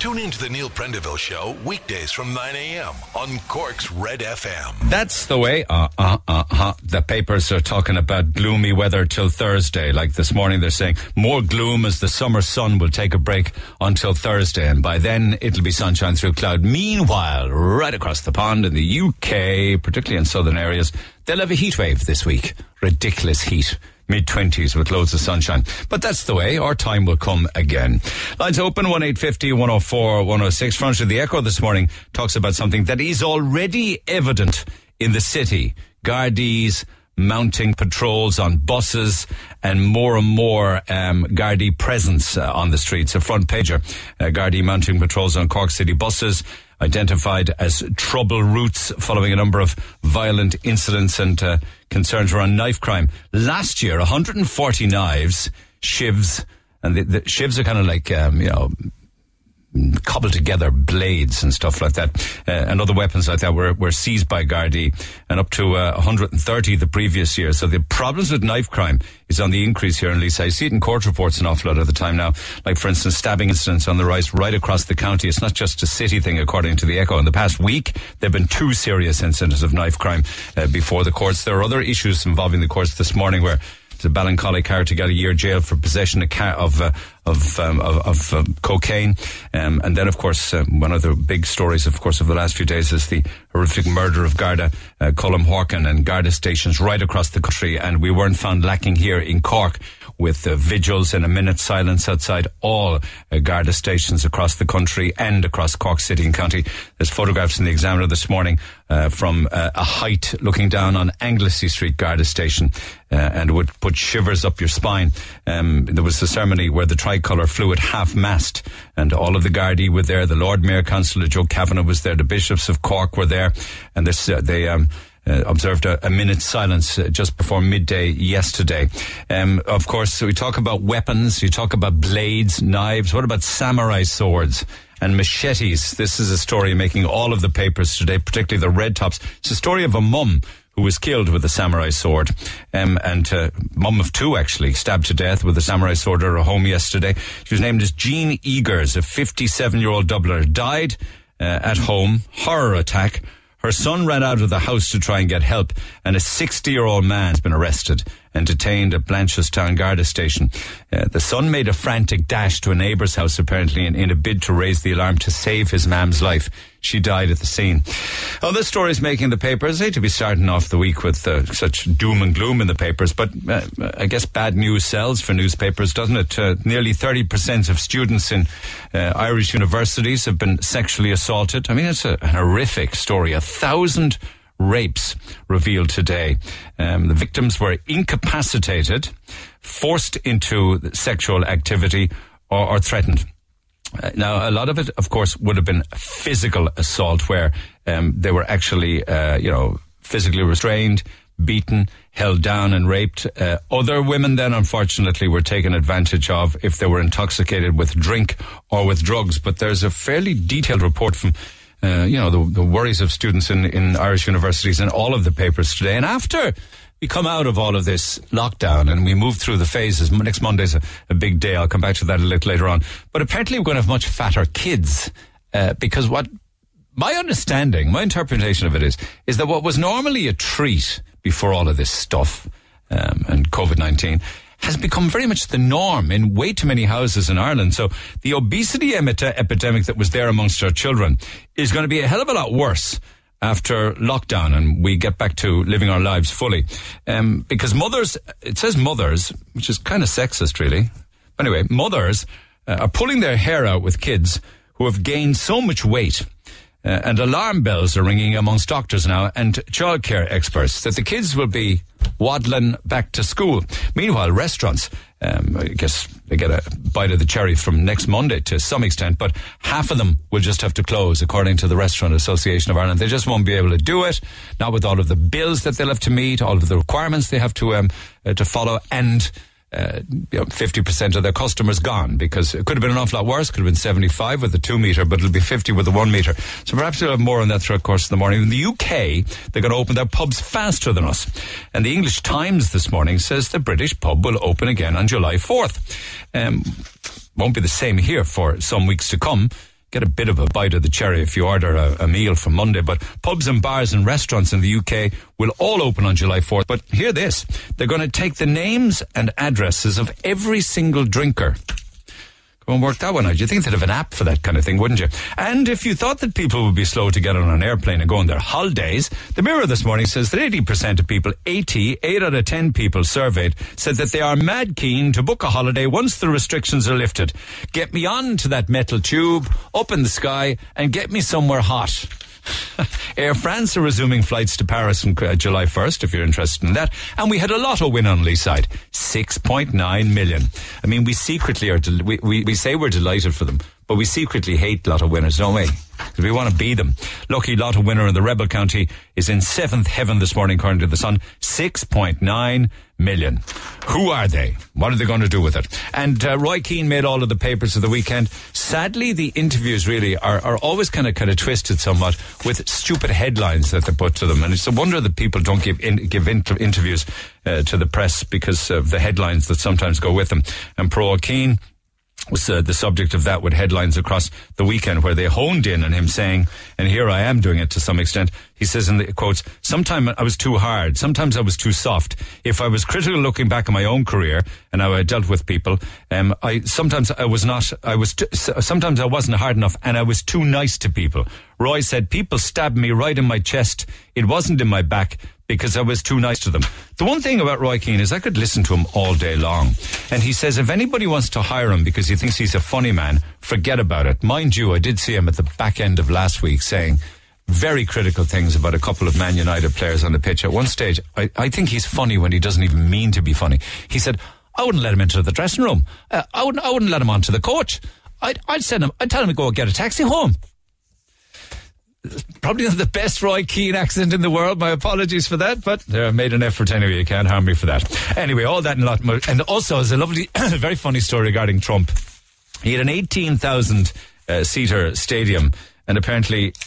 Tune in to the Neil Prendeville Show weekdays from 9 a.m. on Cork's Red FM. That's the way. Uh, uh, uh, uh. The papers are talking about gloomy weather till Thursday. Like this morning, they're saying more gloom as the summer sun will take a break until Thursday, and by then it'll be sunshine through cloud. Meanwhile, right across the pond in the UK, particularly in southern areas, they'll have a heat wave this week. Ridiculous heat mid 20s with loads of sunshine. But that's the way. Our time will come again. Lines open 1850 104 106. Front of the Echo this morning talks about something that is already evident in the city. Gardaís mounting patrols on buses and more and more um, presence uh, on the streets. A front pager. Uh, mounting patrols on Cork City buses identified as trouble routes following a number of violent incidents and uh, concerns around knife crime. Last year, 140 knives, shivs, and the, the shivs are kind of like, um, you know, cobbled together blades and stuff like that, uh, and other weapons like that were, were seized by Gardaí, and up to uh, 130 the previous year. So the problems with knife crime is on the increase here in Lisa. I see it in court reports an awful lot of the time now. Like, for instance, stabbing incidents on the rise right across the county. It's not just a city thing, according to the Echo. In the past week, there have been two serious incidents of knife crime uh, before the courts. There are other issues involving the courts this morning where the Ballincollig car to get a year jail for possession of, car, of uh, of um, of, of um, cocaine, um, and then of course um, one of the big stories, of course, of the last few days is the horrific murder of Garda uh, Horkan and Garda stations right across the country, and we weren't found lacking here in Cork with uh, vigils and a minute's silence outside all uh, Garda stations across the country and across Cork City and County. There's photographs in the Examiner this morning uh, from uh, a height looking down on Anglesey Street Garda station, uh, and would put shivers up your spine. Um, there was a ceremony where the tricolour flew at half mast, and all of the Gardaí were there. The Lord Mayor Councillor Joe Kavanagh was there. The bishops of Cork were there, and this, uh, they. Um, uh, observed a, a, minute's silence uh, just before midday yesterday. Um, of course, we talk about weapons, you talk about blades, knives. What about samurai swords? and machetes. This is a story making all of the papers today, particularly the red tops. It's a story of a mum who was killed with a samurai sword, um, and uh, mum of two actually stabbed to death with a samurai sword at her home yesterday. She was named as Jean Eagers, a 57-year-old Dubliner, died uh, at home, horror attack. Her son ran out of the house to try and get help, and a 60 year old man has been arrested and detained at Blanchardstown Garda station. Uh, the son made a frantic dash to a neighbour's house, apparently, in, in, a bid to raise the alarm to save his mam's life. She died at the scene. Oh, this story is making the papers. I hate to be starting off the week with uh, such doom and gloom in the papers, but uh, I guess bad news sells for newspapers, doesn't it? Uh, nearly 30% of students in uh, Irish universities have been sexually assaulted. I mean, it's a, an horrific story. A thousand rapes revealed today. Um, the victims were incapacitated, forced into sexual activity, or, or threatened. Uh, now, a lot of it, of course, would have been physical assault, where um, they were actually, uh, you know, physically restrained, beaten, held down, and raped. Uh, other women, then, unfortunately, were taken advantage of if they were intoxicated with drink or with drugs. But there's a fairly detailed report from uh, you know, the, the worries of students in, in Irish universities in all of the papers today. And after we come out of all of this lockdown and we move through the phases, next Monday's a, a big day. I'll come back to that a little later on. But apparently we're going to have much fatter kids, uh, because what my understanding, my interpretation of it is, is that what was normally a treat before all of this stuff, um, and COVID-19 has become very much the norm in way too many houses in Ireland. So the obesity epidemic that was there amongst our children is going to be a hell of a lot worse after lockdown and we get back to living our lives fully. Um, because mothers, it says mothers, which is kind of sexist really. But anyway, mothers uh, are pulling their hair out with kids who have gained so much weight uh, and alarm bells are ringing amongst doctors now and childcare experts that the kids will be waddling back to school. Meanwhile, restaurants, um, I guess they get a bite of the cherry from next Monday to some extent, but half of them will just have to close, according to the Restaurant Association of Ireland. They just won't be able to do it, not with all of the bills that they'll have to meet, all of the requirements they have to um, uh, to follow, and uh, you know, 50% of their customers gone because it could have been an awful lot worse. Could have been 75 with the two meter, but it'll be 50 with the one meter. So perhaps we'll have more on that throughout the course of the morning. In the UK, they're going to open their pubs faster than us. And the English Times this morning says the British pub will open again on July 4th. Um, won't be the same here for some weeks to come get a bit of a bite of the cherry if you order a, a meal from Monday. But pubs and bars and restaurants in the UK will all open on July 4th. But hear this. They're going to take the names and addresses of every single drinker won't work that one out. You think they'd have an app for that kind of thing, wouldn't you? And if you thought that people would be slow to get on an airplane and go on their holidays, the Mirror this morning says that 80% of people, 80, 8 out of 10 people surveyed, said that they are mad keen to book a holiday once the restrictions are lifted. Get me on to that metal tube, up in the sky, and get me somewhere hot. Air France are resuming flights to Paris from uh, July 1st, if you're interested in that. And we had a lotto win on Lee side 6.9 million. I mean, we secretly are, del- we, we, we say we're delighted for them, but we secretly hate lotto winners, don't we? Because we want to be them. Lucky lotto winner in the Rebel County is in seventh heaven this morning, according to the Sun. 6.9 million. Who are they? What are they going to do with it? And uh, Roy Keane made all of the papers of the weekend. Sadly, the interviews really are, are always kind of kind of twisted somewhat with stupid headlines that they put to them, and it's a wonder that people don't give in, give inter- interviews uh, to the press because of the headlines that sometimes go with them. And Pro Keane was uh, the subject of that with headlines across the weekend where they honed in on him saying, and here I am doing it to some extent. He says in the quotes, sometimes I was too hard. Sometimes I was too soft. If I was critical looking back at my own career and how I dealt with people, um, I, sometimes I was not, I was, t- sometimes I wasn't hard enough and I was too nice to people. Roy said, people stabbed me right in my chest. It wasn't in my back because I was too nice to them. The one thing about Roy Keane is I could listen to him all day long. And he says if anybody wants to hire him because he thinks he's a funny man, forget about it. Mind you, I did see him at the back end of last week saying very critical things about a couple of Man United players on the pitch. At one stage, I, I think he's funny when he doesn't even mean to be funny. He said, I wouldn't let him into the dressing room. Uh, I, wouldn't, I wouldn't let him onto the coach. I'd, I'd send him, I'd tell him to go get a taxi home probably not the best Roy Keane accent in the world. My apologies for that, but I made an effort anyway. You can't harm me for that. Anyway, all that and a lot more. And also, there's a lovely, very funny story regarding Trump. He had an 18,000 uh, seater stadium, and apparently.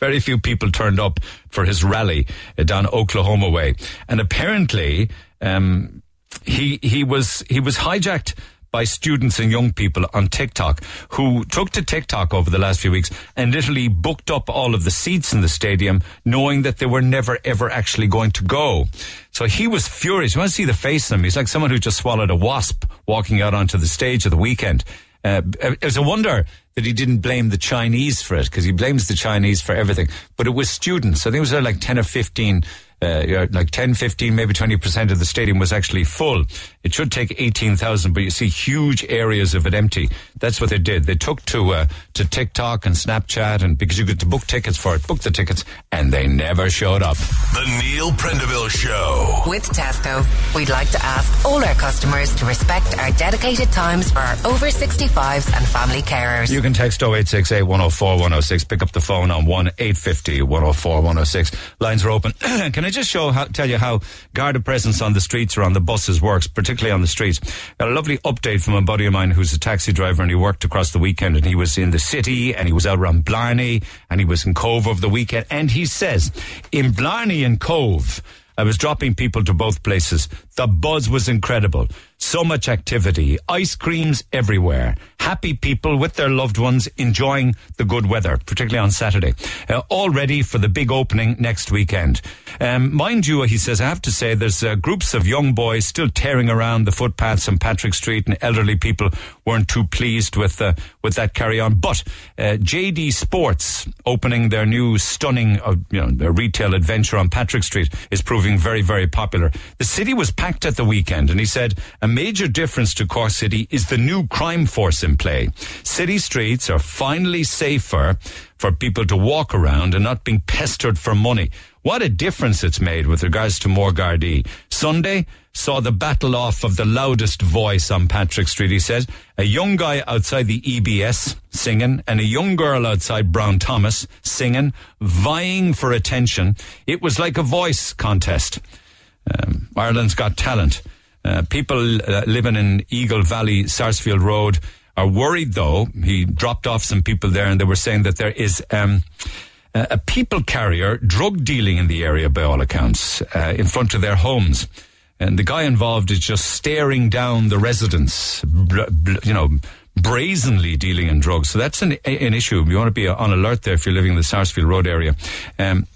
very few people turned up for his rally uh, down Oklahoma way, and apparently um, he he was he was hijacked by students and young people on TikTok who took to TikTok over the last few weeks and literally booked up all of the seats in the stadium knowing that they were never ever actually going to go. So he was furious. You want to see the face of him? He's like someone who just swallowed a wasp walking out onto the stage of the weekend. Uh, it was a wonder that he didn't blame the Chinese for it because he blames the Chinese for everything. But it was students. I think it was like 10 or 15 uh, like 10, 15, maybe 20% of the stadium was actually full. It should take 18,000, but you see huge areas of it empty. That's what they did. They took to, uh, to TikTok and Snapchat and because you get to book tickets for it, book the tickets, and they never showed up. The Neil Prendeville Show. With Tesco, we'd like to ask all our customers to respect our dedicated times for our over 65s and family carers. You can text 0868 104 106, pick up the phone on 1 850 104 106. Lines are open. can I just show how, tell you how Garda presence on the streets or on the buses works, particularly on the streets. Got a lovely update from a buddy of mine who's a taxi driver and he worked across the weekend and he was in the city and he was out around Blarney and he was in Cobh over the weekend and he says in Blarney and Cobh, I was dropping people to both places. The buzz was incredible. So much activity, ice creams everywhere, happy people with their loved ones enjoying the good weather, particularly on Saturday. Uh, all ready for the big opening next weekend. Um, mind you, he says, I have to say there's uh, groups of young boys still tearing around the footpaths on Patrick Street and elderly people weren't too pleased with, uh, with that carry on. But uh, JD Sports opening their new stunning uh, you know, retail adventure on Patrick Street is proving very, very popular. The city was packed at the weekend and he said a major difference to Cork City is the new crime force in play. City streets are finally safer for people to walk around and not being pestered for money. What a difference it's made with regards to more. Sunday saw the battle off of the loudest voice on Patrick Street, he said. A young guy outside the EBS singing and a young girl outside Brown Thomas singing, vying for attention. It was like a voice contest. Um, Ireland's got talent. Uh, people uh, living in Eagle Valley, Sarsfield Road are worried though. He dropped off some people there and they were saying that there is, um, a people carrier drug dealing in the area by all accounts uh, in front of their homes and the guy involved is just staring down the residents you know brazenly dealing in drugs. So that's an, an issue. You want to be on alert there if you're living in the Sarsfield Road area. Um,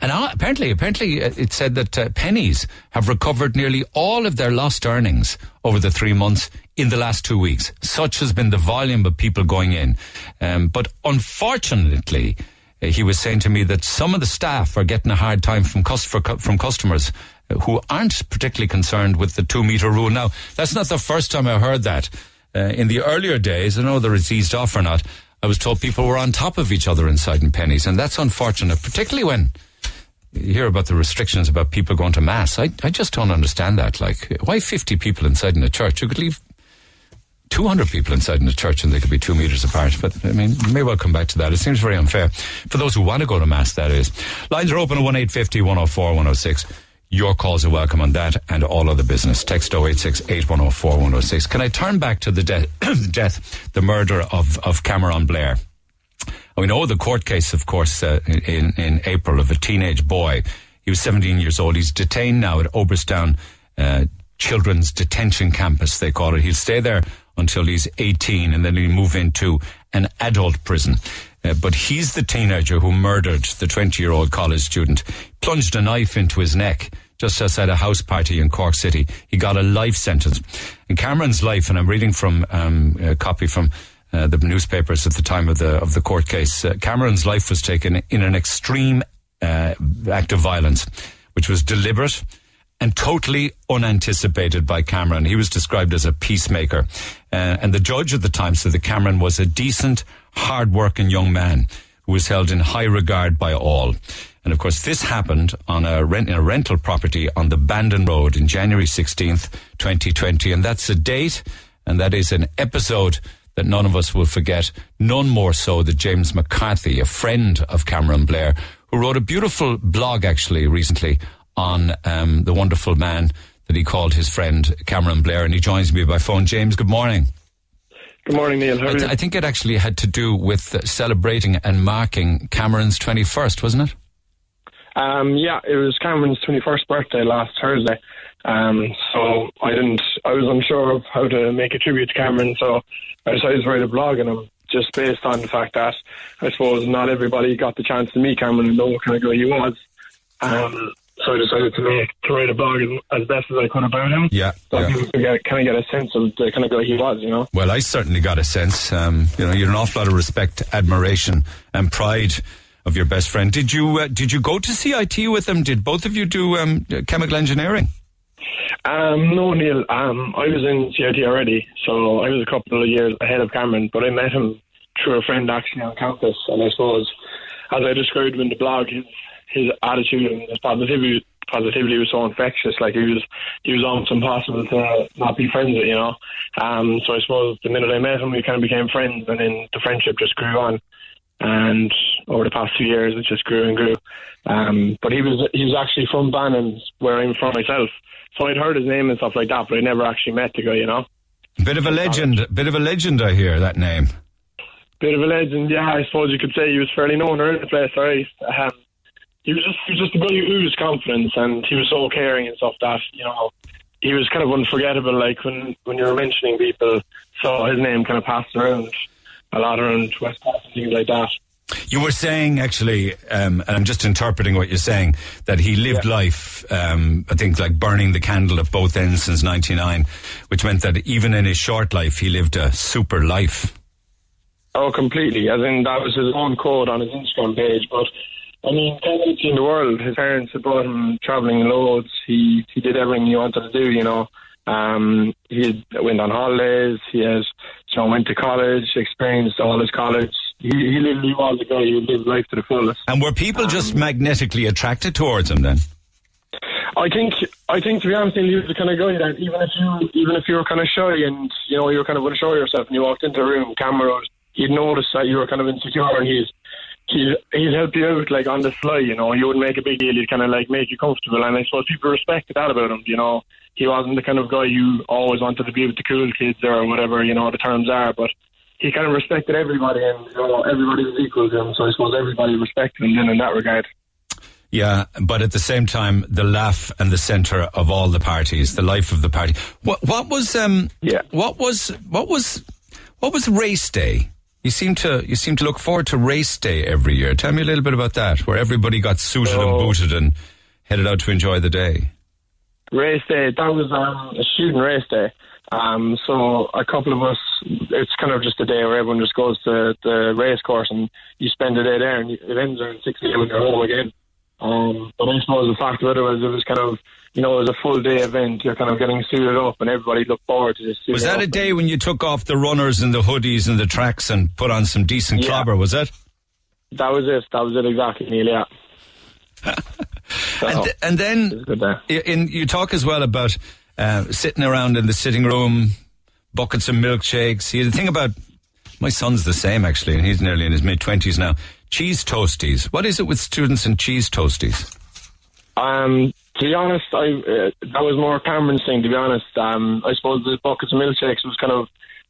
and apparently, apparently, uh, it said that uh, Penneys have recovered nearly all of their lost earnings over the three months in the last two weeks. Such has been the volume of people going in. Um, but unfortunately, uh, he was saying to me that some of the staff are getting a hard time from, cus- from customers uh, who aren't particularly concerned with the two meter rule. Now, that's not the first time I heard that. Uh, in the earlier days, I know whether it's eased off or not, I was told people were on top of each other inside in Penneys, and that's unfortunate, particularly when you hear about the restrictions about people going to mass. I, I just don't understand that. Like, why 50 people inside in a church? You could leave 200 people inside in a church and they could be two meters apart. But, I mean, may well come back to that. It seems very unfair. For those who want to go to mass, that is. Lines are open at 1850 104 106. Your calls are welcome on that and all other business. Text 086 8104 106. Can I turn back to the de- death, the murder of, of Cameron Blair? We know the court case, of course, uh, in, in April of a teenage boy. He was 17 years old. He's detained now at Oberstown uh, Children's Detention Campus, they call it. He'll stay there until he's 18 and then he'll move into an adult prison. Uh, but he's the teenager who murdered the 20 year old college student, plunged a knife into his neck just outside a house party in Cork City. He got a life sentence. And Cameron's life, and I'm reading from um, a copy from uh, the newspapers at the time of the of the court case. Uh, Cameron's life was taken in an extreme uh, act of violence, which was deliberate and totally unanticipated by Cameron. He was described as a peacemaker, uh, and the judge at the time said that Cameron was a decent, hard-working young man who was held in high regard by all. And of course, this happened on a rent in a rental property on the Bandon Road in January 16th, 2020. And that's a date and that is an episode that none of us will forget, none more so than James McCarthy, a friend of Cameron Blair, who wrote a beautiful blog actually recently on um, the wonderful man that he called his friend Cameron Blair. And he joins me by phone. James, good morning. Good morning, Neil. I, th-? I think it actually had to do with celebrating and marking Cameron's 21st, wasn't it? Um, yeah, it was Cameron's 21st birthday last Thursday. Um, so I didn't, I was unsure of how to make a tribute to Cameron, so I decided to write a blog on him just based on the fact that I suppose not everybody got the chance to meet Cameron and know what kind of guy he was. Um, so I decided to make, to write a blog as, as best as I could about him. Yeah, So yeah. people could get, kind of get a sense of the kind of guy he was, you know. Well, I certainly got a sense. Um, you know, you had an awful lot of respect, admiration, and pride of your best friend. Did you uh, did you go to CIT with him? Did both of you do um, chemical engineering? Um, no, Neil. Um, I was in CIT already, so I was a couple of years ahead of Cameron. But I met him through a friend actually on campus, and I suppose, as I described him in the blog, his his attitude and his positivity positivity was so infectious. Like he was he was almost impossible to not be friends with, you know. Um, so I suppose the minute I met him, we kind of became friends, and then the friendship just grew on. And over the past few years, it just grew and grew. Um, but he was he was actually from Bandon, where I'm from myself. So I'd heard his name and stuff like that, but I never actually met the guy, you know. Bit of a legend. Bit of a legend. I hear that name. Bit of a legend, yeah. I suppose you could say he was fairly known around the place, right. Um, he was just he was just a guy who oozed confidence, and he was so caring and stuff that you know he was kind of unforgettable. Like when when you were mentioning people, so his name kind of passed around a lot around West and things like that. You were saying actually, um, and I'm just interpreting what you're saying, that he lived Yeah. life. Um, I think like burning the candle at both ends since '99, which meant that even in his short life, he lived a super life. Oh, completely. As in, that was his own code on his Instagram page. But I mean, kind of in the world. His parents had brought him traveling loads. He he did everything he wanted to do. You know, um, he went on holidays. He has, you know, went to college, experienced all his college. He, he literally was a guy who lived life to the fullest. And were people just Um, magnetically attracted towards him then? I think I think to be honest, he was the kind of guy that even if you even if you were kind of shy and you know you were kind of unsure of yourself and you walked into a room, Cameron, he'd notice that you were kind of insecure and he's he'd he'd help you out like on the fly. You know, he wouldn't make a big deal. He'd kind of like make you comfortable, and I suppose people respected that about him. You know, he wasn't the kind of guy you always wanted to be with the cool kids or whatever you know the terms are, but. He kind of respected everybody, and you know everybody was equal to him. So I suppose everybody respected him then in that regard. Yeah, but at the same time, the laugh and the centre of all the parties, the life of the party. What, what was, um, Yeah. what was, what was, What was race day? You seem to you seem to look forward to race day every year. Tell me a little bit about that, where everybody got suited and booted and headed out to enjoy the day. race day. That was um, a shooting race day. Um, so a couple of us, it's kind of just a day where everyone just goes to the race course and you spend the day there, and it ends around six a.m. and you're home again. Um, but I suppose the fact of it was it was kind of you know it was a full day event. You're kind of getting suited up, and everybody looked forward to this. Was that a day when you took off the runners and the hoodies and the tracks and put on some decent Yeah. clobber? Was it? That was it. That was it exactly, Neil. Yeah. so, And, th- and then was a good day. I- In, you talk as well about uh, sitting around in the sitting room, buckets of milkshakes. See, the thing about my son's the same actually, and he's nearly in his mid twenties now. Cheese toasties. What is it with students and cheese toasties? Um, to be honest, I uh, that was more Cameron's thing. To be honest, um, I suppose the buckets of milkshakes was kind of,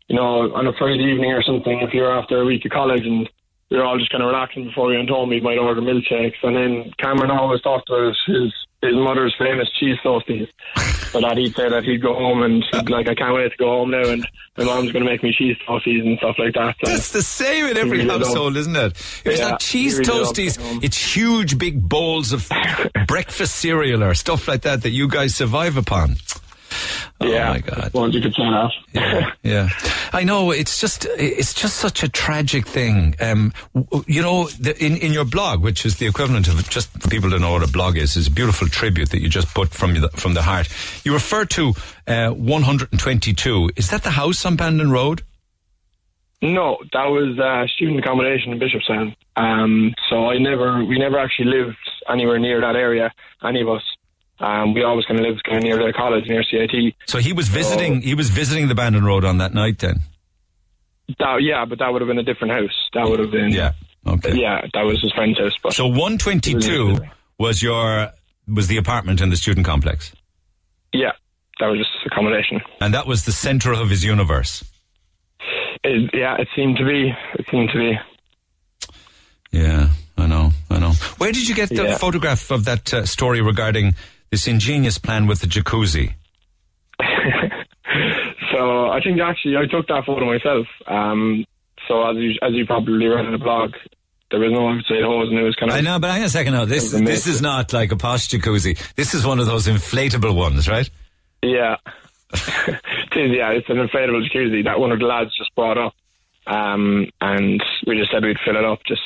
you know, on a Friday evening or something. If you're after a week of college and we were all just kind of relaxing before we went home, we might order milkshakes. And then Cameron always talked about his his mother's famous cheese toasties. so that he'd say that he'd go home and like, I can't wait to go home now, and my mom's going to make me cheese toasties and stuff like that. So, That's the same in every household, isn't it? It's Yeah, not cheese toasties. It's huge, big bowls of breakfast cereal or stuff like that that you guys survive upon. Oh yeah, my God. Once you could that. Yeah, yeah. I know it's just it's just such a tragic thing. Um, you know, the, in in your blog, which is the equivalent of just for people to know what a blog is, is a beautiful tribute that you just put from the, from the heart. You refer to uh, 122. Is that the house on Bandon Road? No, that was uh, student accommodation in Bishopstown. Um, so I never, we never actually lived anywhere near that area. Any of us. Um, we always kind of lived kind of near the college, near CIT. So he was visiting. He was visiting the Bandon Road on that night. Then. That, yeah, but that would have been a different house. That would have been. Yeah. Okay. Yeah, that was his friend's house. But So 122 was your was the apartment in the student complex, yeah, that was just accommodation. and that was the center of his universe. It, yeah, it seemed to be. It seemed to be. Yeah, I know, I know. Where did you get the Yeah. photograph of that uh, story regarding this ingenious plan with the jacuzzi? So I think actually I took that photo myself. Um, so as you as you probably read in the blog, there was no outside hose, and it was kind of. I know, but hang on a second now. This this is not like a posh jacuzzi. This is one of those inflatable ones, right? Yeah. it is, yeah, it's an inflatable jacuzzi that one of the lads just brought up. Um, and we just said we'd fill it up just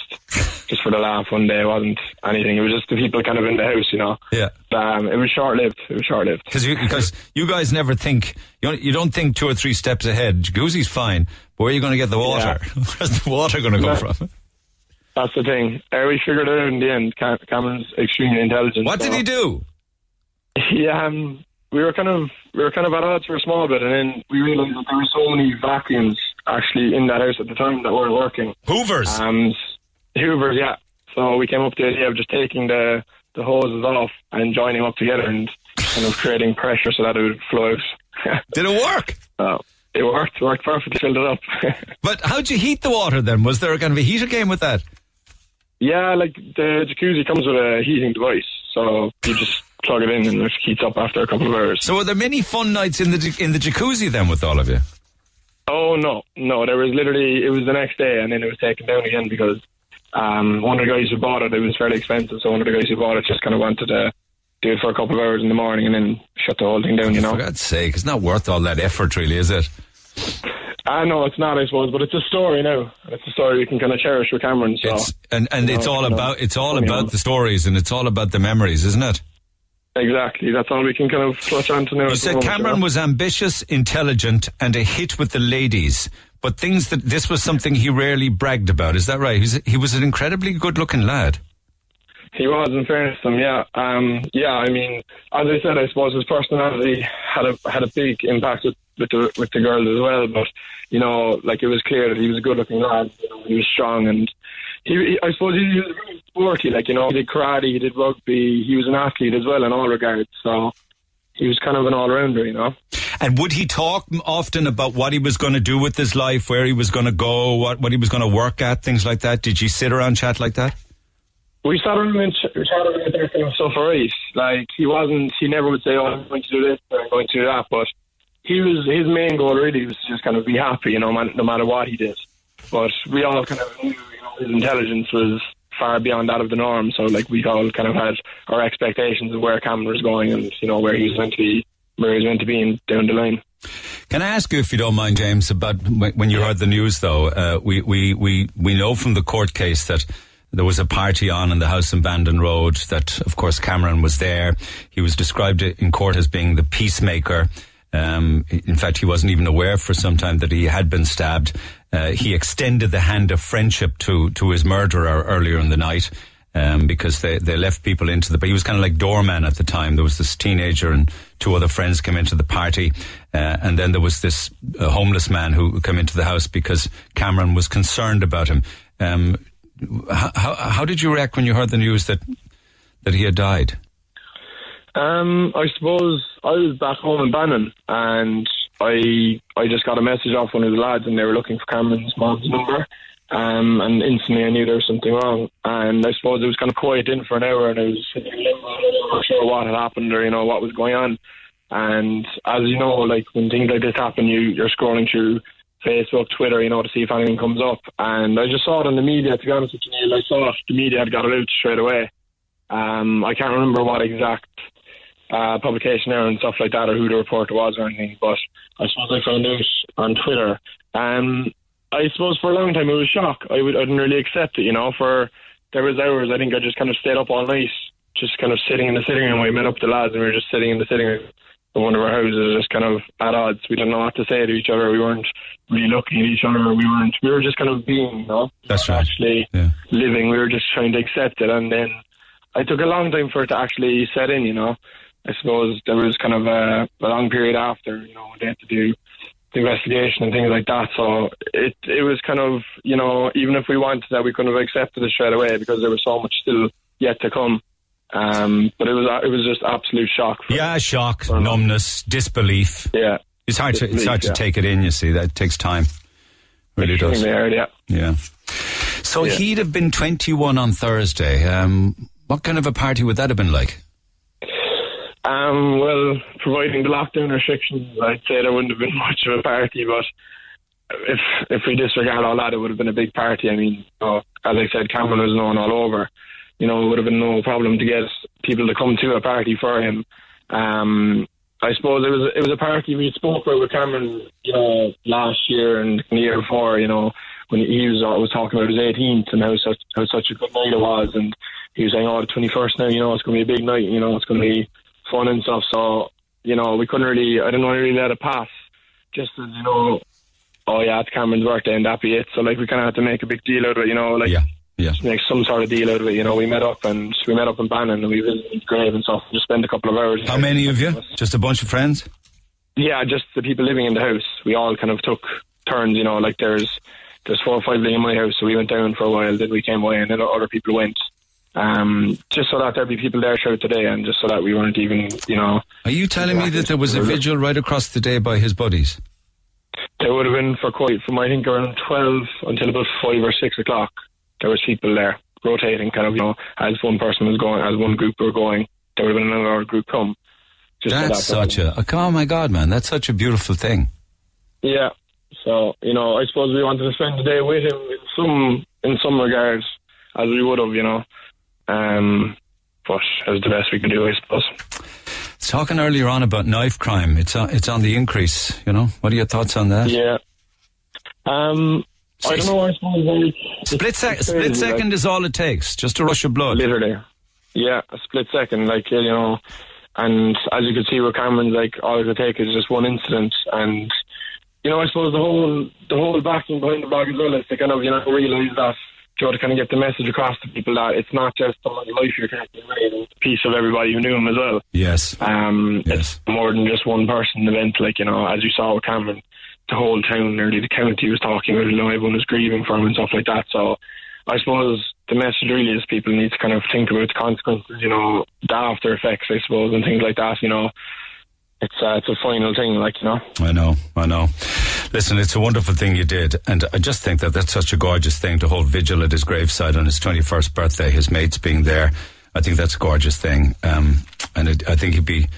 just for the laugh one day. It wasn't anything. It was just the people kind of in the house, you know. Yeah. Um, it was short lived. It was short lived. Because you, because you guys never think you don't, you don't think two or three steps ahead. Jacuzzi's fine, but where are you going to get the water? Where's the water going to go No. from? That's the thing. Uh, we figured it out in the end. Cam- Cameron's extremely intelligent. What did he do? Yeah, um, we were kind of we were kind of at odds for a small bit, and then we realised that there were so many vacuums actually in that house at the time that we weren't working. Hoovers. Um, Hoovers, yeah. So we came up with the idea of just taking the the hoses off and joining up together and kind of creating pressure so that it would flow out. Did it work? so it worked. Worked perfectly. Filled it up. But how'd you heat the water then? Was there kind of a heater game with that? yeah, like the jacuzzi comes with a heating device, so you just plug it in and it heats up after a couple of hours. So were there many fun nights in the in the jacuzzi then with all of you? Oh no, no! There was literally it was the next day, and then it was taken down again because um, one of the guys who bought it, it was fairly expensive. So one of the guys who bought it just kind of wanted to do it for a couple of hours in the morning and then shut the whole thing down. You know? For God's sake, it's not worth all that effort, really, is it? I know it's not, I suppose, but it's a story now. It's a story you can kind of cherish with Cameron. So It's and and you it's all know, about it's all about the stories and it's all about the memories, isn't it? Exactly, that's all we can kind of clutch on to now. You said moment, Cameron was ambitious, intelligent, and a hit with the ladies. But things that this was something he rarely bragged about. Is that right? He's, he was an incredibly good-looking lad. He was, in fairness to him, yeah. Um, yeah, I mean, as I said, I suppose his personality had a had a big impact with, with the with the girls as well. But you know, like it was clear that he was a good-looking lad. You know, he was strong, and he, he I suppose he was very sporty. Like you know, he did karate, he did rugby, he was an athlete as well in all regards. So he was kind of an all-rounder, you know. And would he talk often about what he was going to do with his life, where he was going to go, what what he was going to work at, things like that? Did you sit around chat like that? We sat around and ch- chatted about everything was so for. Like he wasn't, he never would say, "Oh, I'm going to do this or I'm going to do that." But he was his main goal really was just kind of be happy, you know, man, no matter what he did. But we all kind of knew, his intelligence was far beyond that of the norm. So like we all kind of had our expectations of where Cameron was going and you know where he was meant to be, where he was meant to be in, down the line. Can I ask you, if you don't mind, James, about when you heard the news? Though uh, we we we we know from the court case that there was a party on in the house in Bandon Road. That, of course, Cameron was there. He was described in court as being the peacemaker. Um, in fact, he wasn't even aware for some time that he had been stabbed. Uh, he extended the hand of friendship to to his murderer earlier in the night. Um, because they, they left people into the, but he was kind of like doorman at the time. There was this teenager and two other friends came into the party. Uh, and then there was this uh, homeless man who came into the house because Cameron was concerned about him. Um, how, how did you react when you heard the news that, that he had died? Um, I suppose I was back home in Bandon and I I just got a message off one of the lads and they were looking for Cameron's mom's number. Um, and instantly I knew there was something wrong. And I suppose it was kind of quiet in for an hour and I was not sure what had happened or, you know, what was going on. And as you know, like when things like this happen, you, you're scrolling through Facebook, Twitter, you know, to see if anything comes up. And I just saw it in the media, to be honest with you, Neil. I saw it, the media had got it out straight away. Um, I can't remember what exact uh, publication there and stuff like that, or who the reporter was or anything. But I suppose I found out on Twitter. Um, I suppose for a long time it was shock. I, would, I didn't really accept it, you know. For there was hours I think I just kind of stayed up all night, just kind of sitting in the sitting room. We met up with the lads and we were just sitting in the sitting room in one of our houses, just kind of at odds. We didn't know what to say to each other. We weren't really looking at each other. We weren't. We were just kind of being, you know. That's right. Actually yeah. living. We were just trying to accept it, and then I took a long time for it to actually set in, you know. I suppose there was kind of a, a long period after, you know, they had to do the investigation and things like that. So it it was kind of, you know, even if we wanted that, we couldn't have accepted it straight away because there was so much still yet to come. Um, but it was it was just absolute shock. yeah, shock, numbness, disbelief. Yeah, it's hard to it's hard to take it in. You see, that takes time. Really does. Hard, yeah. Yeah. So yeah. he'd have been 21 on Thursday. Um, what kind of a party would that have been like? Um, well, providing the lockdown restrictions, I'd say there wouldn't have been much of a party. But if if we disregard all that, it would have been a big party. I mean, as I said, Cameron was known all over. You know, it would have been no problem to get people to come to a party for him. Um, I suppose it was it was a party we spoke about with Cameron, you know, last year and the year before. You know, when he was uh, was talking about his 18th and how such how such a good night it was, and he was saying, "Oh, the 21st now, you know, it's going to be a big night. You know, it's going to be fun and stuff. So, you know, we couldn't really, I didn't want to really let it pass. Just as, you know, oh yeah, it's Cameron's birthday and that be it. So, like, we kind of had to make a big deal out of it, you know, like, yeah. Yeah. make some sort of deal out of it. You know, we met up and we met up in Bandon and we visited his grave and stuff. Just spent a couple of hours. How many of you? Just a bunch of friends? Yeah, just the people living in the house. We all kind of took turns. You know, like there's there's four or five living in my house, so we went down for a while. Then we came away, and then other people went um, just so that there'd be people there throughout the day, and just so that we weren't even, you know. Are you telling me that there was a vigil right across the day by his buddies? There would have been for quite from I think around twelve until about five or six o'clock. There was people there rotating, kind of, you know, as one person was going, as one group were going, there would have been another group come. that's that such a oh my god, man! That's such a beautiful thing. Yeah. So you know, I suppose we wanted to spend the day with him in some in some regards, as we would have, you know. Um, but as the best we can do, I suppose. Talking earlier on about knife crime, it's on, it's on the increase. You know, what are your thoughts on that? Yeah. Um, I don't know. I suppose like, split, sec- split second like, is all it takes, just a rush of blood. Literally, yeah, a split second. Like you know, and as you can see with Cameron, like all it would take is just one incident, and you know, I suppose the whole the whole backing behind the blog as well is to kind of you know realise that to kind of get the message across to people that it's not just someone's life you're taking away, it's a piece of everybody who knew him as well. Yes. Um, yes. It's more than just one person event, like, you know, as you saw with Cameron, the whole town, nearly the county was talking about it, know, everyone was grieving for him and stuff like that. So I suppose the message really is people need to kind of think about the consequences, you know, the after effects, I suppose, and things like that, you know. It's, uh, it's a final thing, like, you know. I know, I know. Listen, it's a wonderful thing you did, and I just think that that's such a gorgeous thing to hold vigil at his graveside on his 21st birthday, his mates being there. I think that's a gorgeous thing, um, and it, I think he'd be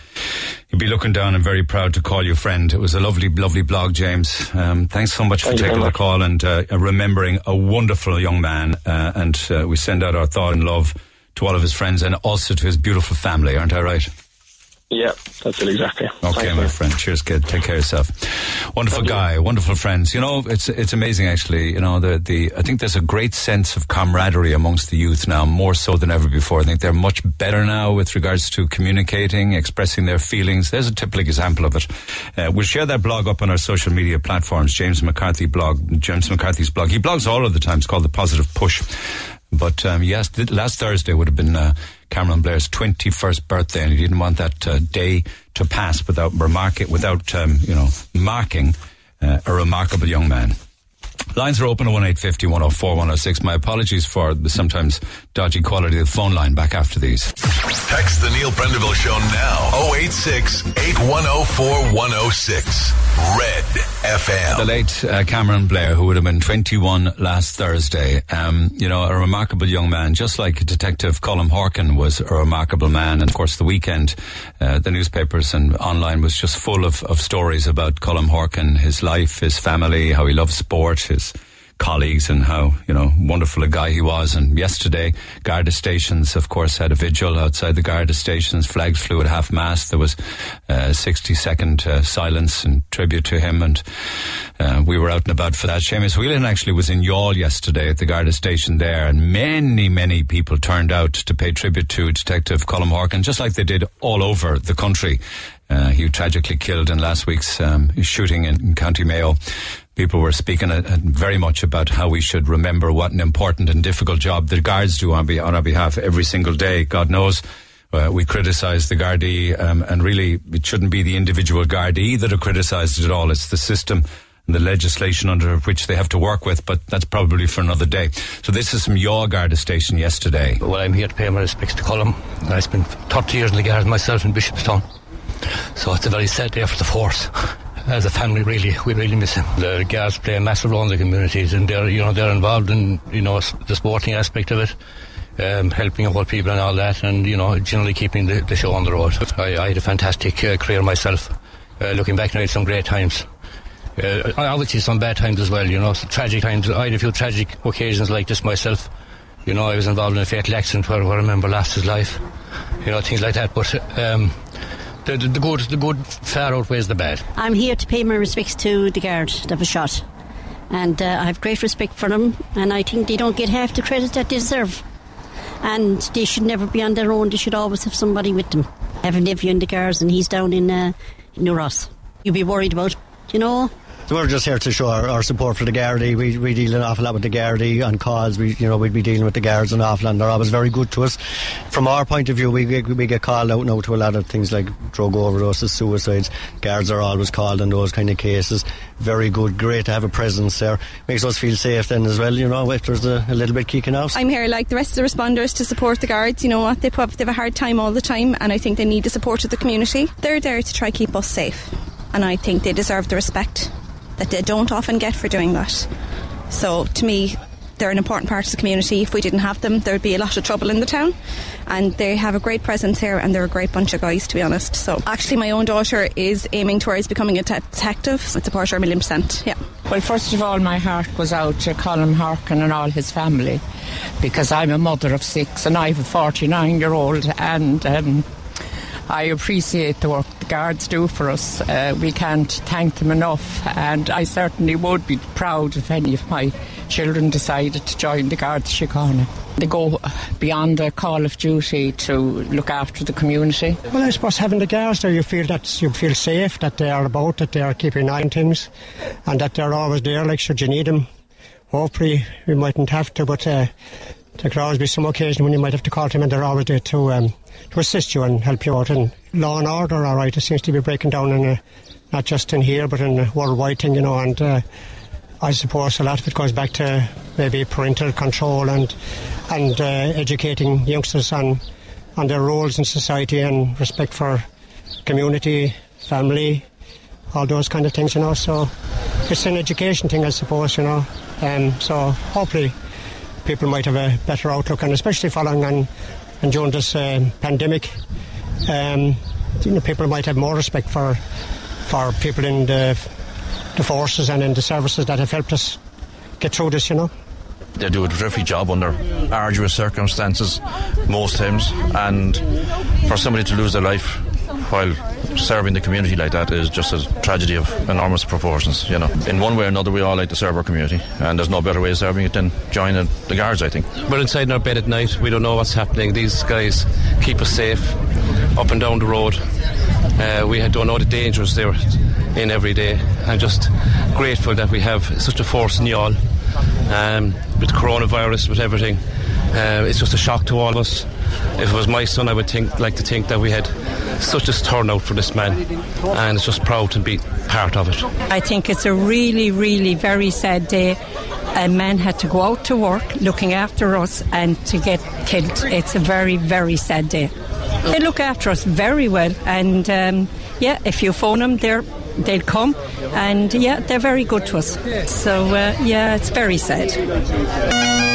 he'd be looking down and very proud to call you friend. It was a lovely, lovely blog, James. Um, thanks so much Thank for taking the much. call and uh, remembering a wonderful young man. Uh, and uh, we send out our thought and love to all of his friends and also to his beautiful family. Aren't I right? Yeah, that's it exactly. Okay, Thank my you. friend. Cheers, kid. Take care of yourself. Wonderful Thank you. guy, wonderful friends. You know, it's it's amazing actually. You know, the the I think there's a great sense of camaraderie amongst the youth now, more so than ever before. I think they're much better now with regards to communicating, expressing their feelings. There's a typical example of it. Uh, we'll share that blog up on our social media platforms. James McCarthy blog, James McCarthy's blog. He blogs all of the time. It's called the Positive Push. But um, yes, last Thursday would have been uh, Cameron Blair's 21st birthday, and he didn't want that uh, day to pass without remark without um, you know marking uh, a remarkable young man. Lines are open at 1850 104 106. My apologies for the sometimes dodgy quality of the phone line back after these. Text the Neil Prendeville Show now. 086 8104 106. Red FM. The late uh, Cameron Blair, who would have been 21 last Thursday, um, you know, a remarkable young man, just like Detective Colm Horkan was a remarkable man. And of course, the weekend, uh, the newspapers and online was just full of, of stories about Colm Horkan, his life, his family, how he loves sport, his colleagues and how, you know, wonderful a guy he was. And yesterday, Garda stations, of course, had a vigil outside the Garda stations. Flags flew at half mast. There was a 60 second uh, silence in tribute to him. And uh, we were out and about for that. Seamus Whelan actually was in Youghal yesterday at the Garda station there. And many, many people turned out to pay tribute to Detective Colm Horkan, just like they did all over the country. Uh, he tragically killed in last week's um, shooting in, in County Mayo. People were speaking uh, uh, very much about how we should remember what an important and difficult job the guards do on, be, on our behalf every single day. God knows uh, we criticise the Gardaí, um, and really it shouldn't be the individual Gardaí that are criticised at all. It's the system and the legislation under which they have to work with, but that's probably for another day. So this is from Youghal Garda Station yesterday. Well, I'm here to pay my respects to Colm. I spent 30 years in the Guard myself in Bishopstown. So it's a very sad day for the force. As a family, really, we really miss him. The Guards play a massive role in the communities, and they're, you know, they're involved in, you know, the sporting aspect of it, um, helping out people and all that, and you know, generally keeping the, the show on the road. I, I had a fantastic uh, career myself. Uh, looking back, I had some great times. Uh, obviously, some bad times as well. You know, tragic times. I had a few tragic occasions like this myself. You know, I was involved in a fatal accident where, where I remember lost his life. You know, things like that. But um, the, the, the good, the good far outweighs the bad. I'm here to pay my respects to the guard that was shot. And uh, I have great respect for them, and I think they don't get half the credit that they deserve. And they should never be on their own, they should always have somebody with them. I have a nephew in the guards, and he's down in, uh, New Ross. You'd be worried about, you know? We're just here to show our, our support for the Gardaí. We, we deal an awful lot with the Gardaí on calls. We, you know, we'd be dealing with the guards an awful lot. and They're always very good to us. From our point of view, we get, we get called out now to a lot of things like drug overdoses, suicides. Guards are always called in those kind of cases. Very good, great to have a presence there. Makes us feel safe then as well. You know, if there's a, a little bit kicking out. I'm here like the rest of the responders to support the guards. You know what? They put, they have a hard time all the time, and I think they need the support of the community. They're there to try keep us safe, and I think they deserve the respect that they don't often get for doing that. So to me, they're an important part of the community. If we didn't have them, there'd be a lot of trouble in the town. And they have a great presence here, and they're a great bunch of guys, to be honest. So actually, my own daughter is aiming towards becoming a te- detective. I support her a million percent. Yeah. Well, first of all, my heart goes out to Colm Horkan and all his family because I'm a mother of six and I have a 49 year old and um, I appreciate the work the guards do for us. Uh, we can't thank them enough and I certainly would be proud if any of my children decided to join the Guards. They go beyond the call of duty to look after the community. Well, I suppose having the guards there, you feel that you feel safe, that they are about, that they are keeping an eye on things, and that they're always there, like should you need them. Hopefully, we mightn't have to, but uh, there could always be some occasion when you might have to call them, and they're always there to um, to assist you and help you out. And law and order, all right, it seems to be breaking down in a, not just in here, but in a worldwide thing, you know. And uh, I suppose a lot of it goes back to maybe parental control and and uh, educating youngsters on on their roles in society and respect for community, family, all those kind of things, you know. So it's an education thing, I suppose, you know. Um, so hopefully people might have a better outlook, and especially following on and during this um, pandemic, um, you know, people might have more respect for for people in the the forces and in the services that have helped us get through this. You know. They do a terrific job under arduous circumstances most times, and for somebody to lose their life while serving the community like that is just a tragedy of enormous proportions. You know, in one way or another, we all like to serve our community, and there's no better way of serving it than joining the guards. I think we're inside in our bed at night. We don't know what's happening. These guys keep us safe up and down the road. Uh, we don't know the dangers they're in every day. I'm just grateful that we have such a force in y'all. Um, with coronavirus, with everything, uh, it's just a shock to all of us. If it was my son, I would think like to think that we had such a turnout for this man, and it's just proud to be part of it. I think it's a really, really very sad day. A man had to go out to work looking after us and to get killed. It's a very, very sad day. They look after us very well, and um, yeah, if you phone them, they're they'll come, and yeah, they're very good to us. So uh, yeah, it's very sad.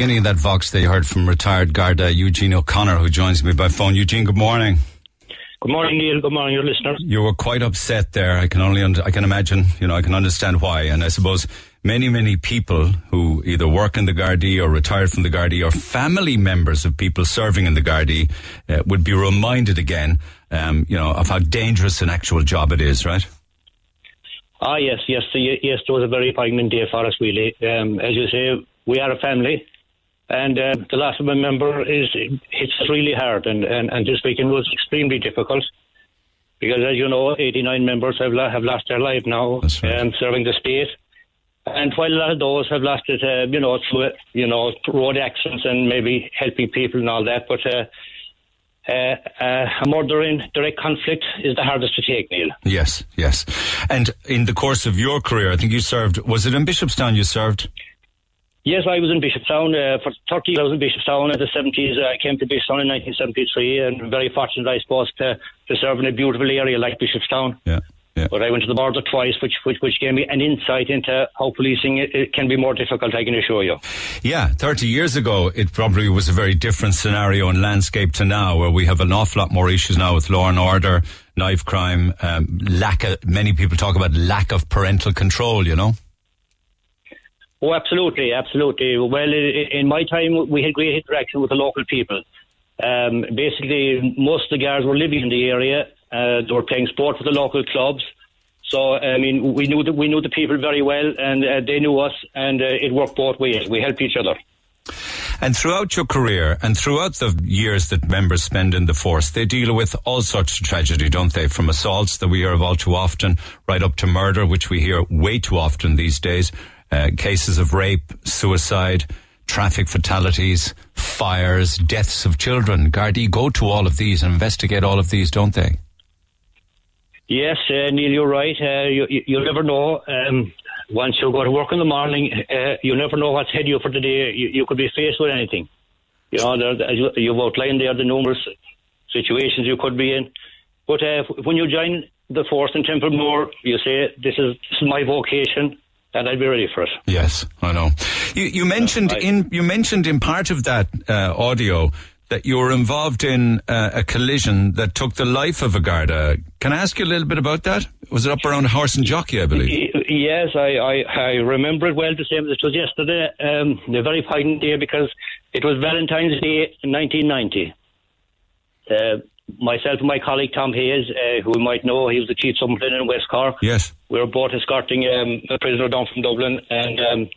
Beginning of that Vox, they heard from retired Garda Eugene O'Connor, who joins me by phone. Eugene, good morning. Good morning, Neil. Good morning, your listeners. You were quite upset there. I can only, I can imagine, you know, I can understand why. And I suppose many, many people who either work in the Gardaí or retired from the Gardaí or family members of people serving in the Gardaí uh, would be reminded again, um, you know, of how dangerous an actual job it is, right? Ah, yes, yes, yes. It was a very poignant day for us, really. Um, as you say, we are a family, and uh, the loss of a member is it's really hard. And, and, and this weekend was extremely difficult because, as you know, 89 members have have lost their life now, right. um, serving the state. And while a lot of those have lost it, uh, you know, through you know road accidents and maybe helping people and all that, but. Uh, uh, uh, a murder in direct conflict is the hardest to take, Neil. Yes, yes. And in the course of your career, I think you served, was it in Bishopstown you served? Yes, I was in Bishopstown uh, for 30 years. I was in Bishopstown in the 70s. I came to Bishopstown in 1973 and very fortunate, I suppose, to, to serve in a beautiful area like Bishopstown. Yeah. Yeah. But I went to the border twice, which, which, which gave me an insight into how policing it, it, can be more difficult, I can assure you. Yeah, 30 years ago, it probably was a very different scenario and landscape to now, where we have an awful lot more issues now with law and order, knife crime, um, lack of, many people talk about lack of parental control, you know? Oh, absolutely, absolutely. Well, in my time, we had great interaction with the local people. Um, basically, most of the guards were living in the area uh, they were playing sport for the local clubs. So I mean, we knew that we knew the people very well, and uh, they knew us, and uh, it worked both ways. We helped each other. And throughout your career, and throughout the years that members spend in the force, they deal with all sorts of tragedy, don't they? From assaults that we hear of all too often, right up to murder, which we hear way too often these days. Uh, cases of rape, suicide, traffic fatalities, fires, deaths of children. Gardaí go to all of these and investigate all of these, don't they? Yes, uh, Neil, you're right. Uh, you, you, never know. Um, once you go to work in the morning, uh, you never know what's ahead of you for the day. You, you could be faced with anything. You know, there, you've outlined there the numerous situations you could be in. But uh, when you join the force in Templemore, you say, this is, this is my vocation and I'd be ready for it. Yes, I know. You, you mentioned I, in you mentioned in part of that uh, audio that you were involved in uh, a collision that took the life of a Garda. Can I ask you a little bit about that? Was it up around Horse and Jockey, I believe? Yes, I, I, I remember it well, the same as it was yesterday. Um, a very poignant day because it was Valentine's Day in 1990. Myself and my colleague Tom Hayes, uh, who you might know, he was the chief subaltern in West Cork. Yes. We were both escorting um, a prisoner down from Dublin, and um,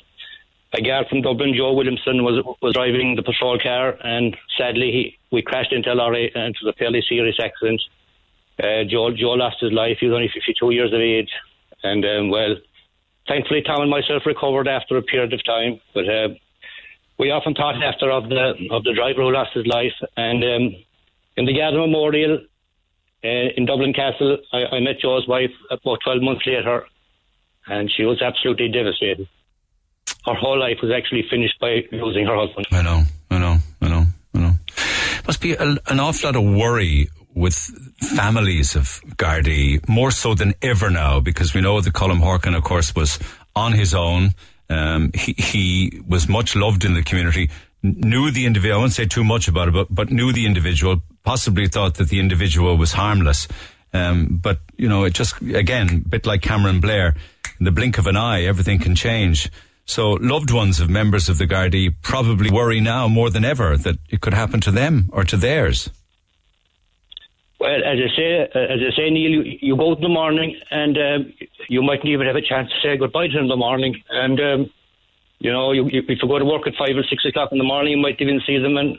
a guard from Dublin, Joe Williamson, was was driving the patrol car, and sadly, he we crashed into a lorry, and it was a fairly serious accident. Uh, Joe Joe lost his life. He was only 52 years of age, and um, well, thankfully, Tom and myself recovered after a period of time. But uh, we often thought after of the of the driver who lost his life. And um, in the Garda Memorial uh, in Dublin Castle, I, I met Joe's wife about 12 months later, and she was absolutely devastated. Her whole life was actually finished by losing her husband. I know, I know, I know, I know. Must be a, an awful lot of worry with families of Gardaí, more so than ever now, because we know that Colm Horkan, of course, was on his own. Um, he, he was much loved in the community, knew the individual, I won't say too much about it, but, but knew the individual, possibly thought that the individual was harmless. Um, but, you know, it just, again, a bit like Cameron Blair, in the blink of an eye, everything can change. So loved ones of members of the Gardaí probably worry now more than ever that it could happen to them or to theirs. Well, as I say, as I say, Neil, you, you go in the morning and um, you mightn't even have a chance to say goodbye to them in the morning. And um, you know, you, if you go to work at five or six o'clock in the morning, you might even see them, and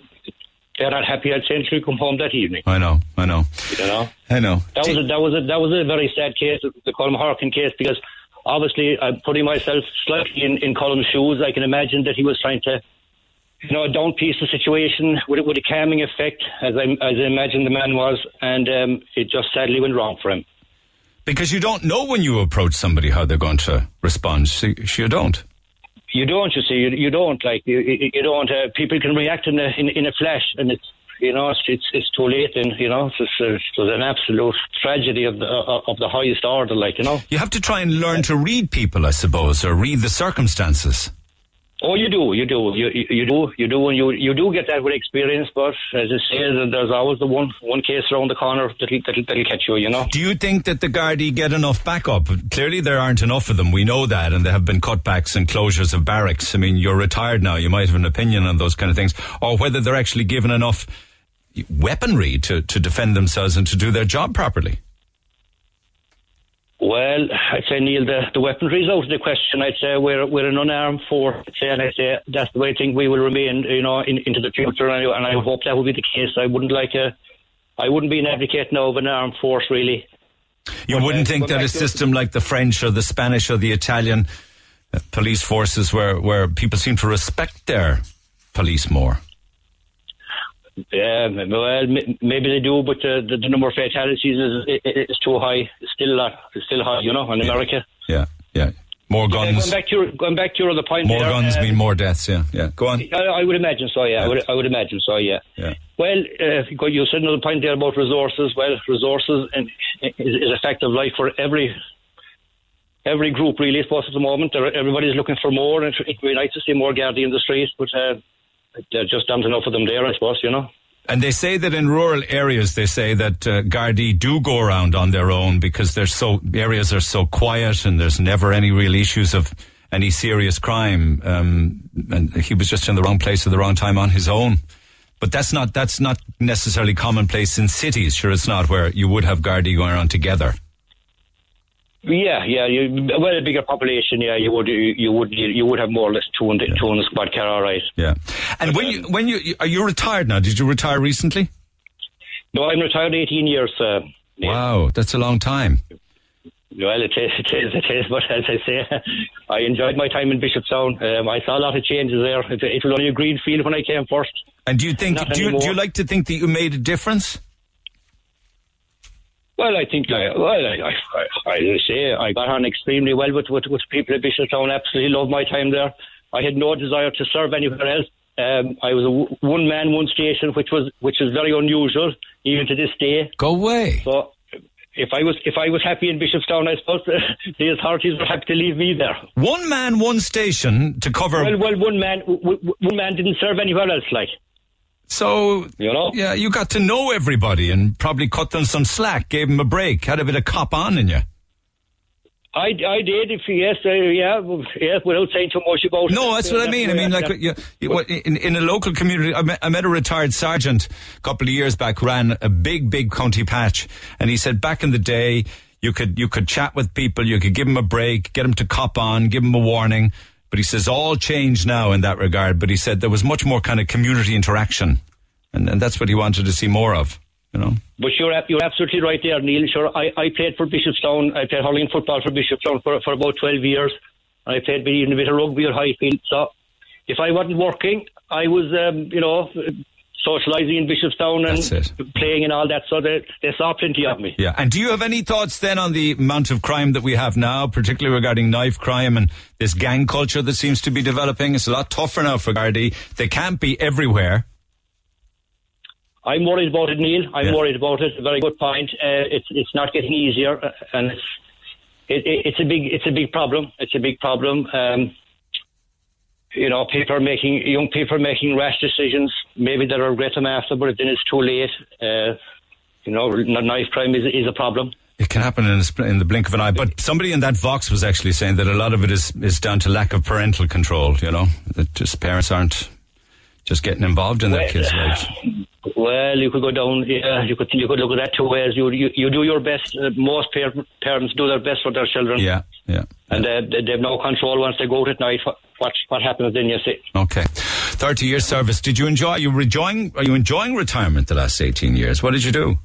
they're not happy. I'd say until you come home that evening. I know, I know, You know, I know. that was a, that was a, that was a very sad case, the Colm Horkan case, because obviously I'm putting myself slightly in, in Colm's shoes. I can imagine that he was trying to, you know, downpiece the situation with, with a calming effect, as I as I imagine the man was, and um, it just sadly went wrong for him. Because you don't know when you approach somebody how they're going to respond. So you don't. You don't, you see, you, you don't like you, you don't. Uh, people can react in a in, in a flash, and it's you know it's it's, it's too late, and you know it's, it's, it's an absolute tragedy of the uh, of the highest order, like you know. You have to try and learn to read people, I suppose, or read the circumstances. Oh, you do, you do, you, you, do, you do, and you you do get that with experience. But as I say, there's always the one one case around the corner that'll that'll, that'll catch you, you know. Do you think that the Gardaí get enough backup? Clearly, there aren't enough of them. We know that, and there have been cutbacks and closures of barracks. I mean, you're retired now. You might have an opinion on those kind of things, or whether they're actually given enough weaponry to, to defend themselves and to do their job properly. Well, I'd say Neil, the, the weaponry is out of the question. I'd say we're we're an unarmed force. I'd say, and I'd say that's the way I think we will remain, you know, in, into the future. And I, and I hope that will be the case. I wouldn't like a, I wouldn't be an advocate now of an armed force, really. You wouldn't think that a system like the French or the Spanish or the Italian uh, police forces, where, where people seem to respect their police more. Yeah, well, maybe they do, but uh, the, the number of fatalities is, is, is too high. It's still a lot. It's still high, you know, in America. Yeah, yeah. More Yeah, guns. going back to your, going back to your other point. More there, guns uh, mean more deaths. Yeah, yeah. Go on. I, I would imagine so. Yeah, I would. I would imagine so. Yeah. Yeah. Well, uh, you said another point there about resources. Well, resources and is, is a fact of life for every every group, really. I suppose at the moment, everybody's looking for more, and it'd be nice to see more Gardaí in the streets, but uh, there just aren't enough of them there. I suppose you know. And they say that in rural areas, they say that uh, Gardaí do go around on their own because they're so areas are so quiet and there's never any real issues of any serious crime. Um, and he was just in the wrong place at the wrong time on his own. But that's not that's not necessarily commonplace in cities. Sure, it's not where you would have Gardaí going around together. Yeah, yeah. You, well, a bigger population. Yeah, you would. You, you would. You, you would have more or less two in the, two in the squad car. All right. Yeah. And when you when you are you retired now? Did you retire recently? No, I'm retired 18 years. Uh, Wow, that's a long time. Well, it is, it is, it is. But as I say, I enjoyed my time in Bishopstown. Um, I saw a lot of changes there. It, it was only a green field when I came first. And do you think do you, do you like to think that you made a difference? Well, I think, like, well, I, I, I, I say, I got on extremely well with, with, with people at Bishopstown. Absolutely loved my time there. I had no desire to serve anywhere else. Um, I was a w- one man, one station, which was which is very unusual, even to this day. Go away. So, if I was if I was happy in Bishopstown, I suppose the authorities were happy to leave me there. One man, one station to cover. Well, well, one man, w- w- one man didn't serve anywhere else, like. So you know, yeah, you got to know everybody and probably cut them some slack, gave them a break, had a bit of cop on in you. I, I did. If yes, uh, yeah, yeah, without saying too much about. it. No, that's what I mean. I mean, like what- in, in a local community, I met, I met a retired sergeant a couple of years back ran a big, big county patch, and he said back in the day, you could you could chat with people, you could give them a break, get them to cop on, give them a warning. But he says all changed now in that regard. But he said there was much more kind of community interaction, and, and that's what he wanted to see more of. You know. But you're you're absolutely right there, Neil. Sure, I, I played for Bishopstown. I played hurling football for Bishopstown for for about twelve years. I played even a bit of rugby at Highfield. So if I wasn't working, I was, um, you know, socialising in Bishopstown and playing and all that. So they, they saw plenty of me. Yeah. And do you have any thoughts then on the amount of crime that we have now, particularly regarding knife crime and this gang culture that seems to be developing? It's a lot tougher now for Gardaí. They can't be everywhere. I'm worried about it, Neil. I'm Yeah. worried about it. Very good point. Uh, it's it's not getting easier, uh, and it's it, it, it's a big it's a big problem. It's a big problem. Um, you know, people are making young people are making rash decisions. Maybe they'll regret them after, but then it's too late. Uh, you know, knife crime is is a problem. It can happen in, a, in the blink of an eye. But somebody in that Vox was actually saying that a lot of it is, is down to lack of parental control, you know, that just parents aren't just getting involved in their Well, kids' lives. Well, you could go down. Yeah, you could you could look at that two ways. You you, you do your best. Uh, most par- parents do their best for their children. Yeah, yeah. And uh, they, they have no control once they go out at night. What what, happens then? You see. Okay. 30 years service. Did you enjoy, you enjoying, are you enjoying retirement the last 18 years? What did you do?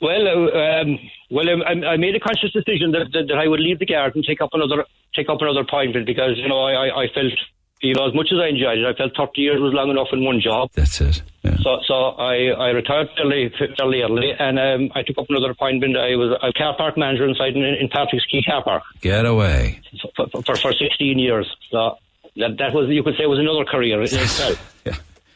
Well, uh, um, well, um, I, I made a conscious decision that, that, that I would leave the guard and take up another take up another appointment because you know I, I felt you know as much as I enjoyed it, I felt thirty years was long enough in one job. That's it. So so I, I retired fairly fairly early and um, I took up another appointment. I was a car park manager inside in, in Patrick's Quay Car Park Get away. for, for, for sixteen years. So that that was you could say was another career in itself.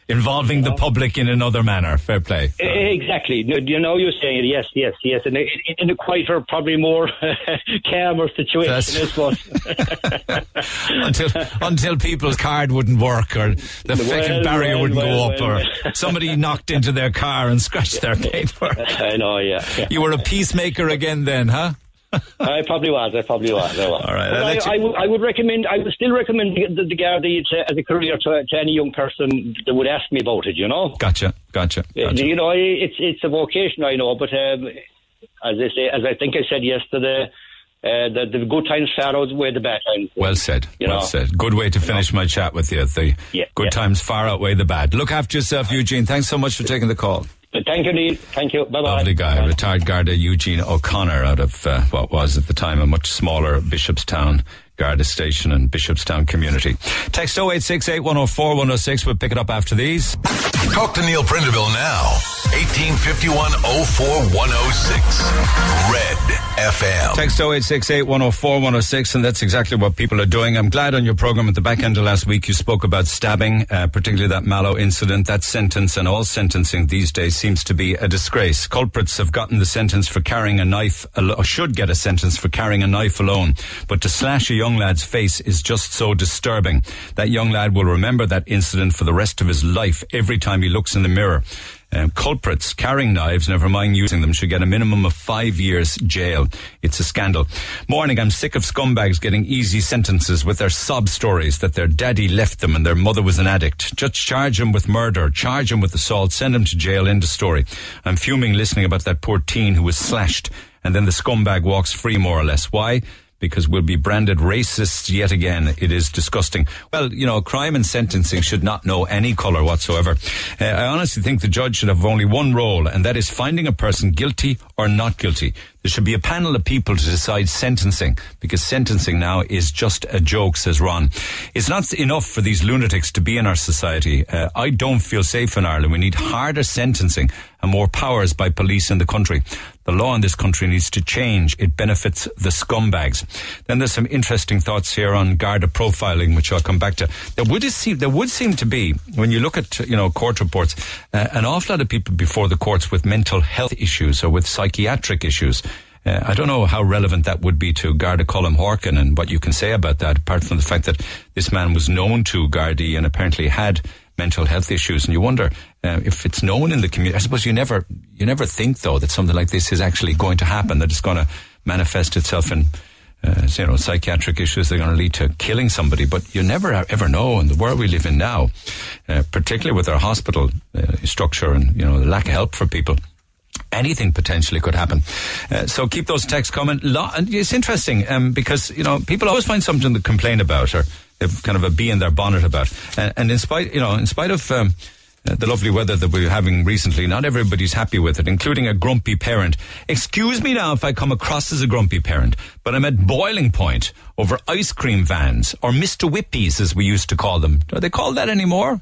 Involving the public in another manner. Fair play. Eh, Exactly. You know, you're saying it. Yes, yes, yes. And in, in a quieter, probably more calmer situation, until until people's card wouldn't work or the Well, fucking barrier well, wouldn't well, go up or somebody knocked into their car and scratched their paper. I know, yeah. You were a peacemaker again then, huh? I probably was. I probably was. I was. All right, I, you- I, would, recommend. I would still recommend the, the, Gardaí as a career to, to any young person that would ask me about it. You know. Gotcha, gotcha. Uh, You know, it's it's a vocation, I know, but um, as I say, as I think I said yesterday, uh, the, the good times far outweigh the bad times. Well said. You well know. said. Good way to finish my chat with you. The Yeah, good yeah. times far outweigh the bad. Look after yourself, Eugene. Thanks so much for taking the call. But thank you, Neil. Thank you. Bye bye. Lovely guy, retired Garda Eugene O'Connor out of uh, what was at the time a much smaller Bishopstown Garda station and Bishopstown community. Text 0868 104 106. We'll pick it up after these. Talk to Neil Prendeville now. 1851 04106. Red FM. Text 0868 104 106, and that's exactly what people are doing. I'm glad on your program at the back end of last week you spoke about stabbing, uh, particularly that Mallow incident. That sentence and all sentencing these days seems to be a disgrace. Culprits have gotten the sentence for carrying a knife, al- or should get a sentence for carrying a knife alone. But to slash a young lad's face is just so disturbing. That young lad will remember that incident for the rest of his life every time he looks in the mirror. Um, culprits carrying knives, never mind using them, should get a minimum of five years jail. It's a scandal. Morning, I'm sick of scumbags getting easy sentences with their sob stories that their daddy left them and their mother was an addict. Just charge them with murder, charge them with assault, send them to jail, end of story. I'm fuming listening about that poor teen who was slashed and then the scumbag walks free more or less. Why? Because we'll be branded racists yet again. It is disgusting. Well, you know, crime and sentencing should not know any colour whatsoever. Uh, I honestly think the judge should have only one role, and that is finding a person guilty or not guilty. There should be a panel of people to decide sentencing, because sentencing now is just a joke, says Ron. It's not enough for these lunatics to be in our society. Uh, I don't feel safe in Ireland. We need harder sentencing and more powers by police in the country. The law in this country needs to change. It benefits the scumbags. Then there's some interesting thoughts here on Garda profiling, which I'll come back to. There would seem, there would seem to be, when you look at, you know, court reports, uh, an awful lot of people before the courts with mental health issues or with psychiatric issues. Uh, I don't know how relevant that would be to Garda Colm Horkan and what you can say about that, apart from the fact that this man was known to Gardaí and apparently had mental health issues. And you wonder uh, if it's known in the community. I suppose you never, you never think though that something like this is actually going to happen, that it's going to manifest itself in, uh, you know, psychiatric issues that are going to lead to killing somebody. But you never ever know in the world we live in now, uh, particularly with our hospital uh, structure and, you know, the lack of help for people anything potentially could happen. Uh, so keep those texts coming. It's interesting um, because you know people always find something to complain about or they've kind of a bee in their bonnet about. And, and in spite, you know, in spite of um, uh, the lovely weather that we're having recently, not everybody's happy with it, including a grumpy parent. Excuse me now if I come across as a grumpy parent, but I'm at boiling point over ice cream vans, or Mr. Whippies as we used to call them. Are they called that anymore?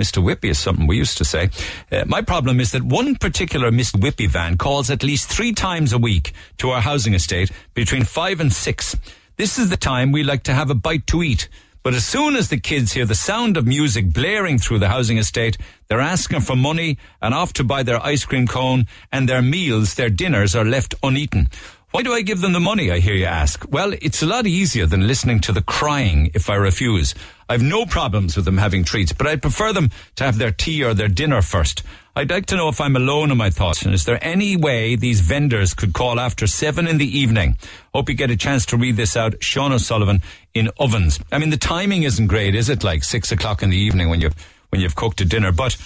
Mr. Whippy is something we used to say. Uh, my problem is that one particular Mr. Whippy van calls at least three times a week to our housing estate between five and six. This is the time we like to have a bite to eat. But as soon as the kids hear the sound of music blaring through the housing estate, they're asking for money and off to buy their ice cream cone and their meals, their dinners are left uneaten. Why do I give them the money, I hear you ask? Well, it's a lot easier than listening to the crying if I refuse. I've no problems with them having treats, but I'd prefer them to have their tea or their dinner first. I'd like to know if I'm alone in my thoughts, and is there any way these vendors could call after seven in the evening? Hope you get a chance to read this out. Sean O'Sullivan in Ovens. I mean, the timing isn't great, is it? Like six o'clock in the evening when you've, when you've cooked a dinner, but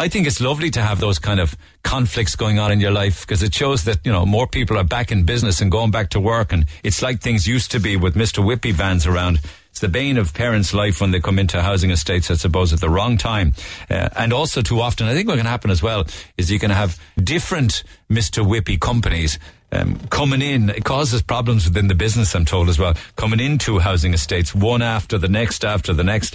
I think it's lovely to have those kind of conflicts going on in your life because it shows that, you know, more people are back in business and going back to work. And it's like things used to be with Mr. Whippy vans around. It's the bane of parents' life when they come into housing estates, I suppose, at the wrong time. Uh, and also too often, I think what can happen as well is you can have different Mr. Whippy companies um, coming in. It causes problems within the business, I'm told as well. Coming into housing estates, one after the next after the next.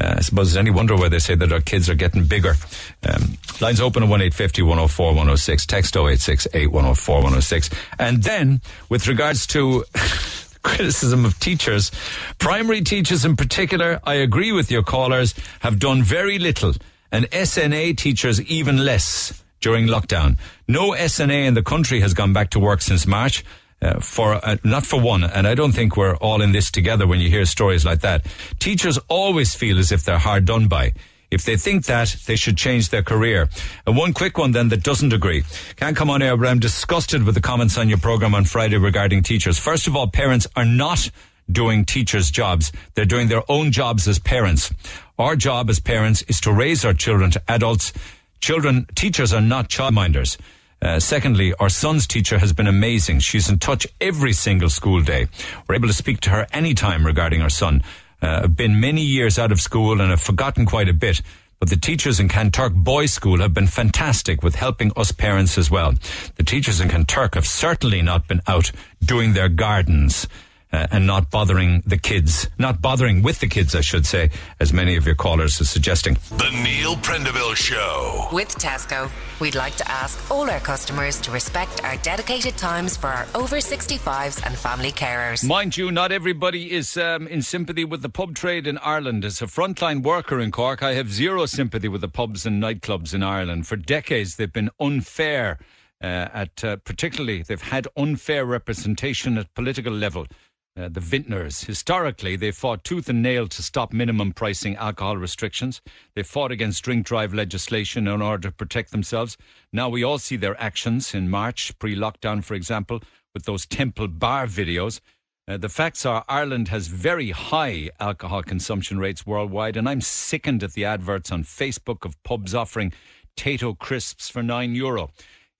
Uh, I suppose it's any wonder why they say that our kids are getting bigger. Um, lines open at 1850 104 106. Text 086 8104 106. And then, with regards to. criticism of teachers. Primary teachers in particular, I agree with your callers, have done very little, and SNA teachers even less during lockdown. No SNA in the country has gone back to work since March. Uh, for uh, not for one, and I don't think we're all in this together. When you hear stories like that, teachers always feel as if they're hard done by. If they think that, they should change their career. And one quick one then that doesn't agree. Can't come on air, but I'm disgusted with the comments on your program on Friday regarding teachers. First of all, parents are not doing teachers' jobs. They're doing their own jobs as parents. Our job as parents is to raise our children to adults Children, teachers are not childminders. Uh, secondly, our son's teacher has been amazing. She's in touch every single school day. We're able to speak to her anytime regarding our son. Uh, been many years out of school and have forgotten quite a bit. But the teachers in Kanturk Boys School have been fantastic with helping us parents as well. The teachers in Kanturk have certainly not been out doing their gardens uh, and not bothering the kids, not bothering with the kids, I should say, as many of your callers are suggesting. The Neil Prendeville Show. With Tesco, we'd like to ask all our customers to respect our dedicated times for our over 65s and family carers. Mind you, not everybody is um, in sympathy with the pub trade in Ireland. As a frontline worker in Cork, I have zero sympathy with the pubs and nightclubs in Ireland. For decades, they've been unfair. Uh, at uh, particularly, they've had unfair representation at political level. Uh, the vintners. Historically, they fought tooth and nail to stop minimum pricing alcohol restrictions. They fought against drink drive legislation in order to protect themselves. Now we all see their actions in March, pre lockdown, for example, with those temple bar videos. Uh, the facts are Ireland has very high alcohol consumption rates worldwide, and I'm sickened at the adverts on Facebook of pubs offering Tayto crisps for 9 euro.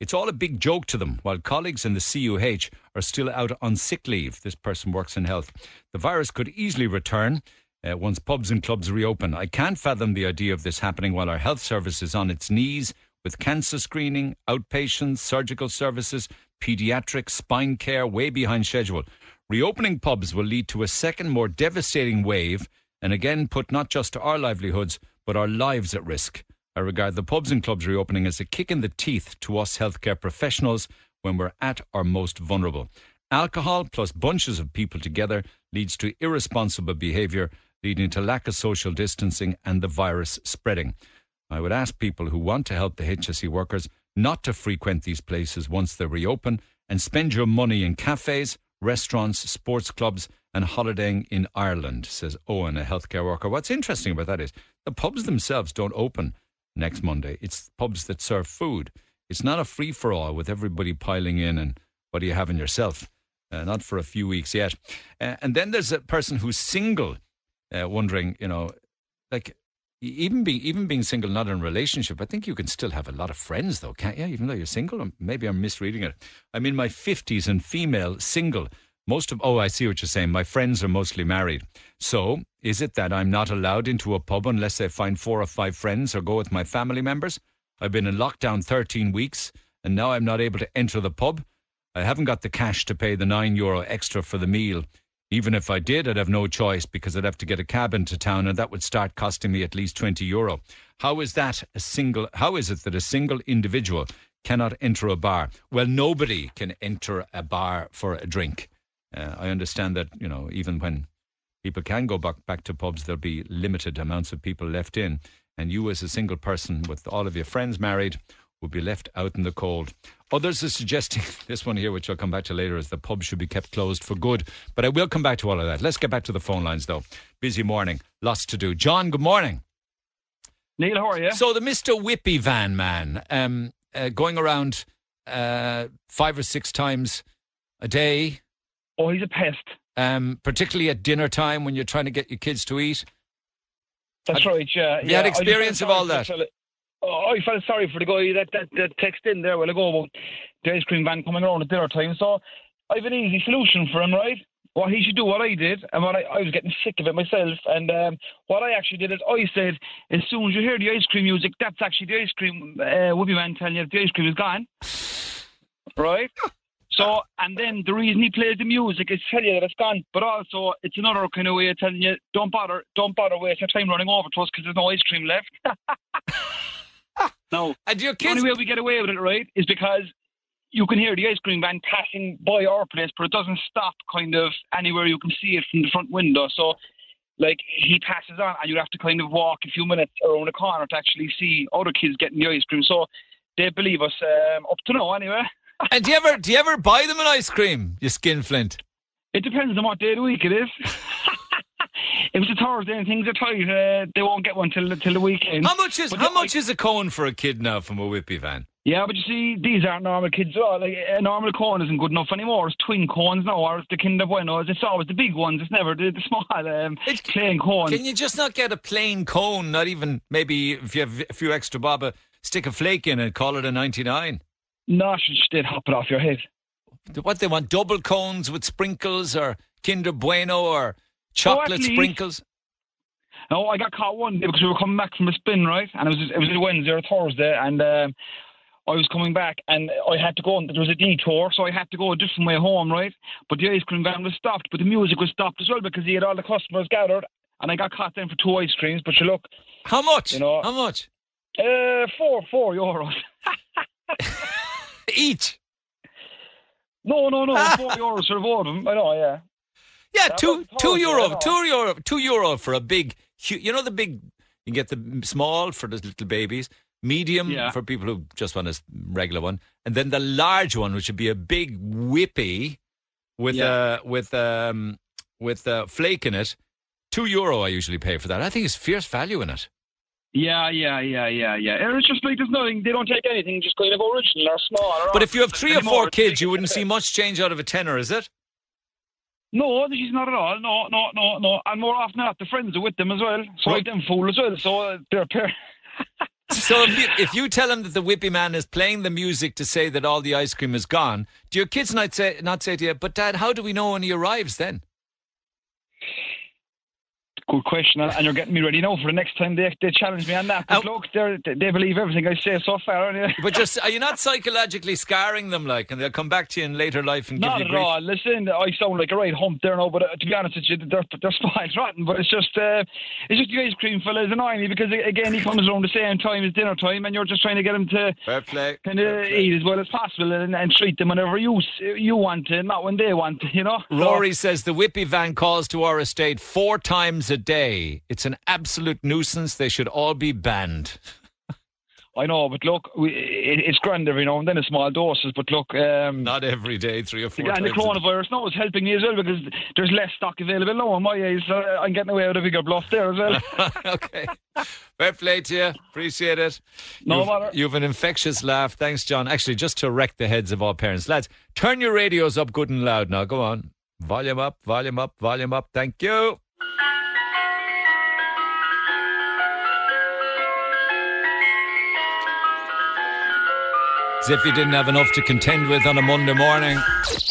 It's all a big joke to them, while colleagues in the CUH are still out on sick leave. This person works in health. The virus could easily return uh, once pubs and clubs reopen. I can't fathom the idea of this happening while our health service is on its knees with cancer screening, outpatients, surgical services, paediatrics, spine care way behind schedule. Reopening pubs will lead to a second, more devastating wave and again put not just our livelihoods, but our lives at risk. I regard the pubs and clubs reopening as a kick in the teeth to us healthcare professionals when we're at our most vulnerable. Alcohol plus bunches of people together leads to irresponsible behaviour, leading to lack of social distancing and the virus spreading. I would ask people who want to help the HSE workers not to frequent these places once they reopen and spend your money in cafes, restaurants, sports clubs, and holidaying in Ireland, says Owen, a healthcare worker. What's interesting about that is the pubs themselves don't open next Monday. It's pubs that serve food. It's not a free for all with everybody piling in and what are you having yourself? Uh, not for a few weeks yet. Uh, and then there's a person who's single, uh, wondering, you know, like even being even being single, not in a relationship. I think you can still have a lot of friends, though, can't you? Even though you're single, maybe I'm misreading it. I'm in my fifties and female, single. Most of, oh, I see what you're saying. My friends are mostly married. So, is it that I'm not allowed into a pub unless I find four or five friends or go with my family members? I've been in lockdown 13 weeks and now I'm not able to enter the pub. I haven't got the cash to pay the nine euro extra for the meal. Even if I did, I'd have no choice because I'd have to get a cab into town and that would start costing me at least 20 euro. How is that a single, how is it that a single individual cannot enter a bar? Well, nobody can enter a bar for a drink. Uh, I understand that, you know, even when people can go back, back to pubs, there'll be limited amounts of people left in. And you, as a single person with all of your friends married, will be left out in the cold. Others are suggesting this one here, which I'll come back to later, is the pub should be kept closed for good. But I will come back to all of that. Let's get back to the phone lines, though. Busy morning, lots to do. John, good morning. Neil, how are you? So the Mr. Whippy van man, um, uh, going around uh, five or six times a day. Oh, he's a pest. Um, particularly at dinner time when you're trying to get your kids to eat. That's Have- right, yeah. you yeah, had experience of all that? for the fella- Oh, I felt sorry for the guy that, that, that texted in there a while ago about the ice cream van coming around at dinner time. So I have an easy solution for him, right? What he should do, what I did, and what I, I was getting sick of it myself. And um, what I actually did is I said, as soon as you hear the ice cream music, that's actually the ice cream uh, Whoopie man telling you the ice cream is gone. Right? So, and then the reason he plays the music is to tell you that it's gone, but also it's another kind of way of telling you don't bother, don't bother waste your time running over to us because there's no ice cream left. no, and your kids... The only way we get away with it, right, is because you can hear the ice cream van passing by our place, but it doesn't stop kind of anywhere you can see it from the front window. So, like he passes on, and you have to kind of walk a few minutes around the corner to actually see other kids getting the ice cream. So they believe us um, up to now, anyway. And do you ever do you ever buy them an ice cream, you skinflint? It depends on what day of the week it is. if it's a Thursday and things are tight, uh, they won't get one till till the weekend. How much is But how much is a cone for a kid now from a whippy van? Yeah, but you see, these aren't normal kids at all. Like, a normal cone isn't good enough anymore. It's twin cones now, or it's the Kinder Buenos. It's always the big ones. It's never the, the small, um, it's, plain cones. Can you just not get a plain cone? Not even maybe if you have a few extra bob, stick a flake in and call it a ninety nine. No, she just did hop it off your head. What they want? Double cones with sprinkles, or Kinder Bueno, or chocolate actually- sprinkles? No, I got caught one day because we were coming back from a spin, right? And it was it was a Wednesday or Thursday, and um, I was coming back, and I had to go. There was a detour, so I had to go a different way home, right? But the ice cream van was stopped, but the music was stopped as well because he had all the customers gathered, and I got caught then for two ice creams. But you look, how much? You know, how much? Uh, four four euros. Each? No, no, no, four euros for both of them. I know, yeah. Yeah, That two two euro, two euro, two euro for a big. You know the big. You get the small for the little babies, medium Yeah. for people who just want a regular one, and then the large one, which would be a big whippy with Yeah. uh, with um with a flake in it. Two euro I usually pay for that. I think it's fierce value in it. Yeah, yeah, yeah, yeah, yeah. And It's just like there's nothing. They don't take anything, just kind of original or small. Or But if you have three or four kids, you wouldn't see much change out of a tenner, is it? No, she's not at all. No, no, no, no. And more often than not, the friends are with them as well. So I them fool as well. So uh, they're pair. So if you, if you tell them that the whippy man is playing the music to say that all the ice cream is gone, do your kids not say not say to you, "But Dad, how do we know when he arrives?" Then Good question, and and you're getting me ready now for the next time they they challenge me on that. But look, they're, they they believe everything I say so far. Anyway. But just are you not psychologically scarring them, like, and they'll come back to you in later life and give Not you at grief? all. Listen, I sound like a right hump there now, but uh, to be honest with you, they're, they're spoiled rotten. But it's just, uh, it's just the ice cream fella is annoying me because again he comes around the same time as dinner time, and you're just trying to get him to Fair play. kind of eat as well as possible and, and treat them whenever you you want to, not when they want to. You know. So- Rory says the whippy van calls to our estate four times a day. It's an absolute nuisance. They should all be banned. I know, but look, we, it, it's grand every now and then in small doses. But look, um, not every day, three or four And the times a day. coronavirus now is helping me as well because there's less stock available now in my eyes. So I'm getting away with a bigger bluff there as well. okay. Fair play to you. Appreciate it. No you've, matter. You've an infectious laugh. Thanks, John. Actually, just to wreck the heads of all parents. Lads, turn your radios up good and loud now. Go on. Volume up, volume up, volume up. Thank you. As if you didn't have enough to contend with on a Monday morning.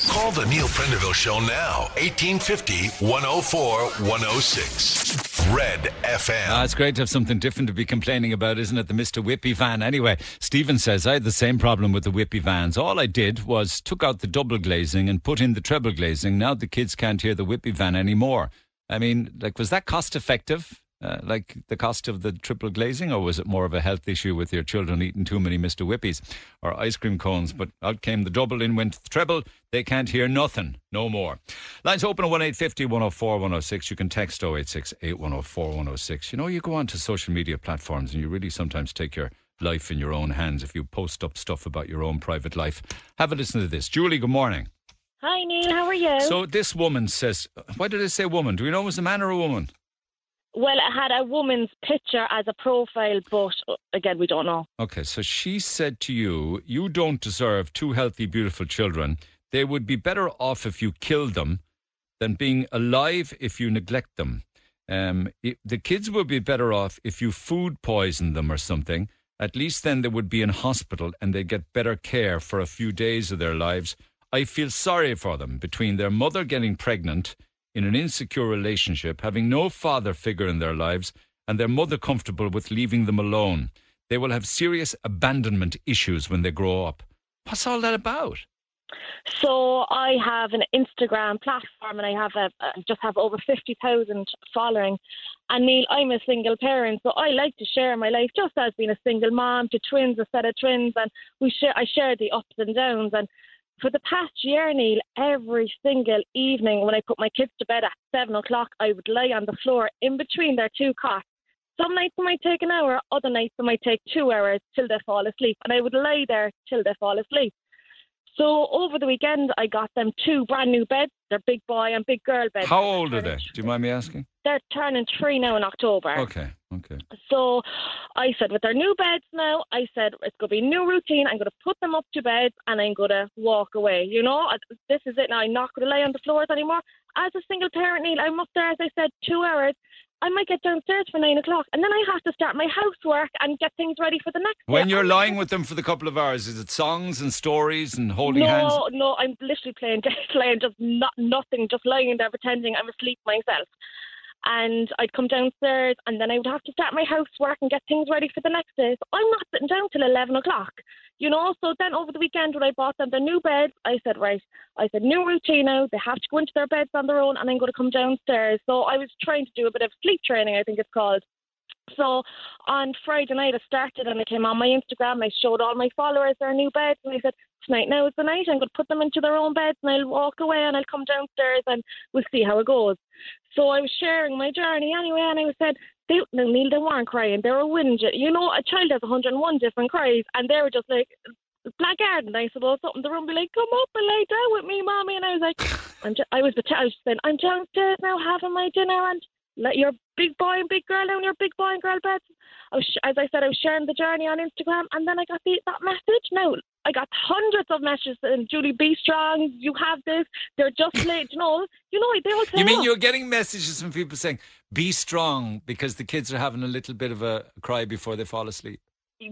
Call the Neil Prendeville Show now. 1850 104 106. Red FM. Ah, it's great to have something different to be complaining about, isn't it? The Mr. Whippy van. Anyway, Stephen says, I had the same problem with the Whippy vans. All I did was took out the double glazing and put in the treble glazing. Now the kids can't hear the Whippy van anymore. I mean, like, was that cost effective? Uh, like the cost of the triple glazing, or was it more of a health issue with your children eating too many Mr. Whippies or ice cream cones? But out came the double, in went the treble. They can't hear nothing, no more. Lines open at 1850 104 106. You can text 086 8104 106. You know, you go on to social media platforms and you really sometimes take your life in your own hands if you post up stuff about your own private life. Have a listen to this. Julie, good morning. Hi, Neil. How are you? So this woman says, why did I say woman? Do we know it was a man or a woman? Well, it had a woman's picture as a profile, but uh, again, we don't know. Okay, so she said to you, You don't deserve two healthy, beautiful children. They would be better off if you killed them than being alive if you neglect them. Um, it, the kids would be better off if you food poisoned them or something. At least then they would be in hospital and they'd get better care for a few days of their lives. I feel sorry for them between their mother getting pregnant in an insecure relationship, having no father figure in their lives, and their mother comfortable with leaving them alone. They will have serious abandonment issues when they grow up. What's all that about? So I have an Instagram platform, and I have a I just have over fifty thousand following. And Neil, I'm a single parent, so I like to share my life just as being a single mom to twins, a set of twins, and we share. I share the ups and downs, and for the past year, Neil, every single evening when I put my kids to bed at seven o'clock, I would lie on the floor in between their two cots. Some nights it might take an hour, other nights it might take two hours till they fall asleep, and I would lie there till they fall asleep. So over the weekend, I got them two brand new beds. They're big boy and big girl beds. How old are they? Do you mind me asking? They're turning three now in October. Okay, okay. So I said, with their new beds now, I said, it's going to be a new routine. I'm going to put them up to bed and I'm going to walk away. You know, this is it now. I'm not going to lay on the floors anymore. As a single parent, Neil, I'm up there, as I said, two hours. I might get downstairs for nine o'clock, and then I have to start my housework and get things ready for the next. When day. you're lying with them for the couple of hours, is it songs and stories and holding no, hands? No, no, I'm literally playing, just playing, just not nothing, just lying there pretending I'm asleep myself. And I'd come downstairs, and then I would have to start my housework and get things ready for the next day. So I'm not sitting down till eleven o'clock, you know. So then over the weekend, when I bought them their new beds, I said, right, I said new routine now. They have to go into their beds on their own, and I'm going to come downstairs. So I was trying to do a bit of sleep training, I think it's called. So on Friday night, I started and I came on my Instagram. I showed all my followers their new beds, and I said, "Tonight now is the night. I'm going to put them into their own beds, and I'll walk away and I'll come downstairs and we'll see how it goes." So I was sharing my journey anyway, and I said, "They, no, Neil, they weren't crying. They were whinging. You know, a child has 101 different cries, and they were just like." Black Garden, I suppose, something the room be like, come up and lay down with me, mommy. And I was like, I'm just, I was, I was saying, I'm downstairs now having my dinner and let your big boy and big girl down your big boy and girl beds. I was, as I said, I was sharing the journey on Instagram, and then I got the, that message. Now I got hundreds of messages saying, "Julie, be strong. You have this. They're just late." You know, you know, they will. You mean you're getting messages from people saying, "Be strong," because the kids are having a little bit of a cry before they fall asleep.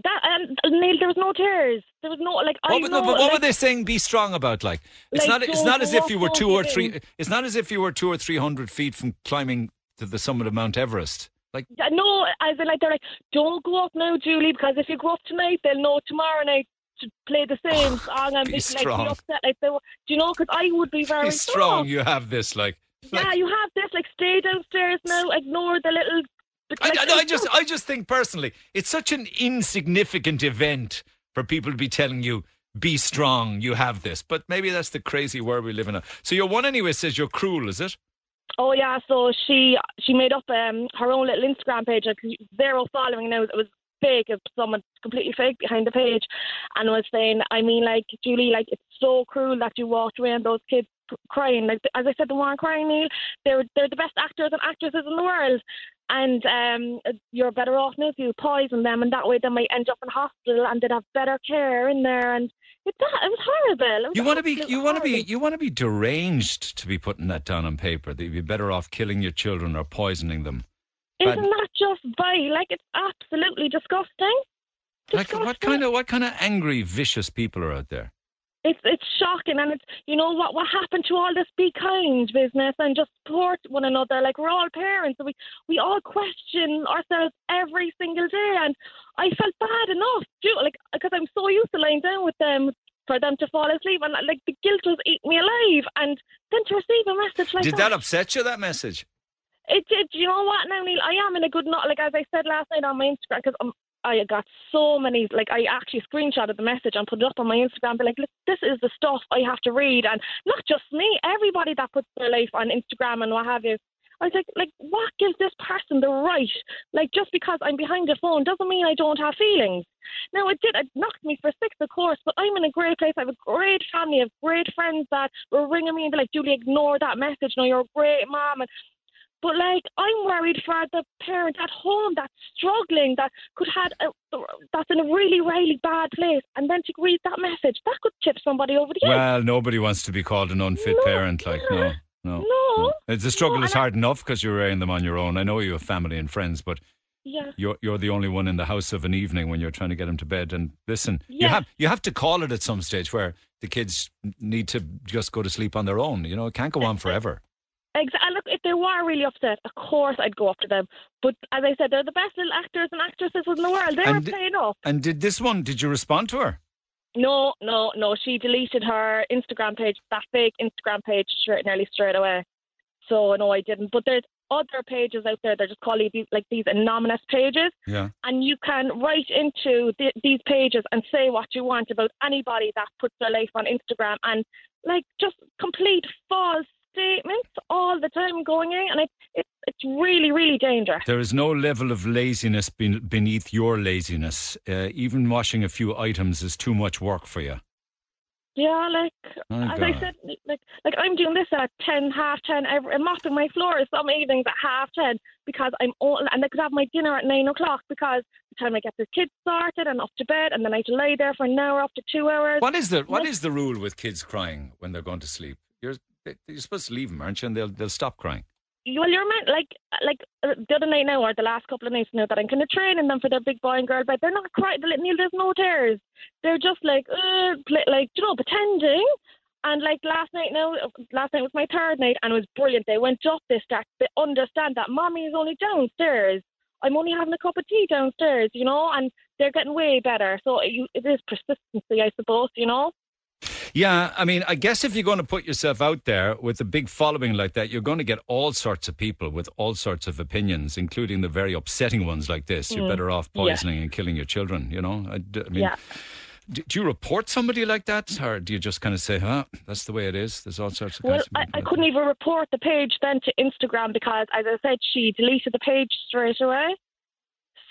That and Neil, there was no tears. There was no like. What, I were, know, the- but what like, were they saying? Be strong about like it's Like, not. It's don't as if you were two or three. It's not as if you were two or three hundred feet from climbing to the summit of Mount Everest. Like Yeah, No, as in like they're like, don't go up now, Julie, because if you go up tonight, they'll know tomorrow night to play the same song and Be be, like strong. be upset. Like they, were- do you know? Because I would be very be strong. You have this. Like Yeah, you have this. Like stay downstairs now. Ignore the little. I, like, I, I just, I just think personally, it's such an insignificant event for people to be telling you, "Be strong, you have this." But maybe that's the crazy world we live in. now. So your one anyway says you're cruel, is it? Oh yeah, so she she made up um her own little Instagram page, like zero following now. It was fake, was someone completely fake behind the page, and was saying, I mean, like Julie, like it's so cruel that you walked away and those kids crying. Like as I said, they weren't crying, Neil. They're they're the best actors and actresses in the world. And um, you're better off now if you poison them, and that way they might end up in hospital, and they'd have better care in there. And it, that, it was horrible. It was You want to be, you want to be, you want to be deranged to be putting that down on paper. That you'd be better off killing your children or poisoning them. Isn't that just vile? Like it's absolutely disgusting. Like what kind of, what kind of angry, vicious people are out there? it's it's shocking, and it's you know what what happened to all this be kind business and just support one another. Like we're all parents, and we we all question ourselves every single day. And I felt bad enough, too, like because I'm so used to lying down with them for them to fall asleep, and like the guilt was eating me alive. And then to receive a message like Did that upset you? That message? It did. You know what, now, Neil? I am in a good knot. Like as I said last night on my Instagram, because I got so many. Like I actually screenshotted the message and put it up on my Instagram. But like, look, this is the stuff I have to read, and not just me. Everybody that puts their life on Instagram and what have you. I was like, like, what gives this person the right? Like, just because I'm behind a phone doesn't mean I don't have feelings. Now, it did, it knocked me for six, of course, but I'm in a great place. I have a great family, I have great friends that were ringing me and be like, Julie, ignore that message. No, you're a great mom. And but like, I'm worried for the parent at home that's struggling, that could had a, that's in a really, really bad place, and then to read that message, that could tip somebody over the edge. Well, nobody wants to be called an unfit parent. Like, no, no, no. It's a struggle No, is and I- hard enough because you're rearing them on your own. I know you have family and friends, but Yeah. you're you're the only one in the house of an evening when you're trying to get them to bed. And listen, yeah. you have you have to call it at some stage where the kids need to just go to sleep on their own. You know, it can't go on forever. Exactly. Look, if they were really upset, of course I'd go up to them. But as I said, they're the best little actors and actresses in the world. They And were di- playing up. And did this one? Did you respond to her? No, no, no. She deleted her Instagram page, that fake Instagram page, straight, nearly straight away. So no, I didn't. But there's other pages out there. They're just calling these like these anonymous pages, Yeah. and you can write into th- these pages and say what you want about anybody that puts their life on Instagram, and like just complete false statements all the time going in, and it, it it's really really dangerous. There is no level of laziness beneath your laziness. Uh, even washing a few items is too much work for you. Yeah, like Oh, as I said, like like I'm doing this at ten, half ten. Every, I'm mopping my floors some evenings at half ten because I'm all, and I could have my dinner at nine o'clock because the time I get the kids started and off to bed, and then I have to lie there for an hour up to two hours. What is the what is the rule with kids crying when they're going to sleep? You're you're supposed to leave them, aren't you? And they'll they'll stop crying. Well, you're meant like like uh, the other night now or the last couple of nights now that I'm kind of training them for their big boy and girl bed. They're not crying. Neil, there's no tears. They're just like uh, like you know pretending. And like last night now, uh, last night was my third night and it was brilliant. They went up. They start to understand that mommy is only downstairs. I'm only having a cup of tea downstairs, you know, and they're getting way better. So it is persistency, I suppose, you know. Yeah, I mean, I guess if you're going to put yourself out there with a big following like that, you're going to get all sorts of people with all sorts of opinions, including the very upsetting ones like this. You're Mm. better off Yeah. poisoning and killing your children. You know, I, d- I mean, Yeah. do, do you report somebody like that, or do you just kind of say, "Huh, that's the way it is"? There's all sorts of Well, I, I couldn't even report the page then to Instagram because, as I said, she deleted the page straight away.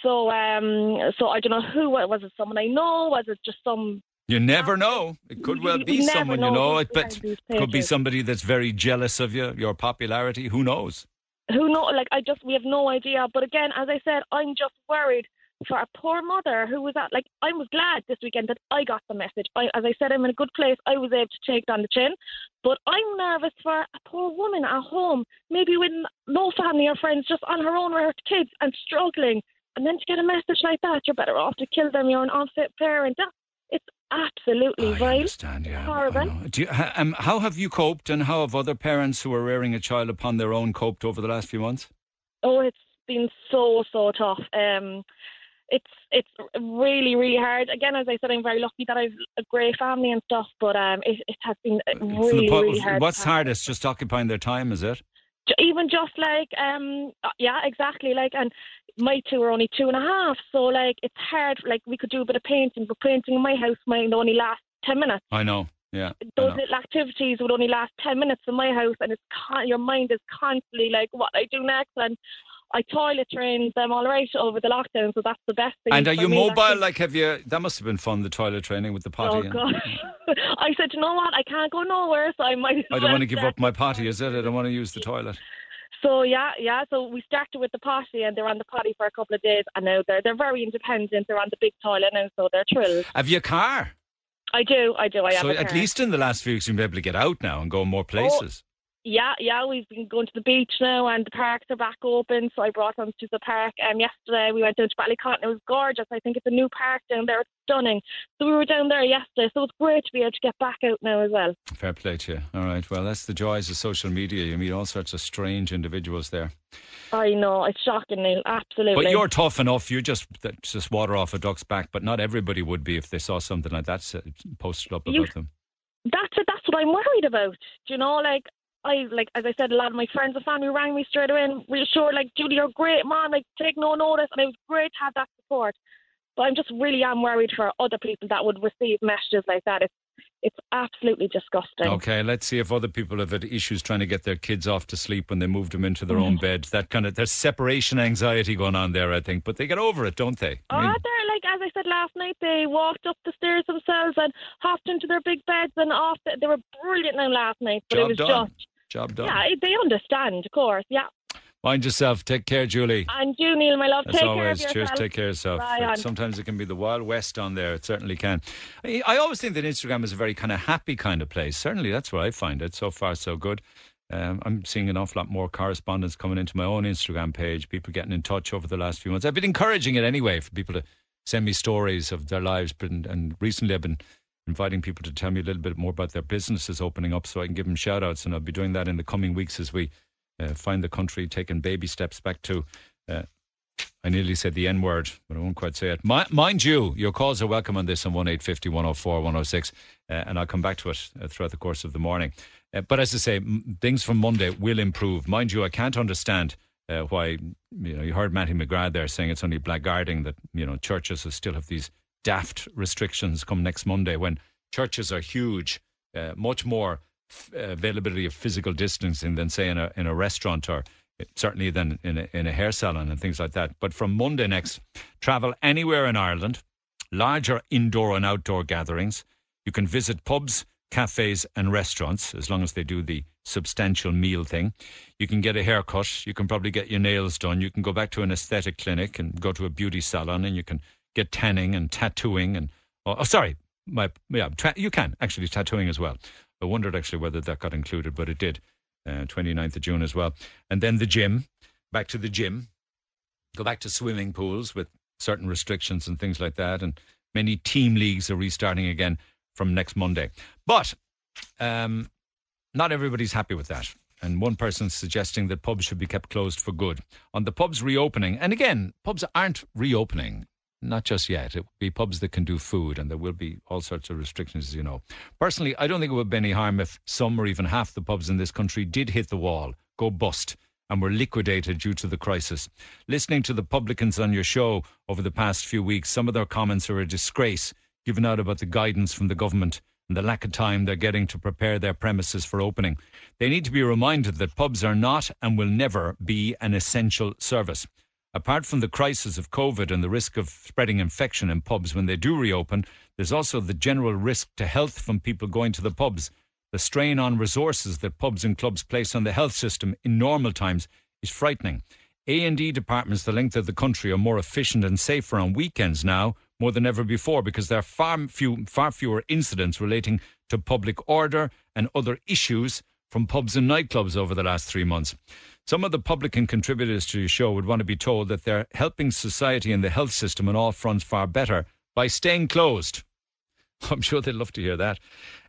So, um, so I don't know who was. It someone I know? Was it just some? You never know. It could well be someone you know know, it, but it could be somebody that's very jealous of you, your popularity. Who knows? Who know? Like I just we have no idea. But again, as I said, I'm just worried for a poor mother who was at like I was glad this weekend that I got the message. I, as I said, I'm in a good place. I was able to take it on the chin, but I'm nervous for a poor woman at home, maybe with no family or friends, just on her own with her kids and struggling. And then to get a message like that, you're better off to kill them. You're an unfit parent. That, absolutely vile. understand, yeah. Horrible. Do you, um, how have you coped, and how have other parents who are rearing a child upon their own coped over the last few months? Oh, it's been so so tough. Um, it's it's really really hard. Again, as I said, I'm very lucky that I've a great family and stuff, but um, it, it has been really po- really hard. What's hardest? Just occupying their time, is it? Even just like um, uh, yeah, exactly. Like, and my two are only two and a half, so like it's hard. Like we could do a bit of painting, but painting in my house might only last ten minutes. I know. Yeah. Those little activities would only last ten minutes in my house, and it's con- your mind is constantly like, what I do next, and I toilet trained them all right over the lockdown, so that's the best thing. And are you me, mobile? actually. Like, have you? That must have been fun. The toilet training with the potty. Oh God! I said, you know what? I can't go nowhere, so I might. I don't want to give up my potty. Is it? I don't want to use the toilet. So yeah, yeah. So we started with the potty, and they're on the potty for a couple of days, and now they're they're very independent. They're on the big toilet and so they're thrilled. Have you a car? I do, I do. I have so at car. least in the last few weeks, you'll be able to get out now and go more oh, places. Yeah, yeah, we've been going to the beach now, and the parks are back open. So I brought them to the park. Um, yesterday we went down to Ballycotton. It was gorgeous. I think it's a new park down there. It's stunning. So we were down there yesterday. So it's great to be able to get back out now as well. Fair play to you. All right. Well, that's the joys of social media. You meet all sorts of strange individuals there. I know it's shocking, Neil. Absolutely. But you're tough enough. You just just water off a duck's back. But not everybody would be if they saw something like that posted up about You- them. that's it. That's what I'm worried about. Do you know, like I like as I said, a lot of my friends and family rang me straight away and reassured, like Julie, you're great, mom. Like take no notice, and it was great to have that support. But I'm just really am worried for other people that would receive messages like that. It's it's absolutely disgusting. Okay, let's see if other people have had issues trying to get their kids off to sleep when they moved them into their own Mm. bed. That kind of there's separation anxiety going on there, I think. But they get over it, don't they? I Oh, mean, they're like as I said last night, they walked up the stairs themselves and hopped into their big beds and off. The, they were brilliant now last night, but it was done. just Job done. yeah, they understand, of course, yeah. Mind yourself. Take care, Julie. And you, Neil, my love, As take always, care of cheers. Take care of yourself. Bye. Sometimes it can be the Wild West on there. It certainly can. I, I always think that Instagram is a very kind of happy kind of place. Certainly, that's where I find it. So far, so good. Um, I'm seeing an awful lot more correspondence coming into my own Instagram page. People getting in touch over the last few months. I've been encouraging it anyway for people to send me stories of their lives. But and recently, I've been inviting people to tell me a little bit more about their businesses opening up, so I can give them shout outs. And I'll be doing that in the coming weeks as we uh, find the country taking baby steps back to. Uh, I nearly said the N word, but I won't quite say it. Mi- mind you, your calls are welcome on this on 1850 104 106, uh, and I'll come back to it uh, throughout the course of the morning. Uh, but as I say, m- things from Monday will improve. Mind you, I can't understand uh, why, you know, you heard Mattie McGrath there saying it's only blackguarding that, you know, churches still have these daft restrictions come next Monday when churches are huge, uh, much more f- availability of physical distancing than, say, in a, in a restaurant or certainly than in a, in a hair salon and things like that. But from Monday next, travel anywhere in Ireland, larger indoor and outdoor gatherings. You can visit pubs, cafes, and restaurants as long as they do the substantial meal thing. You can get a haircut. You can probably get your nails done. You can go back to an aesthetic clinic and go to a beauty salon, and you can get tanning and tattooing and oh, oh sorry, my yeah, ta- you can actually tattooing as well. I wondered actually whether that got included, but it did. Uh, 29th of June as well. And then the gym, back to the gym, go back to swimming pools with certain restrictions and things like that. And many team leagues are restarting again from next Monday. But um, not everybody's happy with that. And one person's suggesting that pubs should be kept closed for good. On the pubs reopening, and again, pubs aren't reopening, not just yet. It will be pubs that can do food, and there will be all sorts of restrictions, as you know. Personally, I don't think it would be any harm if some or even half the pubs in this country did hit the wall, go bust, and were liquidated due to the crisis. Listening to the publicans on your show over the past few weeks, some of their comments are a disgrace given out about the guidance from the government and the lack of time they're getting to prepare their premises for opening. They need to be reminded that pubs are not and will never be an essential service. Apart from the crisis of COVID and the risk of spreading infection in pubs when they do reopen, there's also the general risk to health from people going to the pubs. The strain on resources that pubs and clubs place on the health system in normal times is frightening. A&E departments the length of the country are more efficient and safer on weekends now more than ever before because there are far, few, far fewer incidents relating to public order and other issues from pubs and nightclubs over the last three months. Some of the publican contributors to your show would want to be told that they're helping society and the health system on all fronts far better by staying closed. I'm sure they'd love to hear that.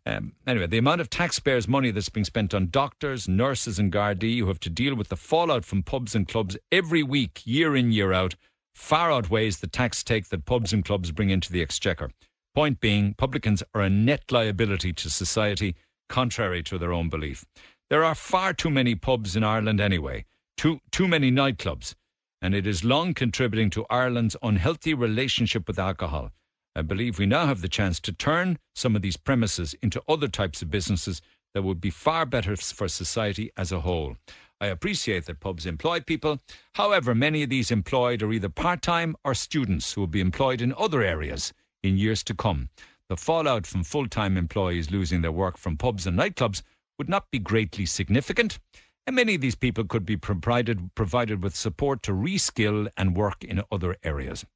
Um, anyway, the amount of taxpayers' money that's being spent on doctors, nurses, and Gardaí who have to deal with the fallout from pubs and clubs every week, year in, year out, far outweighs the tax take that pubs and clubs bring into the exchequer. Point being, publicans are a net liability to society, contrary to their own belief. There are far too many pubs in Ireland anyway, too, too many nightclubs, and it is long contributing to Ireland's unhealthy relationship with alcohol. I believe we now have the chance to turn some of these premises into other types of businesses that would be far better for society as a whole. I appreciate that pubs employ people. However, many of these employed are either part time or students who will be employed in other areas in years to come. The fallout from full time employees losing their work from pubs and nightclubs would not be greatly significant, and many of these people could be provided, provided with support to reskill and work in other areas.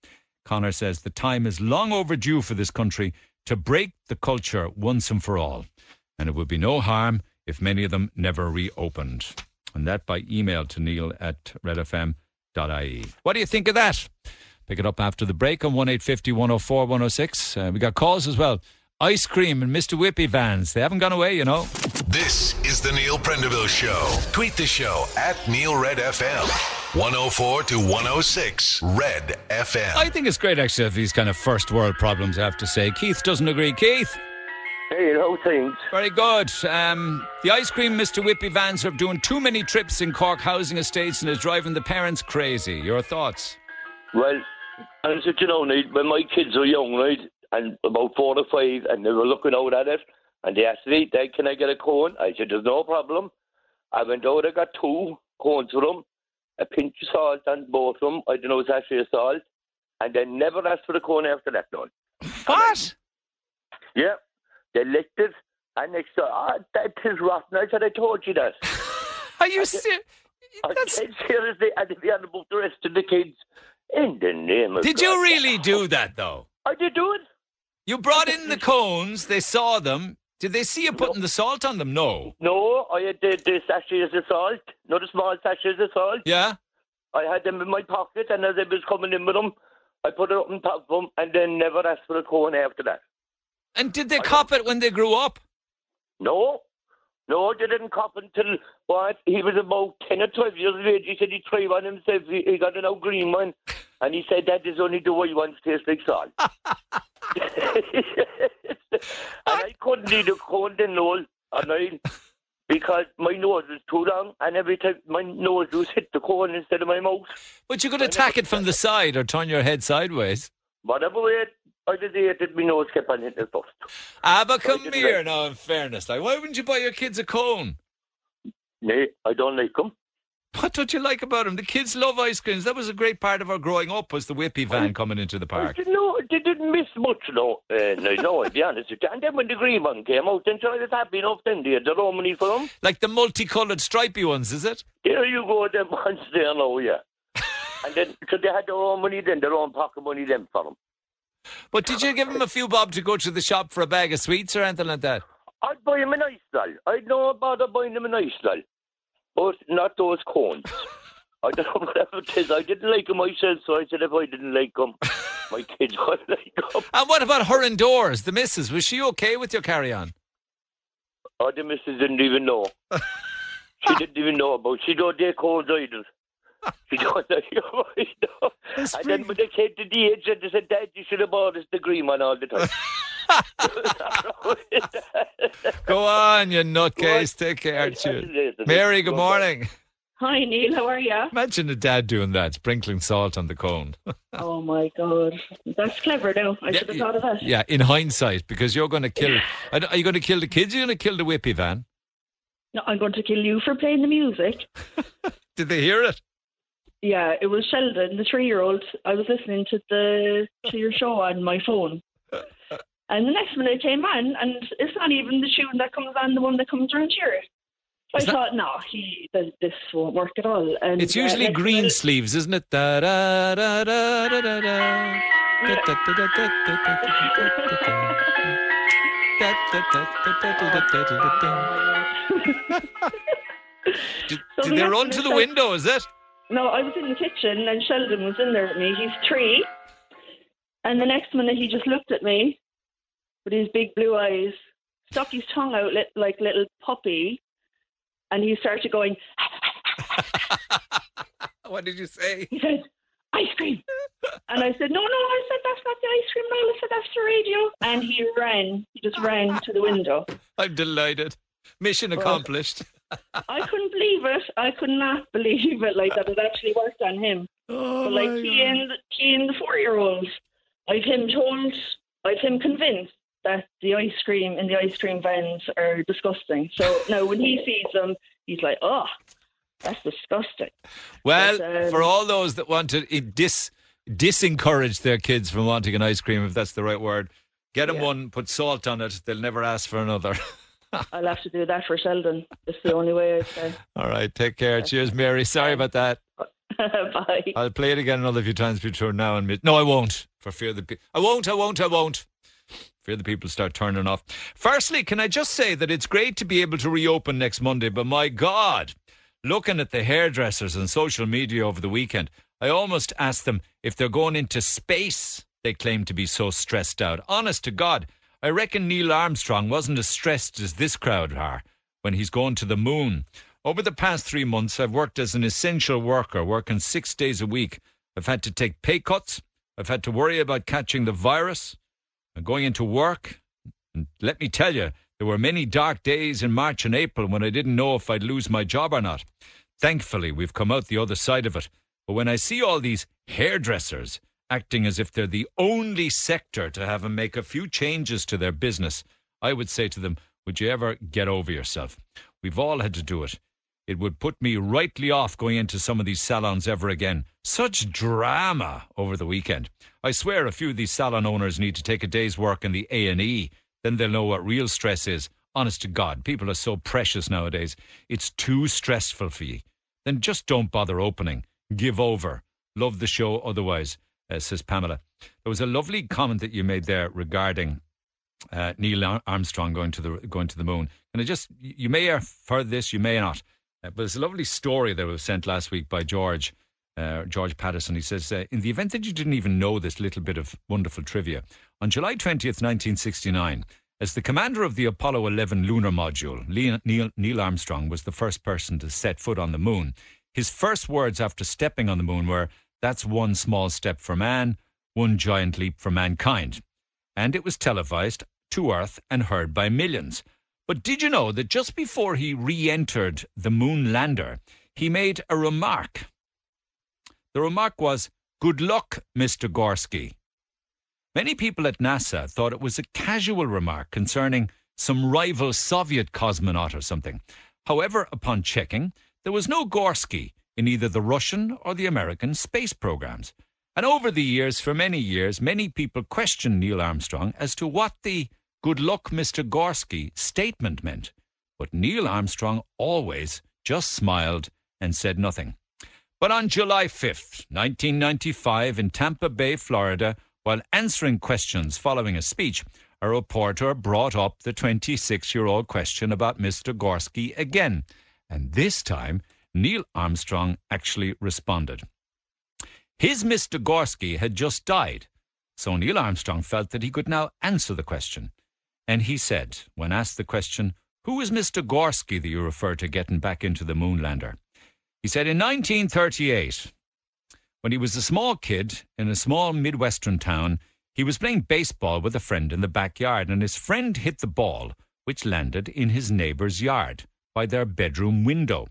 Connor says the time is long overdue for this country to break the culture once and for all, and it would be no harm if many of them never reopened. And that by email to neil at redfm.ie. What do you think of that? Pick it up after the break on 1850 104 106. Uh, we got calls as well. Ice cream and Mr. Whippy vans. They haven't gone away, you know. This is the Neil Prendeville Show. Tweet the show at Neil Red FM. 104 to 106 Red FM. I think it's great actually have these kind of first world problems, I have to say. Keith doesn't agree. Keith? Hey, how things? Very good. Um, the ice cream Mr. Whippy vans are doing too many trips in Cork housing estates and is driving the parents crazy. Your thoughts? Well, I said, you know, Nate, when my kids were young, right, and about four or five, and they were looking out at it, and they asked me, Dad, can I get a cone? I said, there's no problem. I went out, I got two cones for them, a pinch of salt on both of them. I don't know if it's actually a salt. And they never asked for a cone after that, done. What? Yeah. They licked it, and they said, ah, that is rotten. I said, I told you that. Are you serious? I said, seriously, and if you had the rest of the kids, in the name of Did God. you really do that, though? I did do it. You brought in the cones, they saw them. Did they see you putting the salt on them? No. No, I had the, the sachets of salt, not the small sachets of salt. Yeah? I had them in my pocket, and as I was coming in with them, I put it up on top of them, and then never asked for a cone after that. And did they cop it when they grew up? No, no, they didn't cop until what? He was about ten or twelve years of age. He said he tried one himself. He, he got an old green one, and he said that is only the white ones taste like salt. and I couldn't eat a cone then, Noel, and I because my nose was too long, and every time my nose was hit the cone instead of my mouth. But you could attack it from the side or turn your head sideways. Whatever way I did it, my nose kept on hitting the dust. Ah, but come here now, in fairness. Like, why wouldn't you buy your kids a cone? Nay, I don't like them. What don't you like about them? The kids love ice creams. That was a great part of our growing up, was the Whippy van coming into the park. No, they didn't miss much, no. Uh, no, no, I'll be honest with you. And then when the green one came out, then so I was happy enough then. They had the Romany for them. Like the multicoloured stripy ones, is it? There you go, them ones there now, yeah. and then, so they had their own money then, their own pocket money then for them. But did you give him a few bob to go to the shop for a bag of sweets or anything like that? I'd buy him a nice doll. I'd know about buying him a nice doll. But not those cones. I don't know whatever it is. I didn't like them myself, so I said if I didn't like them, my kids would like them. And what about her indoors, the missus? Was she okay with your carry on? Oh, the missus didn't even know. she didn't even know about. She don't take cold either. She don't know. you know. And then when they came to the age, they said, Dad, you should have bought us the green one all the time. Go on, you nutcase. Take care. Cheers. Mary, good morning. Hi, Neil. How are you? Imagine a dad doing that, sprinkling salt on the cone. oh my God, that's clever. Now I should have thought of that. yeah, in hindsight, because you're going to kill. Are you going to kill the kids? Or are you going to kill the Whippy van? No, I'm going to kill you for playing the music. Did they hear it? Yeah, it was Sheldon, the three-year-old. I was listening to the to your show on my phone, and the next minute it came on, and it's not even the tune that comes on, the one that comes around here. So I that... thought, no, he this won't work at all. And it's usually uh, green minute... sleeves, isn't it? Da da da da da da da. Did, so did they run to the window? Is it? No, I was in the kitchen and Sheldon was in there with me. He's three. And the next minute he just looked at me with his big blue eyes, stuck his tongue out li- like little puppy, and he started going, What did you say? He said, ice cream. and I said, no, no, I said, that's not the ice cream, no, I said, that's the radio. And he ran. He just ran to the window. I'm delighted. Mission accomplished. I couldn't believe it. I could not believe it like that. It actually worked on him. Oh but like he and he and the four year old, I've him told, I've him convinced that the ice cream in the ice cream vans are disgusting. So now when he sees them, he's like, oh, that's disgusting. Well, But, um, for all those that want to i- dis disencourage their kids from wanting an ice cream, if that's the right word, get them Yeah. one, put salt on it. They'll never ask for another. I'll have to do that for Sheldon. It's the only way. I'd say. All right, take care. Cheers, Mary. Sorry about that. Bye. I'll play it again another few times between now and mid. No, I won't. For fear that pe- I won't. I won't. I won't. Fear the people start turning off. Firstly, can I just say that it's great to be able to reopen next Monday, but my God, looking at the hairdressers and social media over the weekend, I almost asked them if they're going into space. They claim to be so stressed out. Honest to God, I reckon Neil Armstrong wasn't as stressed as this crowd are when he's going to the moon. Over the past three months, I've worked as an essential worker, working six days a week. I've had to take pay cuts. I've had to worry about catching the virus and going into work. And let me tell you, there were many dark days in March and April when I didn't know if I'd lose my job or not. Thankfully, we've come out the other side of it. But when I see all these hairdressers acting as if they're the only sector to have them make a few changes to their business, I would say to them, would you ever get over yourself? We've all had to do it. It would put me rightly off going into some of these salons ever again. Such drama over the weekend. I swear a few of these salon owners need to take a day's work in the A&E. Then they'll know what real stress is. Honest to God, people are so precious nowadays. It's too stressful for you. Then just don't bother opening. Give over. Love the show otherwise, uh, says Pamela. There was a lovely comment that you made there regarding uh, Neil Armstrong going to the going to the moon. And I just you may have heard this, you may not, uh, but it's a lovely story that was sent last week by George. Uh, George Patterson. He says, uh, in the event that you didn't even know this little bit of wonderful trivia, on July 20th, 1969, as the commander of the Apollo 11 lunar module, Neil, Neil Armstrong was the first person to set foot on the moon. His first words after stepping on the moon were, That's one small step for man, one giant leap for mankind and it was televised to Earth and heard by millions. But did you know that just before he re entered the moon lander, he made a remark? The remark was, Good luck, Mr. Gorsky. Many people at NASA thought it was a casual remark concerning some rival Soviet cosmonaut or something. However, upon checking, there was no Gorsky in either the Russian or the American space programs. And over the years, for many years, many people questioned Neil Armstrong as to what the good luck, Mr. Gorsky statement meant. But Neil Armstrong always just smiled and said nothing. But on July 5th, 1995, in Tampa Bay, Florida, while answering questions following a speech, a reporter brought up the 26 year old question about Mr. Gorsky again. And this time, Neil Armstrong actually responded. His Mr. Gorsky had just died, so Neil Armstrong felt that he could now answer the question. And he said, when asked the question, Who is Mr. Gorsky that you refer to getting back into the moonlander? He said, In 1938, when he was a small kid in a small Midwestern town, he was playing baseball with a friend in the backyard, and his friend hit the ball, which landed in his neighbour's yard by their bedroom window.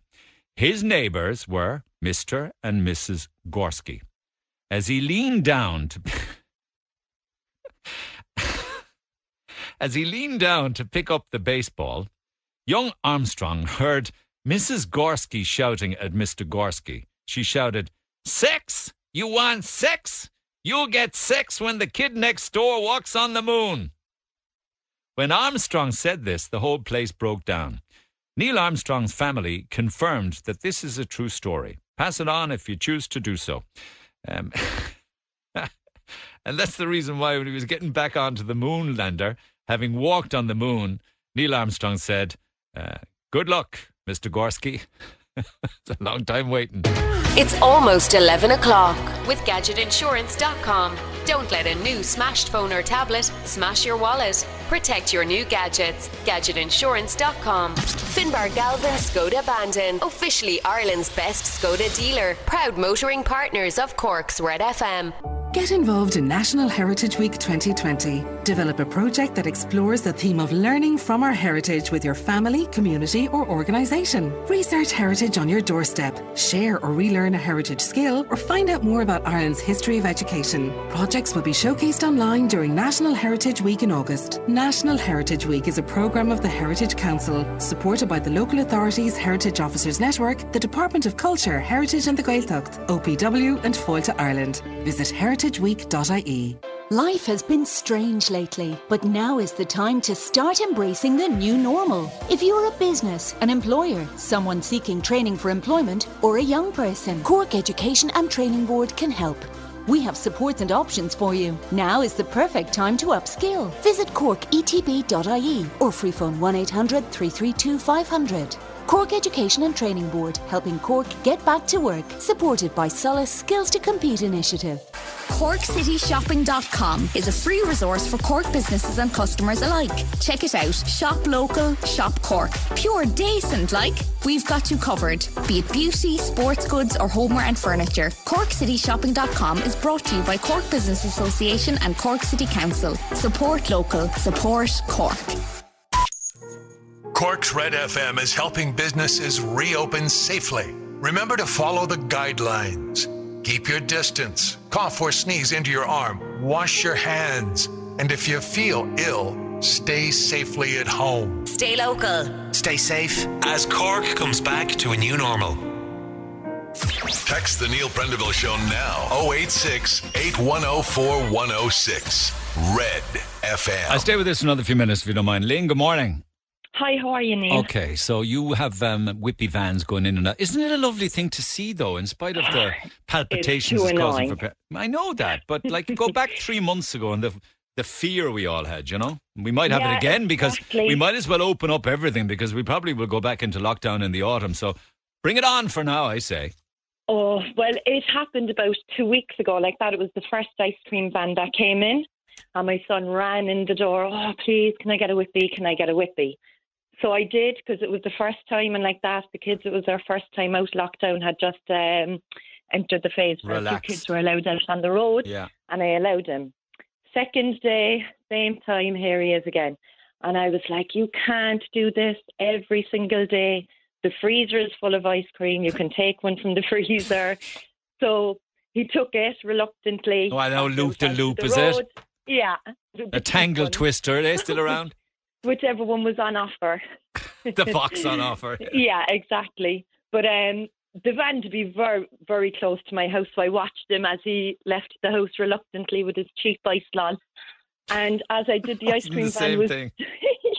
His neighbours were Mr. and Mrs. Gorsky as he leaned down to as he leaned down to pick up the baseball, young Armstrong heard Mrs. Gorsky shouting at Mr. Gorsky. She shouted, Sex? You want sex? You'll get sex when the kid next door walks on the moon. When Armstrong said this, the whole place broke down. Neil Armstrong's family confirmed that this is a true story. Pass it on if you choose to do so. Um, and that's the reason why when he was getting back onto the moon lander, having walked on the moon, Neil Armstrong said, uh, Good luck, Mr. Gorsky. it's a long time waiting. It's almost 11 o'clock with GadgetInsurance.com. Don't let a new smashed phone or tablet smash your wallet. Protect your new gadgets. GadgetInsurance.com. Finbar Galvin Skoda Bandon, officially Ireland's best Skoda dealer. Proud motoring partners of Cork's Red FM. Get involved in National Heritage Week 2020. Develop a project that explores the theme of learning from our heritage with your family, community, or organisation. Research heritage on your doorstep, share or relearn a heritage skill, or find out more about Ireland's history of education. Projects will be showcased online during National Heritage Week in August. National Heritage Week is a programme of the Heritage Council, supported by the local authorities Heritage Officers Network, the Department of Culture, Heritage and the Gaeltacht, OPW, and Fáilte Ireland. Visit heritageweek.ie. Life has been strange lately, but now is the time to start embracing the new normal. If you're a business, an employer, someone seeking training for employment, or a young person, Cork Education and Training Board can help. We have supports and options for you. Now is the perfect time to upskill. Visit corketb.ie or free phone 1800 332 500. Cork Education and Training Board, helping Cork get back to work. Supported by SOLAS Skills to Compete initiative. CorkCityShopping.com is a free resource for Cork businesses and customers alike. Check it out. Shop local, shop Cork. Pure decent like. We've got you covered. Be it beauty, sports goods, or homeware and furniture. CorkCityShopping.com is brought to you by Cork Business Association and Cork City Council. Support local. Support Cork. Cork's Red FM is helping businesses reopen safely. Remember to follow the guidelines. Keep your distance. Cough or sneeze into your arm. Wash your hands. And if you feel ill, stay safely at home. Stay local. Stay safe as Cork comes back to a new normal. Text the Neil Prendeville Show now 086 8104 106. Red FM. I'll stay with this another few minutes if you don't mind. Lynn, good morning. Hi, how are you, Neil? Okay, so you have um, whippy vans going in and out. Isn't it a lovely thing to see, though, in spite of the palpitations too it's causing for I know that, but like go back three months ago and the the fear we all had, you know? We might have Yeah, it again because exactly. we might as well open up everything because we probably will go back into lockdown in the autumn. So bring it on for now, I say. Oh, well, it happened about two weeks ago, like that. It was the first ice cream van that came in, and my son ran in the door. Oh, please, can I get a whippy? Can I get a whippy? So I did because it was the first time, and like that, the kids, it was their first time out. Lockdown had just um, entered the phase where Relax. kids were allowed out on the road, Yeah. and I allowed him. Second day, same time, here he is again. And I was like, you can't do this every single day. The freezer is full of ice cream. You can take one from the freezer. So he took it reluctantly. Oh, I know, loop de loop, the is it? Yeah. A tangle twister, are they still around? Whichever one was on offer. the box on offer. yeah, exactly. But um, the van to be very, very close to my house, so I watched him as he left the house reluctantly with his cheap ice lol. And as I did, the ice The cream van same was thing.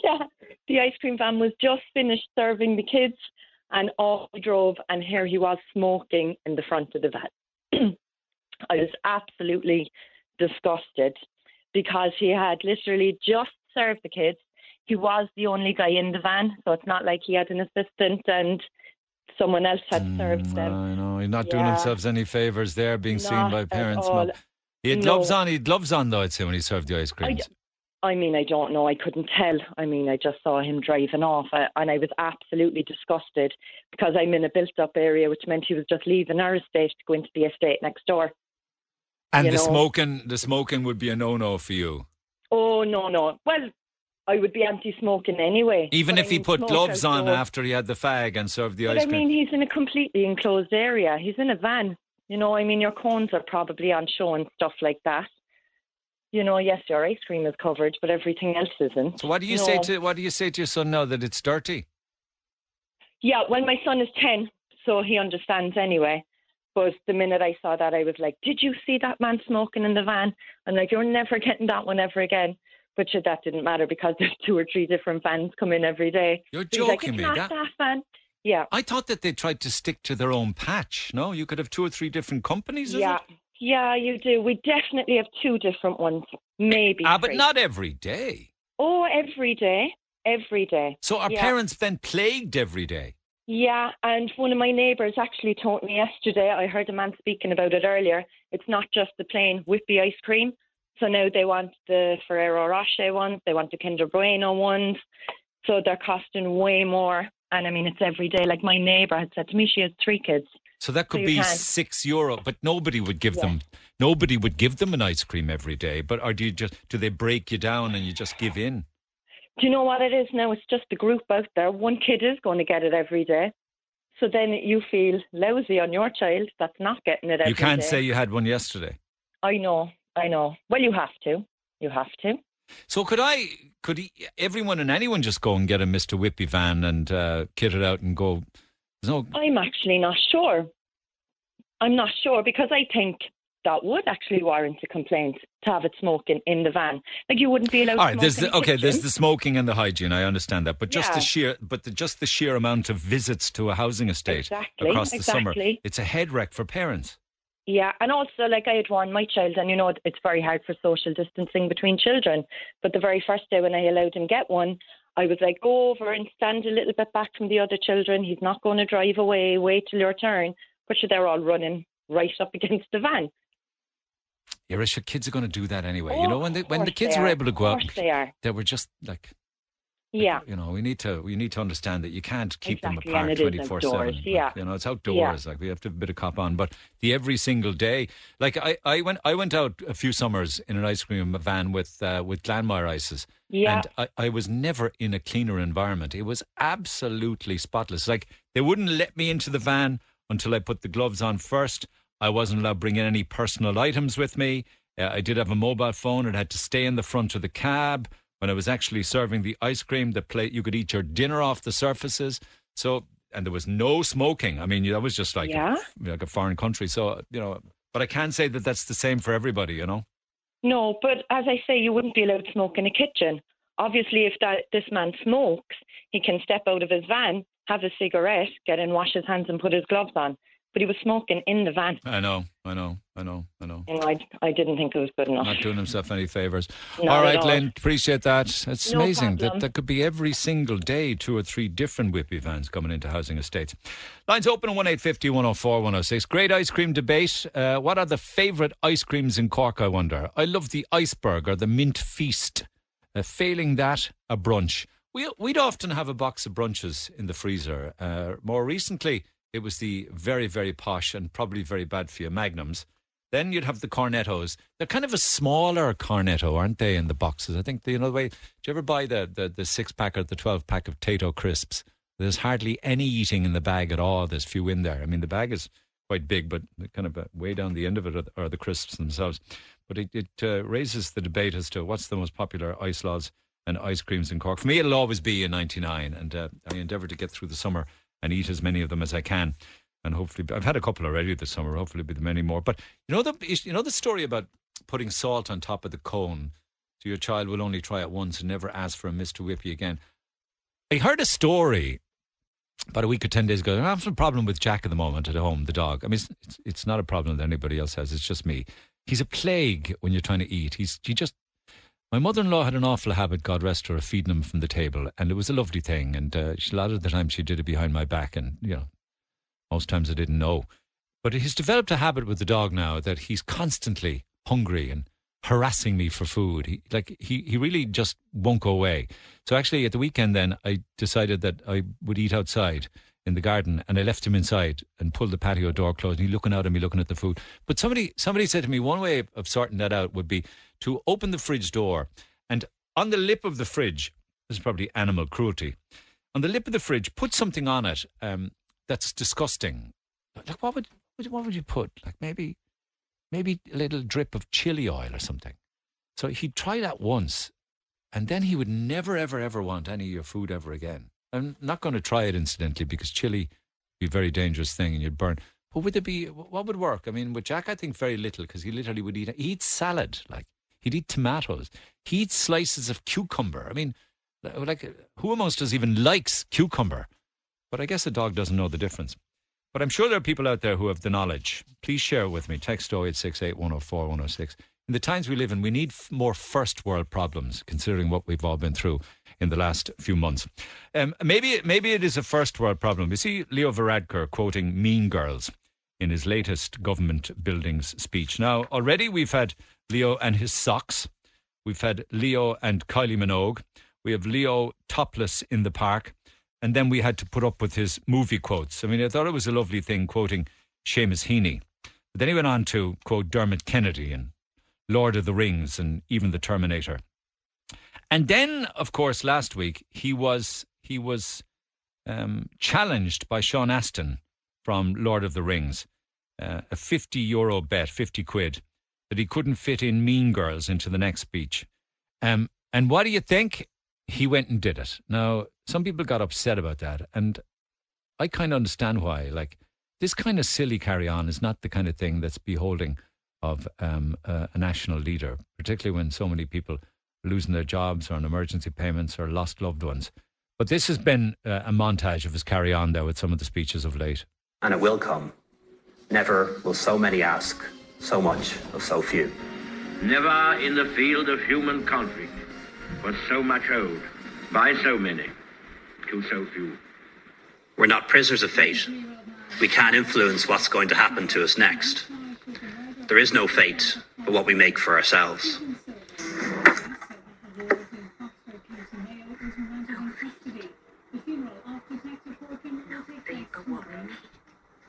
yeah, the ice cream van was just finished serving the kids, and off we drove, and here he was smoking in the front of the van. I was absolutely disgusted because he had literally just served the kids. He was the only guy in the van, so it's not like he had an assistant and someone else had served them. I know, he's not doing Yeah. themselves any favours there, being seen Not by at parents. He had No. gloves on, he had gloves on, though, I'd say, when he served the ice I, creams. I mean, I don't know. I couldn't tell. I mean, I just saw him driving off, uh, and I was absolutely disgusted because I'm in a built-up area, which meant he was just leaving our estate to go into the estate next door. and you the know. smoking, the smoking would be a no-no for you. Oh no, no. Well, I would be anti-smoking anyway. Even but if I he put gloves on after he had the fag and served the But ice I mean, he's in a completely enclosed area. He's in a van. You know, I mean, your cones are probably on show and stuff like that. You know, yes, your ice cream is covered, but everything else isn't. so what do you No. say to what do you say to your son now that it's dirty? Yeah, well, my son is 10, so he understands anyway. But the minute I saw that, I was like, Did you see that man smoking in the van? I'm like, You're never getting that one ever again. But sure, that didn't matter because there's two or three different vans come in every day. You're like, joking it's me. Not That- that van. Yeah. I thought that they tried to stick to their own patch. No, you could have two or three different companies. Yeah. it? Yeah, you do. We definitely have two different ones, maybe. Ah, but three. not every day. Oh, every day. Every day. So are Yeah. parents then plagued every day? Yeah, and one of my neighbours actually told me yesterday, I heard a man speaking about it earlier, it's not just the plain whippy ice cream. So now they want the Ferrero Rocher ones, they want the Kinder Bueno ones. So they're costing way more. And I mean, it's every day. Like my neighbour had said to me, she has three kids. So that could you be can't. six euro, but nobody would give them. Nobody would give them an ice cream every day. But or do you just do they break you down and you just give in? Do you know what it is now? It's just the group out there. One kid is going to get it every day. So then you feel lousy on your child that's not getting it every you can't day. say you had one yesterday. I know, I know. Well, you have to. You have to. So could I? Could he, everyone and anyone just go and get a Mister Whippy van and uh, kit it out and go? No. I'm actually not sure. I'm not sure because I think that would actually warrant a complaint to have it smoking in the van. Like you wouldn't be allowed. All right, there's the, okay. There's the smoking and the hygiene. I understand that, but just the sheer, but the, just the sheer amount of visits to a housing estate Exactly, across the summer, it's a head wreck for parents. Yeah, and also like I had warned my child, and you know it's very hard for social distancing between children. But the very first day when I allowed him get one, I was like, go over and stand a little bit back from the other children. He's not going to drive away. Wait till your turn. But they're all running right up against the van. Yeah, Risha, kids are going to do that anyway. Oh, you know, when the, when the kids were are. able to go out, they are. they were just like, Yeah. you know, we need to we need to understand that you can't keep Exactly, them apart twenty four seven. yeah. You know, it's outdoors. Yeah. Like we have to have a bit of cop on. But the every single day, like I, I went I went out a few summers in an ice cream van with uh, with Glanmire ices. Yeah. And I, I was never in a cleaner environment. It was absolutely spotless. Like they wouldn't let me into the van until I put the gloves on first. I wasn't allowed to bring in any personal items with me. Uh, I did have a mobile phone. It had to stay in the front of the cab. When I was actually serving the ice cream, the plate you could eat your dinner off the surfaces. So and there was no smoking. I mean, that was just like Yeah. a, like a foreign country. So you know, but I can't say that that's the same for everybody. You know. No, but as I say, you wouldn't be allowed to smoke in a kitchen. Obviously, if that this man smokes, he can step out of his van, have a cigarette, get in, wash his hands, and put his gloves on. But he was smoking in the van. I know, I know, I know, I know. You know, I, I didn't think it was good enough. Not doing himself any favors. Not all at all. Lynn, appreciate that. It's No amazing that problem. that could be every single day two or three different Whippy vans coming into housing estates. Lines open on 1850 104 106. Great ice cream debate. Uh, what are the favourite ice creams in Cork, I wonder? I love the iceberg or the mint feast. Uh, failing that, a brunch. We, we'd often have a box of brunches in the freezer. Uh, more recently, it was the very, very posh and probably very bad for you Magnums. Then you'd have the cornettos. They're kind of a smaller cornetto, aren't they, in the boxes? I think, the, you know, the way, do you ever buy the, the, the six pack or the 12 pack of Tayto crisps? There's hardly any eating in the bag at all. There's few in there. I mean, the bag is quite big, but kind of uh, way down the end of it are, are the crisps themselves. But it, it uh, raises the debate as to what's the most popular ice laws and ice creams in Cork. For me, it'll always be a 99, and uh, I endeavour to get through the summer and eat as many of them as I can. And hopefully, I've had a couple already this summer. Hopefully, there'll be many more. But you know the you know the story about putting salt on top of the cone, so your child will only try it once and never ask for a Mister Whippy again. I heard a story about a week or 10 days ago. I have some problem with Jack at the moment at home, the dog. I mean, it's, it's, it's not a problem that anybody else has. It's just me. He's a plague when you're trying to eat. He's, he just, my mother in law had an awful habit, God rest her, of feeding him from the table. And it was a lovely thing. And uh, she, a lot of the time she did it behind my back. And, you know, most times I didn't know. But he's developed a habit with the dog now that he's constantly hungry and harassing me for food. He like he he really just won't go away. So actually, at the weekend, then I decided that I would eat outside in the garden, and I left him inside and pulled the patio door closed. And he looking out at me, looking at the food. But somebody somebody said to me one way of sorting that out would be to open the fridge door, and on the lip of the fridge, this is probably animal cruelty. On the lip of the fridge, put something on it um, that's disgusting. Like what would what would you put? Like maybe maybe a little drip of chili oil or something. So he'd try that once, and then he would never, ever, ever want any of your food ever again. I'm not going to try it, incidentally, because chili would be a very dangerous thing and you'd burn. But would there be, what would work? I mean, with Jack, I think very little, because he literally would eat, he eats salad, like, he'd eat tomatoes, he eats slices of cucumber. I mean, like, who amongst us even likes cucumber? But I guess a dog doesn't know the difference. But I'm sure there are people out there who have the knowledge. Please share it with me. Text 0868 104 106. In the times we live in, we need more first world problems, considering what we've all been through in the last few months. Um, maybe, maybe it is a first world problem. You see Leo Varadkar quoting Mean Girls in his latest government buildings speech. Now, already we've had Leo and his socks. We've had Leo and Kylie Minogue. We have Leo topless in the park. And then we had to put up with his movie quotes. I mean, I thought it was a lovely thing quoting Seamus Heaney. But then he went on to quote Dermot Kennedy and Lord of the Rings and even the Terminator. And then, of course, last week he was he was um, challenged by Sean Astin from Lord of the Rings, uh, a fifty euro bet, fifty quid, that he couldn't fit in Mean Girls into the next speech. Um, and what do you think? He went and did it. Now, some people got upset about that, and I kind of understand why. Like this kind of silly carry on is not the kind of thing that's beholding of um, a, national leader, particularly when so many people are losing their jobs or on emergency payments or lost loved ones. But this has been uh, a montage of his carry on though, with some of the speeches of late. and it will come. Never will so many ask so much of so few. Never in the field of human conflict was so much owed by so many to so few. We're not prisoners of fate. We can't influence what's going to happen to us next. There is no fate but what we make for ourselves.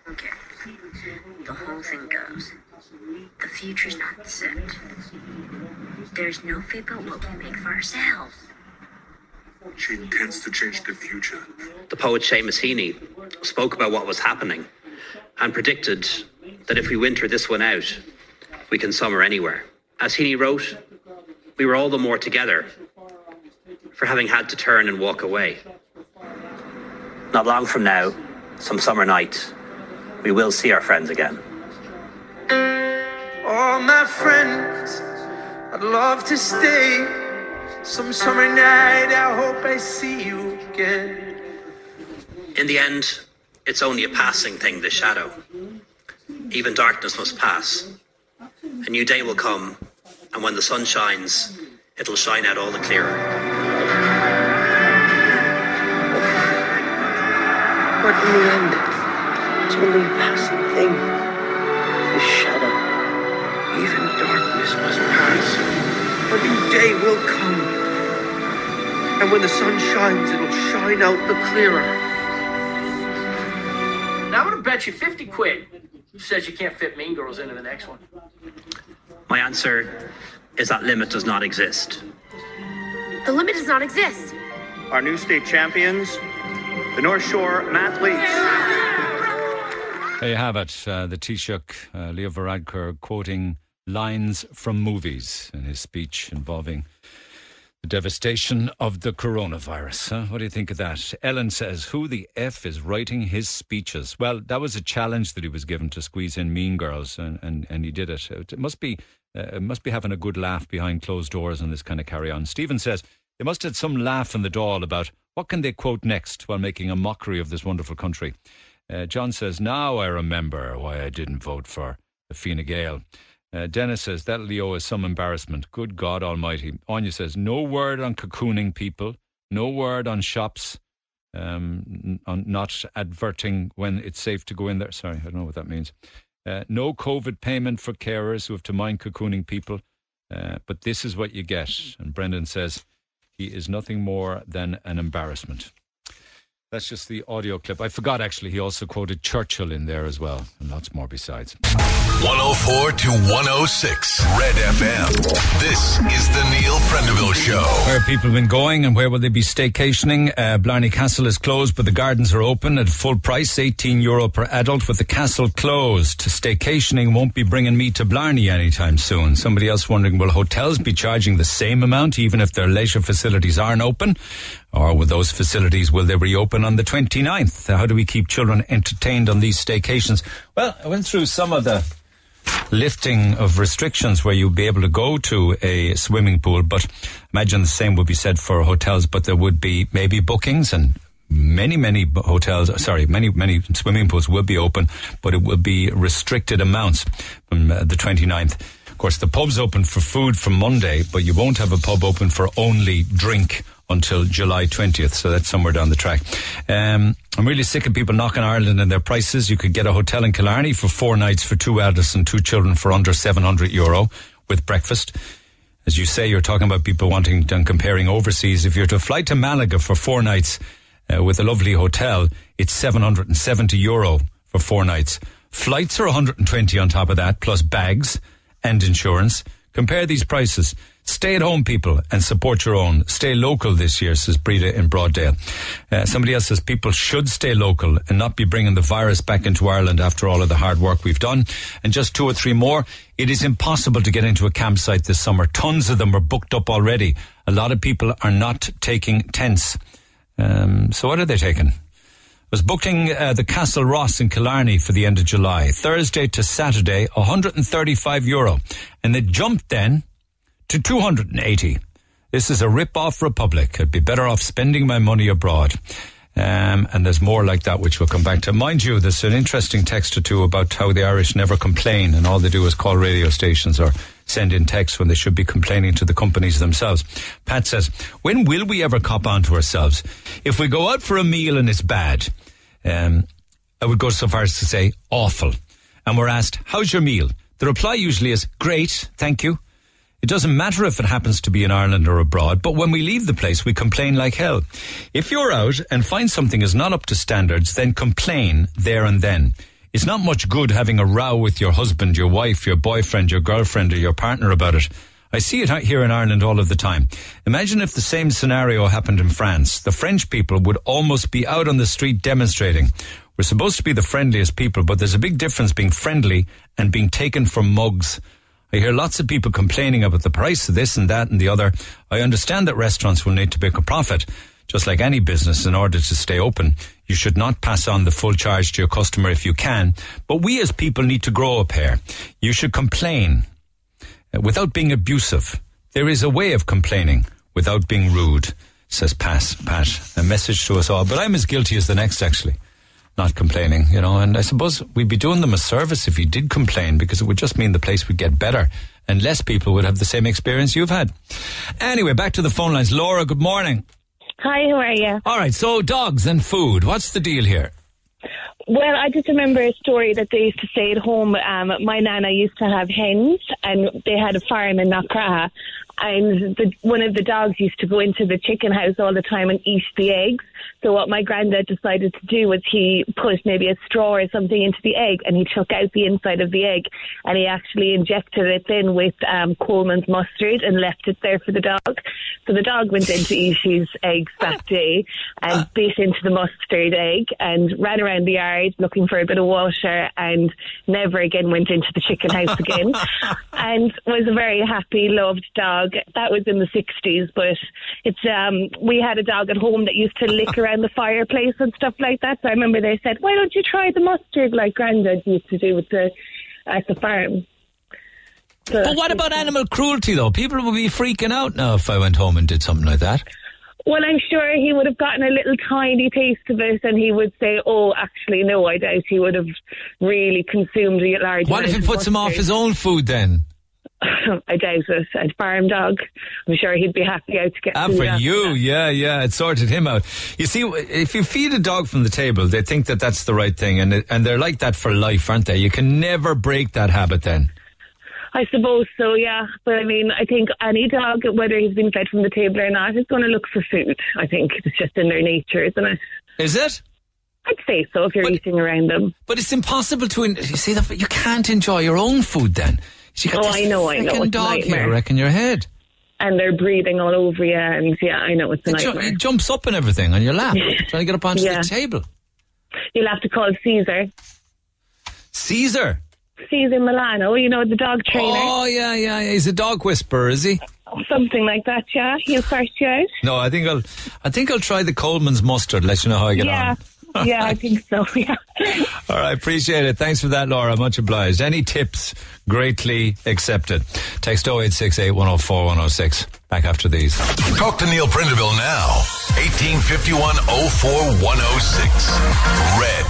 Okay. The whole thing goes. The future's not set. There's no fate but what we make for ourselves. She intends to change the future. The poet Seamus Heaney spoke about what was happening and predicted that if we winter this one out, we can summer anywhere. As Heaney wrote, we were all the more together for having had to turn and walk away. Not long from now, some summer night, we will see our friends again. All my friends, I'd love to stay. Some summer night, I hope I see you again. In the end, it's only a passing thing, the shadow. Even darkness must pass. A new day will come, and when the sun shines, it'll shine out all the clearer. But in the end, it's only a passing thing. Must pass. A new day will come. And when the sun shines, it'll shine out the clearer. Now I'm gonna bet you 50 quid. Who says you can't fit Mean Girls into the next one? My answer is that limit does not exist. The limit does not exist. Our new state champions, the North Shore Mathletes. There you have it. Uh, the Taoiseach, uh, Leo Varadkar, quoting lines from movies in his speech involving the devastation of the coronavirus. Huh? What do you think of that? Ellen says, Who the F is writing his speeches? Well, that was a challenge that he was given to squeeze in Mean Girls, and, and, and he did it. It must be. Uh, it must be having a good laugh behind closed doors and this kind of carry on. Stephen says they must have some laugh in the Dáil about what can they quote next while making a mockery of this wonderful country. Uh, John says, Now I remember why I didn't vote for Fine Gael. Uh, Dennis says, That Leo is some embarrassment. Good God Almighty. Anya says, No word on cocooning people, no word on shops, um, on not adverting when it's safe to go in there. Sorry, I don't know what that means. Uh, no COVID payment for carers who have to mind cocooning people. Uh, but this is what you get. And Brendan says, He is nothing more than an embarrassment. That's just the audio clip. I forgot actually, he also quoted Churchill in there as well, and lots more besides. 104 to 106 Red FM. This is the Neil Prendeville Show. Where have people been going and where will they be staycationing? Uh, Blarney Castle is closed, but the gardens are open at full price, 18 euro per adult with the castle closed. Staycationing won't be bringing me to Blarney anytime soon. Somebody else wondering, will hotels be charging the same amount even if their leisure facilities aren't open? Or will those facilities, will they reopen on the 29th? How do we keep children entertained on these staycations? Well, I went through some of the lifting of restrictions where you'd be able to go to a swimming pool, but imagine the same would be said for hotels, but there would be maybe bookings and many, many hotels, sorry, many, many swimming pools will be open, but it will be restricted amounts from uh, the 29th. Of course, the pub's open for food from Monday, but you won't have a pub open for only drink until July 20th, so that's somewhere down the track. Um, I'm really sick of people knocking Ireland and their prices. You could get a hotel in Killarney for four nights for two adults and two children for under 700 euro with breakfast. As you say, you're talking about people wanting and comparing overseas. If you're to fly to Malaga for four nights uh, with a lovely hotel, it's 770 euro for four nights. Flights are 120 on top of that, plus bags and insurance. Compare these prices. Stay at home, people, and support your own. Stay local this year, says Breda in Broaddale. Uh, somebody else says people should stay local and not be bringing the virus back into Ireland after all of the hard work we've done. And just two or three more. It is impossible to get into a campsite this summer. Tons of them are booked up already. A lot of people are not taking tents. Um, so what are they taking? I was booking uh, the Castlerosse in Killarney for the end of July, Thursday to Saturday, 135 euro. And they jumped then to 280. This is a rip-off Republic. I'd be better off spending my money abroad. Um, and there's more like that, which we'll come back to. Mind you, there's an interesting text or two about how the Irish never complain, and all they do is call radio stations or send in texts when they should be complaining to the companies themselves. Pat says, when will we ever cop on to ourselves? If we go out for a meal and it's bad, um, I would go so far as to say awful. And we're asked, how's your meal? The reply usually is, great, thank you. It doesn't matter if it happens to be in Ireland or abroad, but when we leave the place, we complain like hell. If you're out and find something is not up to standards, then complain there and then. It's not much good having a row with your husband, your wife, your boyfriend, your girlfriend, or your partner about it. I see it out here in Ireland all of the time. Imagine if the same scenario happened in France. The French people would almost be out on the street demonstrating. We're supposed to be the friendliest people, but there's a big difference being friendly and being taken for mugs. I hear lots of people complaining about the price of this and that and the other. I understand that restaurants will need to make a profit, just like any business, in order to stay open. You should not pass on the full charge to your customer if you can, but we as people need to grow up here. You should complain uh, without being abusive. There is a way of complaining without being rude, says Pat. Pat. A message to us all. But I'm as guilty as the next, actually not complaining, you know, and I suppose we'd be doing them a service if you did complain because it would just mean the place would get better and less people would have the same experience you've had. Anyway, back to the phone lines. Laura, good morning. Hi, how are you? All right, so dogs and food. What's the deal here? Well, I just remember a story that they used to say at home. Um, my nana used to have hens, and they had a farm in Knockraha. And the, one of the dogs used to go into the chicken house all the time and eat the eggs. So what my granddad decided to do was he put maybe a straw or something into the egg and he took out the inside of the egg and he actually injected it in with um, Colman's mustard and left it there for the dog. So the dog went in to eat his eggs that day and bit into the mustard egg and ran around the yard looking for a bit of water and never again went into the chicken house again and was a very happy, loved dog. That was in the 60s, but it's, um, we had a dog at home that used to lick around the fireplace and stuff like that. So I remember they said, why don't you try the mustard like Grandad used to do with the, at the farm? So But what about animal cruelty, though? People would be freaking out now if I went home and did something like that. Well, I'm sure he would have gotten a little tiny taste of it, and he would say, "Oh, actually, no, I doubt he would have really consumed a large." What if it of puts him off his own food then? I doubt it. A farm dog, I'm sure he'd be happy out to get. Ah, for you, yeah, yeah, it sorted him out. You see, if you feed a dog from the table, they think that that's the right thing, and it, and they're like that for life, aren't they? You can never break that habit. Then I suppose so, yeah. But I mean, I think any dog, whether he's been fed from the table or not, is going to look for food. I think it's just in their nature, isn't it? is it? I'd say so if you're eating around them. But it's impossible to. You see that you can't enjoy your own food then. You got Oh, this I know, I know. It's a dog nightmare. here wrecking your head. And they're breathing all over you, and yeah, I know it's a It, ju- nightmare. it jumps up and everything on your lap, trying to get up onto Yeah. the table. You'll have to call Caesar. Caesar. Caesar Milano, you know, the dog trainer. Oh yeah, yeah, yeah. He's a dog whisperer, is he? Something like that, yeah. He'll sort you out. No, I think I'll. I think I'll try the Colman's mustard. Let you know how I get yeah. on. Yeah, I think so, yeah. All right, appreciate it. Thanks for that, Laura. Much obliged. Any tips? Greatly accepted. Text 0868 104 106. Back after these. Talk to Neil Prendeville now. 1851 04106. Red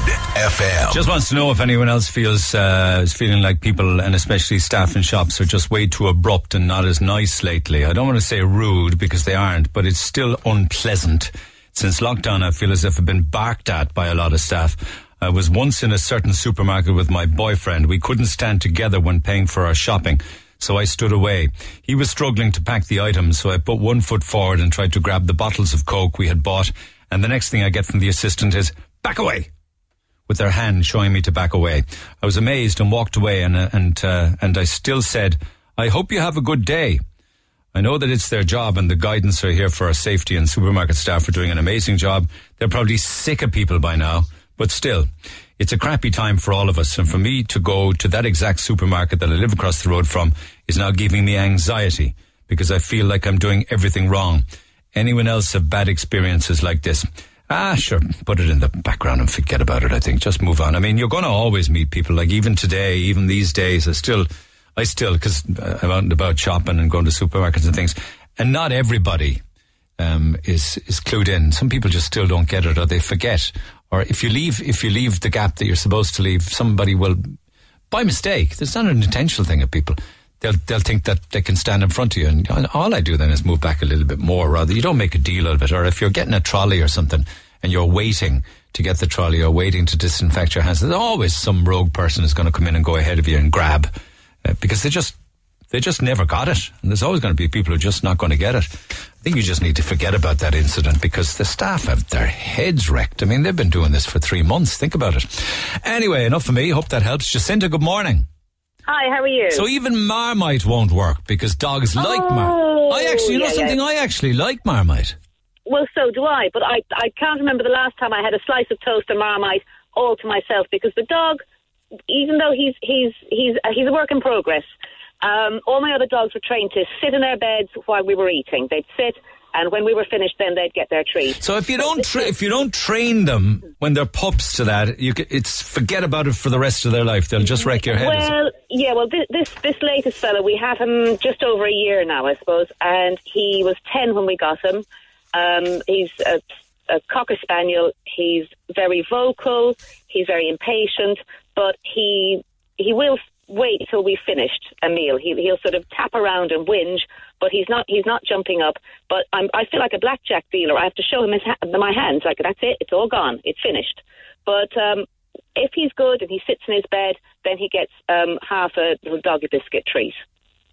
FM. Just wants to know if anyone else feels uh, is feeling like people and especially staff in shops are just way too abrupt and not as nice lately. I don't want to say rude because they aren't, but it's still unpleasant. Since lockdown, I feel as if I've been barked at by a lot of staff. I was once in a certain supermarket with my boyfriend. We couldn't stand together when paying for our shopping. So I stood away. He was struggling to pack the items, so I put one foot forward and tried to grab the bottles of Coke we had bought. And the next thing I get from the assistant is, back away! with their hand showing me to back away. I was amazed and walked away and, uh, and, uh, and I still said, I hope you have a good day. I know that it's their job and the guidance are here for our safety and supermarket staff are doing an amazing job. They're probably sick of people by now, but still, it's a crappy time for all of us. And for me to go to that exact supermarket that I live across the road from is now giving me anxiety because I feel like I'm doing everything wrong. Anyone else have bad experiences like this? Ah, sure. Put it in the background and forget about it. I think just move on. I mean, you're going to always meet people like even today, even these days. I still, I still, because I'm out and about shopping and going to supermarkets and things, and not everybody um, is is clued in. Some people just still don't get it, or they forget. Or if you leave if you leave the gap that you're supposed to leave, somebody will, by mistake. There's not an intentional thing of people. They'll they'll think that they can stand in front of you, and all I do then is move back a little bit more. Rather, you don't make a deal of it. Or if you're getting a trolley or something, and you're waiting to get the trolley or waiting to disinfect your hands, there's always some rogue person is going to come in and go ahead of you and grab, uh, because they just they just never got it. And there's always going to be people who are just not going to get it. I think you just need to forget about that incident because the staff have their heads wrecked. I mean, they've been doing this for three months. Think about it. Anyway, enough for me. Hope that helps. Jacinta, good morning. Hi, how are you? So even Marmite won't work because dogs like Marmite. I actually, you know Oh, yeah, something, yeah. I actually like Marmite. Well, so do I, but I I can't remember the last time I had a slice of toast and Marmite all to myself because the dog, even though he's he's he's uh, he's a work in progress. Um, all my other dogs were trained to sit in their beds while we were eating. They'd sit, and when we were finished, then they'd get their treat. So if you don't tra- if you don't train them when they're pups to that, you c it's forget about it for the rest of their life. They'll just wreck your head. Well, yeah. Well, this, this this latest fella, we have him just over a year now, I suppose, and he was ten when we got him. Um, he's a, a cocker spaniel. He's very vocal. He's very impatient, but he he will wait till we've finished a meal. He, he'll sort of tap around and whinge, but he's not he's not jumping up. But I'm, I feel like a blackjack dealer. I have to show him his ha- my hands. Like that's it. It's all gone. It's finished. But um, if he's good and he sits in his bed, then he gets um, half a little doggy biscuit treat.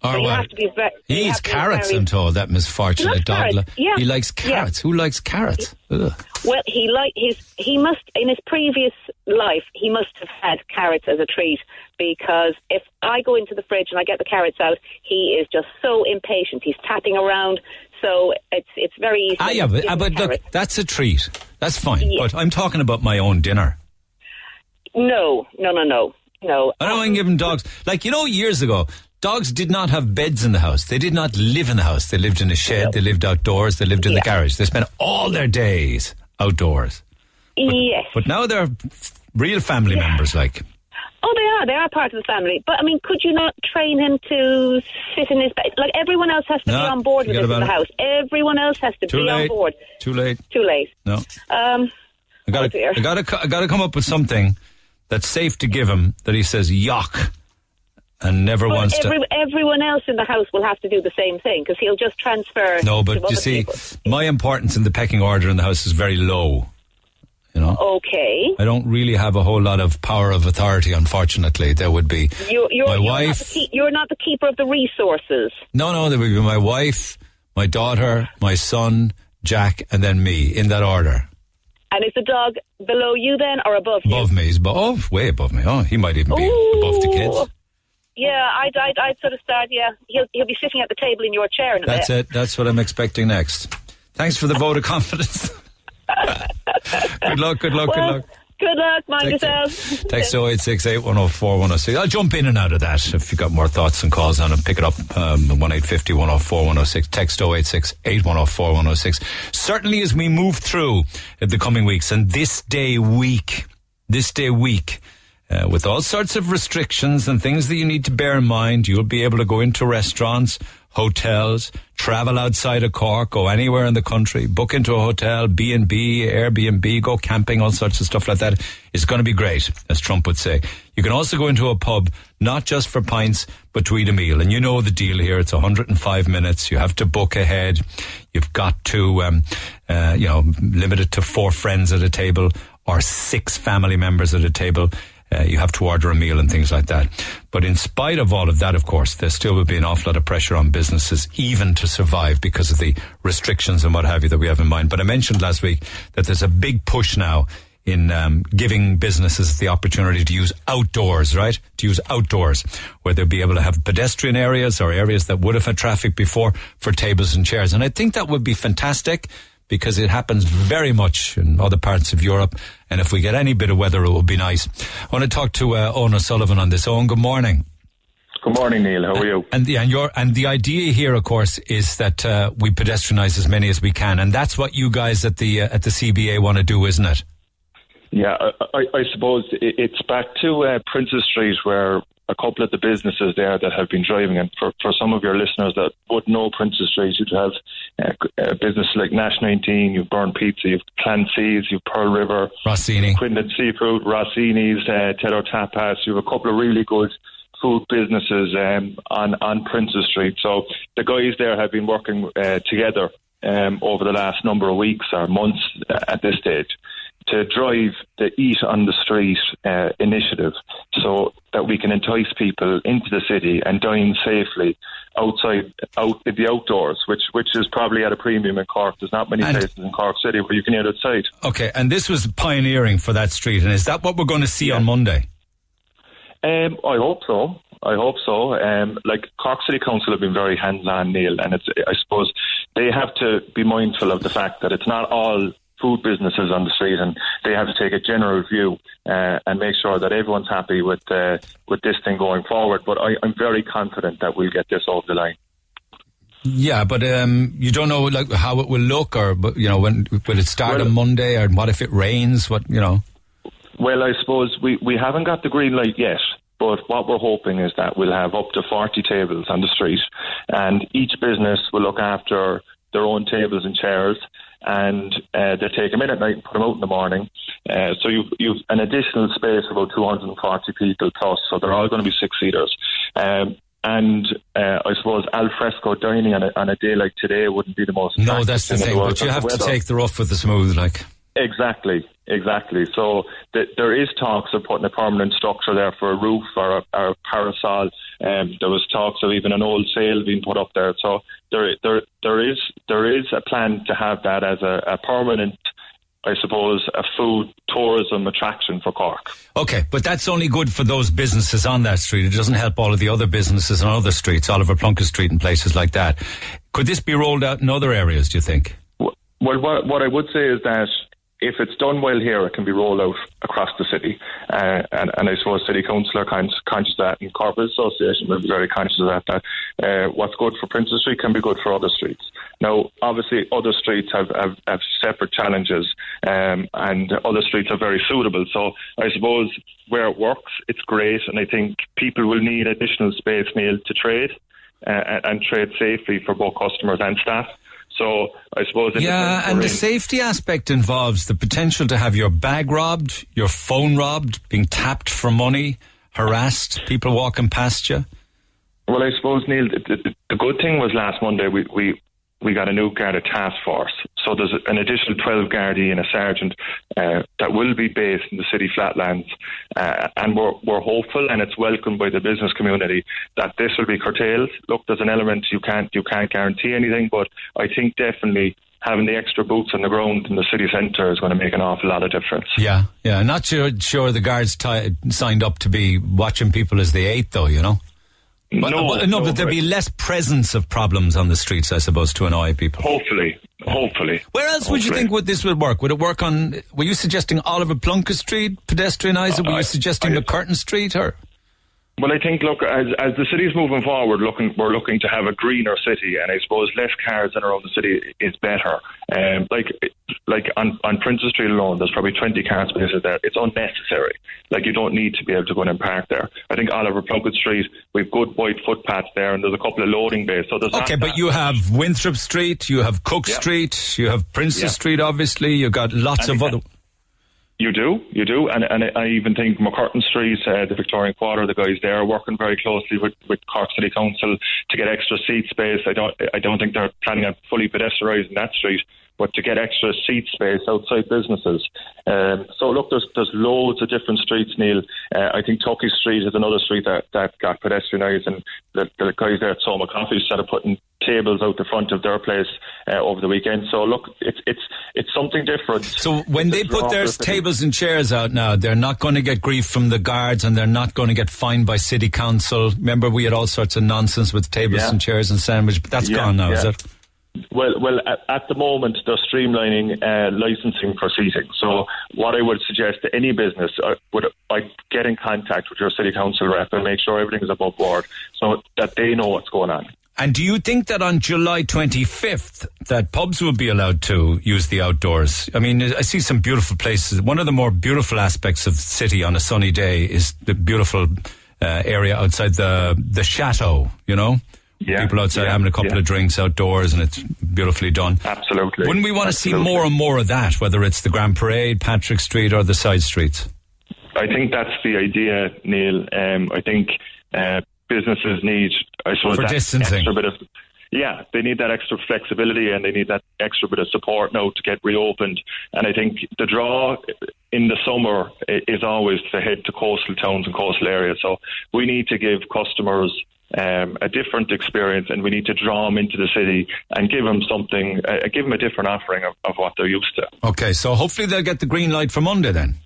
Or So what? have to be ve- He eats carrots, very- I'm told. That misfortunate dog. carrots, yeah. He likes Yeah. carrots. Who likes carrots? Well, he like his he must in his previous life he must have had carrots as a treat because if I go into the fridge and I get the carrots out, he is just so impatient. He's tapping around, so it's it's very easy. Ah, to yeah, but, but look, that's a treat. That's fine. But I'm talking about my own dinner. no, no, no, no, no. I don't give giving dogs, like, you know, years ago, dogs did not have beds in the house. They did not live in the house. They lived in a shed. They lived outdoors. They lived in the garage. They spent all their days outdoors. yes. But now they're real family members, like. Oh, they are. They are part of the family. But I mean, could you not train him to sit in his bed? Like everyone else has to No, be on board with this in the about house. Everyone else has to Too be late. on board. Too late. Too late. No. Um, I gotta, Oh, dear. I gotta, I gotta come up with something that's safe to give him that he says yuck and never but wants every, to. everyone else in the house will have to do the same thing because he'll just transfer. No, but you see, people. my importance in the pecking order in the house is very low. You know, Okay. I don't really have a whole lot of power of authority. Unfortunately, there would be You're, you're, my you're wife. Not keep, you're not the keeper of the resources. No, no, there would be my wife, my daughter, my son, Jack, and then me in that order. And is the dog below you then or above you? Above me, he's above, oh, way above me. Oh, he might even be above the kids. Yeah, I'd, I'd, I'd sort of start, yeah. He'll, he'll be sitting at the table in your chair in a That's bit. it. That's what I'm expecting next. Thanks for the vote of confidence. good luck, good luck, Well, good luck. Good luck, mind Take yourself. Text 0868 104 106. I'll jump in and out of that if you've got more thoughts and calls on it. Pick it up, um, 1850 104 106. Text 0868 104 106. Certainly as we move through the coming weeks and this day week, this day week, uh, with all sorts of restrictions and things that you need to bear in mind, you'll be able to go into restaurants, hotels, travel outside of Cork, go anywhere in the country, book into a hotel, B&B, Airbnb, go camping, all sorts of stuff like that. It's going to be great, as Trump would say. You can also go into a pub, not just for pints, but to eat a meal. And you know the deal here. It's 105 minutes. You have to book ahead. You've got to, um, uh, you know, limit it to four friends at a table or six family members at a table. Uh, you have to order a meal and things like that. But in spite of all of that, of course, there still will be an awful lot of pressure on businesses even to survive because of the restrictions and what have you that we have in mind. But I mentioned last week that there's a big push now in um, giving businesses the opportunity to use outdoors, right? To use outdoors, where they'll be able to have pedestrian areas or areas that would have had traffic before for tables and chairs. And I think that would be fantastic because it happens very much in other parts of Europe. And if we get any bit of weather, it would be nice. I want to talk to uh, Owen O'Sullivan on this. Owen, good morning. Good morning, Neil. How are you? And the and your and the idea here, of course, is that uh, we pedestrianise as many as we can, and that's what you guys at the uh, at the CBA want to do, isn't it? Yeah, I, I, I suppose it's back to uh, Princess Street where a couple of the businesses there that have been driving. And for, for some of your listeners that would know Princess Street, you'd have uh, uh, businesses like Nash 19, you've Burn Pizza, you've Clancy's, you've Pearl River, Rossini, Quinlan Seafood, Rossini's, uh, Tapas. You have a couple of really good food businesses um, on on Princess Street. So the guys there have been working uh, together um, over the last number of weeks or months uh, at this stage to drive the Eat on the Street uh, initiative so that we can entice people into the city and dine safely outside, out in the outdoors, which which is probably at a premium in Cork. There's not many And- places in Cork City where you can eat outside. Okay, and this was pioneering for that street, and is that what we're going to see on Monday? Um, I hope so. I hope so. Um, like Cork City Council have been very hands-on, Neil, and it's. I suppose they have to be mindful of the fact that it's not all food businesses on the street, and they have to take a general view uh, and make sure that everyone's happy with uh, with this thing going forward. But I, I'm very confident that we'll get this over the line. Yeah, but um, you don't know like how it will look, or but, you know when will it start on Monday, or what if it rains? What you know? Well, I suppose we, we haven't got the green light yet, but what we're hoping is that we'll have up to 40 tables on the street, and each business will look after their own tables and chairs, and uh, they take them in at night and put them out in the morning. Uh, so you've, you've an additional space of about 240 people plus, so they're all going to be six seaters. Um, and uh, I suppose al fresco dining on a, on a day like today wouldn't be the most. No, that's the thing. world But you have to take the rough with the smooth, like. Exactly, exactly. So th- there is talks of putting a permanent structure there for a roof or a, or a parasol. Um, there was talks of even an old sail being put up there. So there, there, there is there is a plan to have that as a, a permanent, I suppose, a food tourism attraction for Cork. Okay, but that's only good for those businesses on that street. It doesn't help all of the other businesses on other streets, Oliver Plunkett Street and places like that. Could this be rolled out in other areas? Do you think? Well, what, what I would say is that if it's done well here, it can be rolled out across the city. Uh, and, and I suppose City Council are con- conscious of that, and Corporate Association will be very conscious of that, that uh, what's good for Princess Street can be good for other streets. Now, obviously, other streets have, have, have separate challenges, um, and other streets are very suitable. So I suppose where it works, it's great, and I think people will need additional space, Neil, to trade uh, and trade safely for both customers and staff. So I suppose Yeah, and the safety aspect involves the potential to have your bag robbed, your phone robbed, being tapped for money, harassed, people walking past you. Well, I suppose Neil, the, the, the good thing was last Monday we we we got a new Garda task force. So there's an additional 12 Gardaí and a sergeant uh, that will be based in the city flatlands, uh, and we're we're hopeful and it's welcomed by the business community that this will be curtailed. Look, there's an element you can't you can't guarantee anything, but I think definitely. Having the extra boots on the ground in the city centre is going to make an awful lot of difference. Yeah, yeah. Not sure, sure the guards ti signed up to be watching people as they ate, though, you know? But, No, but- no, no, but there'd be less presence of problems on the streets, I suppose, to annoy people. Hopefully, hopefully. Where else would you think would this would work? Would it work on? Were you suggesting Oliver Plunkett Street pedestrianised? Were uh, you I- suggesting MacCurtain Street? Or Well, I think look as as the city's moving forward, looking we're looking to have a greener city, and I suppose less cars in around the city is better. Um, like like on on Princess Street alone, there's probably 20 car spaces there. It's unnecessary. Like you don't need to be able to go in and park there. I think Oliver Plunkett Street, we've got good wide footpaths there, and there's a couple of loading bays. So there's okay, but you have Winthrop Street, you have Cook Yeah. Street, you have Princess Yeah. Street. Obviously, you've got lots And of other. You do, you do, and and I even think MacCurtain Street, uh, the Victorian Quarter, the guys there are working very closely with, with Cork City Council to get extra seat space. I don't, I don't think they're planning on fully pedestrianising that street, but to get extra seat space outside businesses. Um, so look, there's there's loads of different streets, Neil. Uh, I think Tuckey Street is another street that that got pedestrianised, and the, the guys there at Soma Coffee started putting tables out the front of their place uh, over the weekend. So look, it's it's it's something different. So when they It's a put their tables and chairs out now, they're not going to get grief from the guards, and they're not going to get fined by city council. Remember, we had all sorts of nonsense with tables Yeah. and chairs and sandwich, but that's Yeah, gone now, is it? Well, well, at, the moment they're streamlining uh, licensing seating. So, what I would suggest to any business uh, would I get in contact with your city council rep and make sure everything is above board, so that they know what's going on. And do you think that on July 25th that pubs will be allowed to use the outdoors? I mean, I see some beautiful places. One of the more beautiful aspects of the city on a sunny day is the beautiful uh, area outside the the chateau. You know, Yeah, people outside yeah, having a couple yeah. of drinks outdoors, and it's beautifully done. Absolutely. Wouldn't we want to see more and more of that, whether it's the Grand Parade, Patrick Street, or the side streets? I think that's the idea, Neil. Um, I think uh, businesses need, I suppose, For that distancing. extra bit of, yeah, they need that extra flexibility and they need that extra bit of support now to get reopened. And I think the draw in the summer is always to head to coastal towns and coastal areas. So we need to give customers. Um, a different experience, and we need to draw them into the city and give them something, uh, give them a different offering of, of what they're used to. Okay, so hopefully they'll get the green light for Monday then.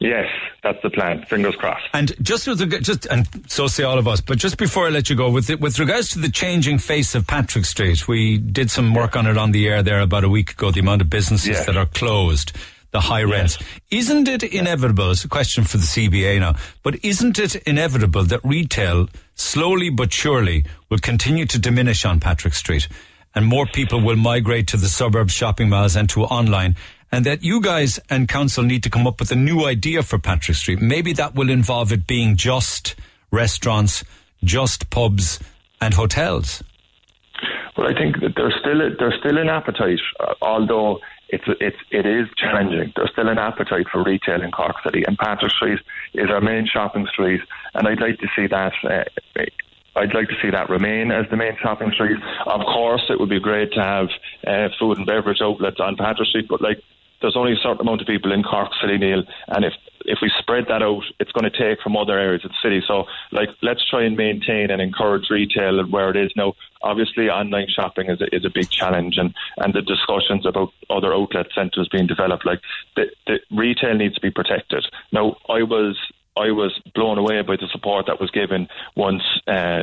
Yes, that's the plan. Fingers crossed. And just with reg- just and so say all of us, but just before I let you go, with it, with regards to the changing face of Patrick Street, we did some work on it on the air there about a week ago. The amount of businesses Yes. that are closed, the high rents, isn't it inevitable? It's a question for the CBA now, but isn't it inevitable that retail slowly but surely will continue to diminish on Patrick Street, and more people will migrate to the suburbs, shopping malls, and to online? And that you guys and council need to come up with a new idea for Patrick Street. Maybe that will involve it being just restaurants, just pubs and hotels. Well, I think that there's still a, there's still an appetite, uh, although it's it's it is challenging. There's still an appetite for retail in Cork City, and Patrick Street is our main shopping street, and I'd like to see that. Uh, I'd like to see that remain as the main shopping street. Of course, it would be great to have uh, food and beverage outlets on Patrick Street, but like there's only a certain amount of people in Cork City, Neil, and if if we spread that out, it's going to take from other areas of the city. So, like, let's try and maintain and encourage retail where it is now. Obviously, online shopping is a, is a big challenge, and and the discussions about other outlet centres being developed, like the, the retail needs to be protected. Now, I was I was blown away by the support that was given once. Uh,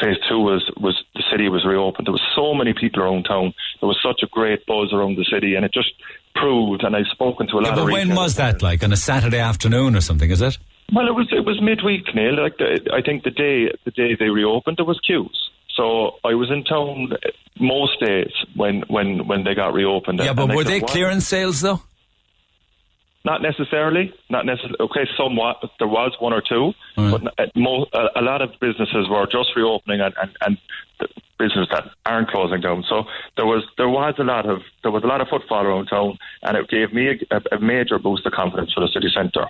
Phase two was was the city was reopened. There was so many people around town. There was such a great buzz around the city, and it just proved. And I've spoken to a lot Yeah, of but when was that? Like on a Saturday afternoon or something? Is it? Well, it was it was midweek, Neil. Like the, I think the day the day they reopened, there was queues. So I was in town most days when when when they got reopened. Yeah, but were they clearance sales though? Not necessarily. Not necessarily. Okay, somewhat. There was one or two, but n- mo- a, a lot of businesses were just reopening and and, and the businesses that aren't closing down. So there was there was a lot of there was a lot of footfall around town, and it gave me a, a major boost of confidence for the city centre.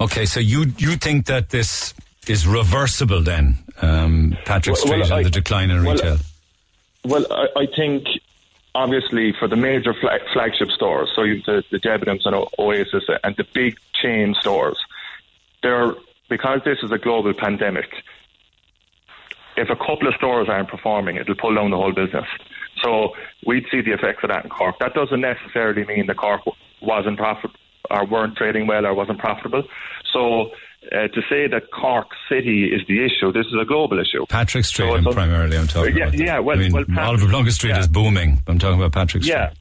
Okay, so you you think that this is reversible then, um, Patrick Well, Street well, and I- the decline in retail? Well, I, I think obviously for the major flag, flagship stores, so the, the Debenhams and Oasis and the big chain stores, they're because this is a global pandemic. If a couple of stores aren't performing, it'll pull down the whole business. So we'd see the effects of that in Cork. That doesn't necessarily mean the Cork wasn't profit or weren't trading well or wasn't profitable. So uh, to say that Cork City is the issue, this is a global issue. Patrick Street, So I'm primarily I'm talking yeah, about. yeah. Well, I mean, well, Pat- Oliver Plunkett Street is booming. I'm talking about Patrick Street. Yeah.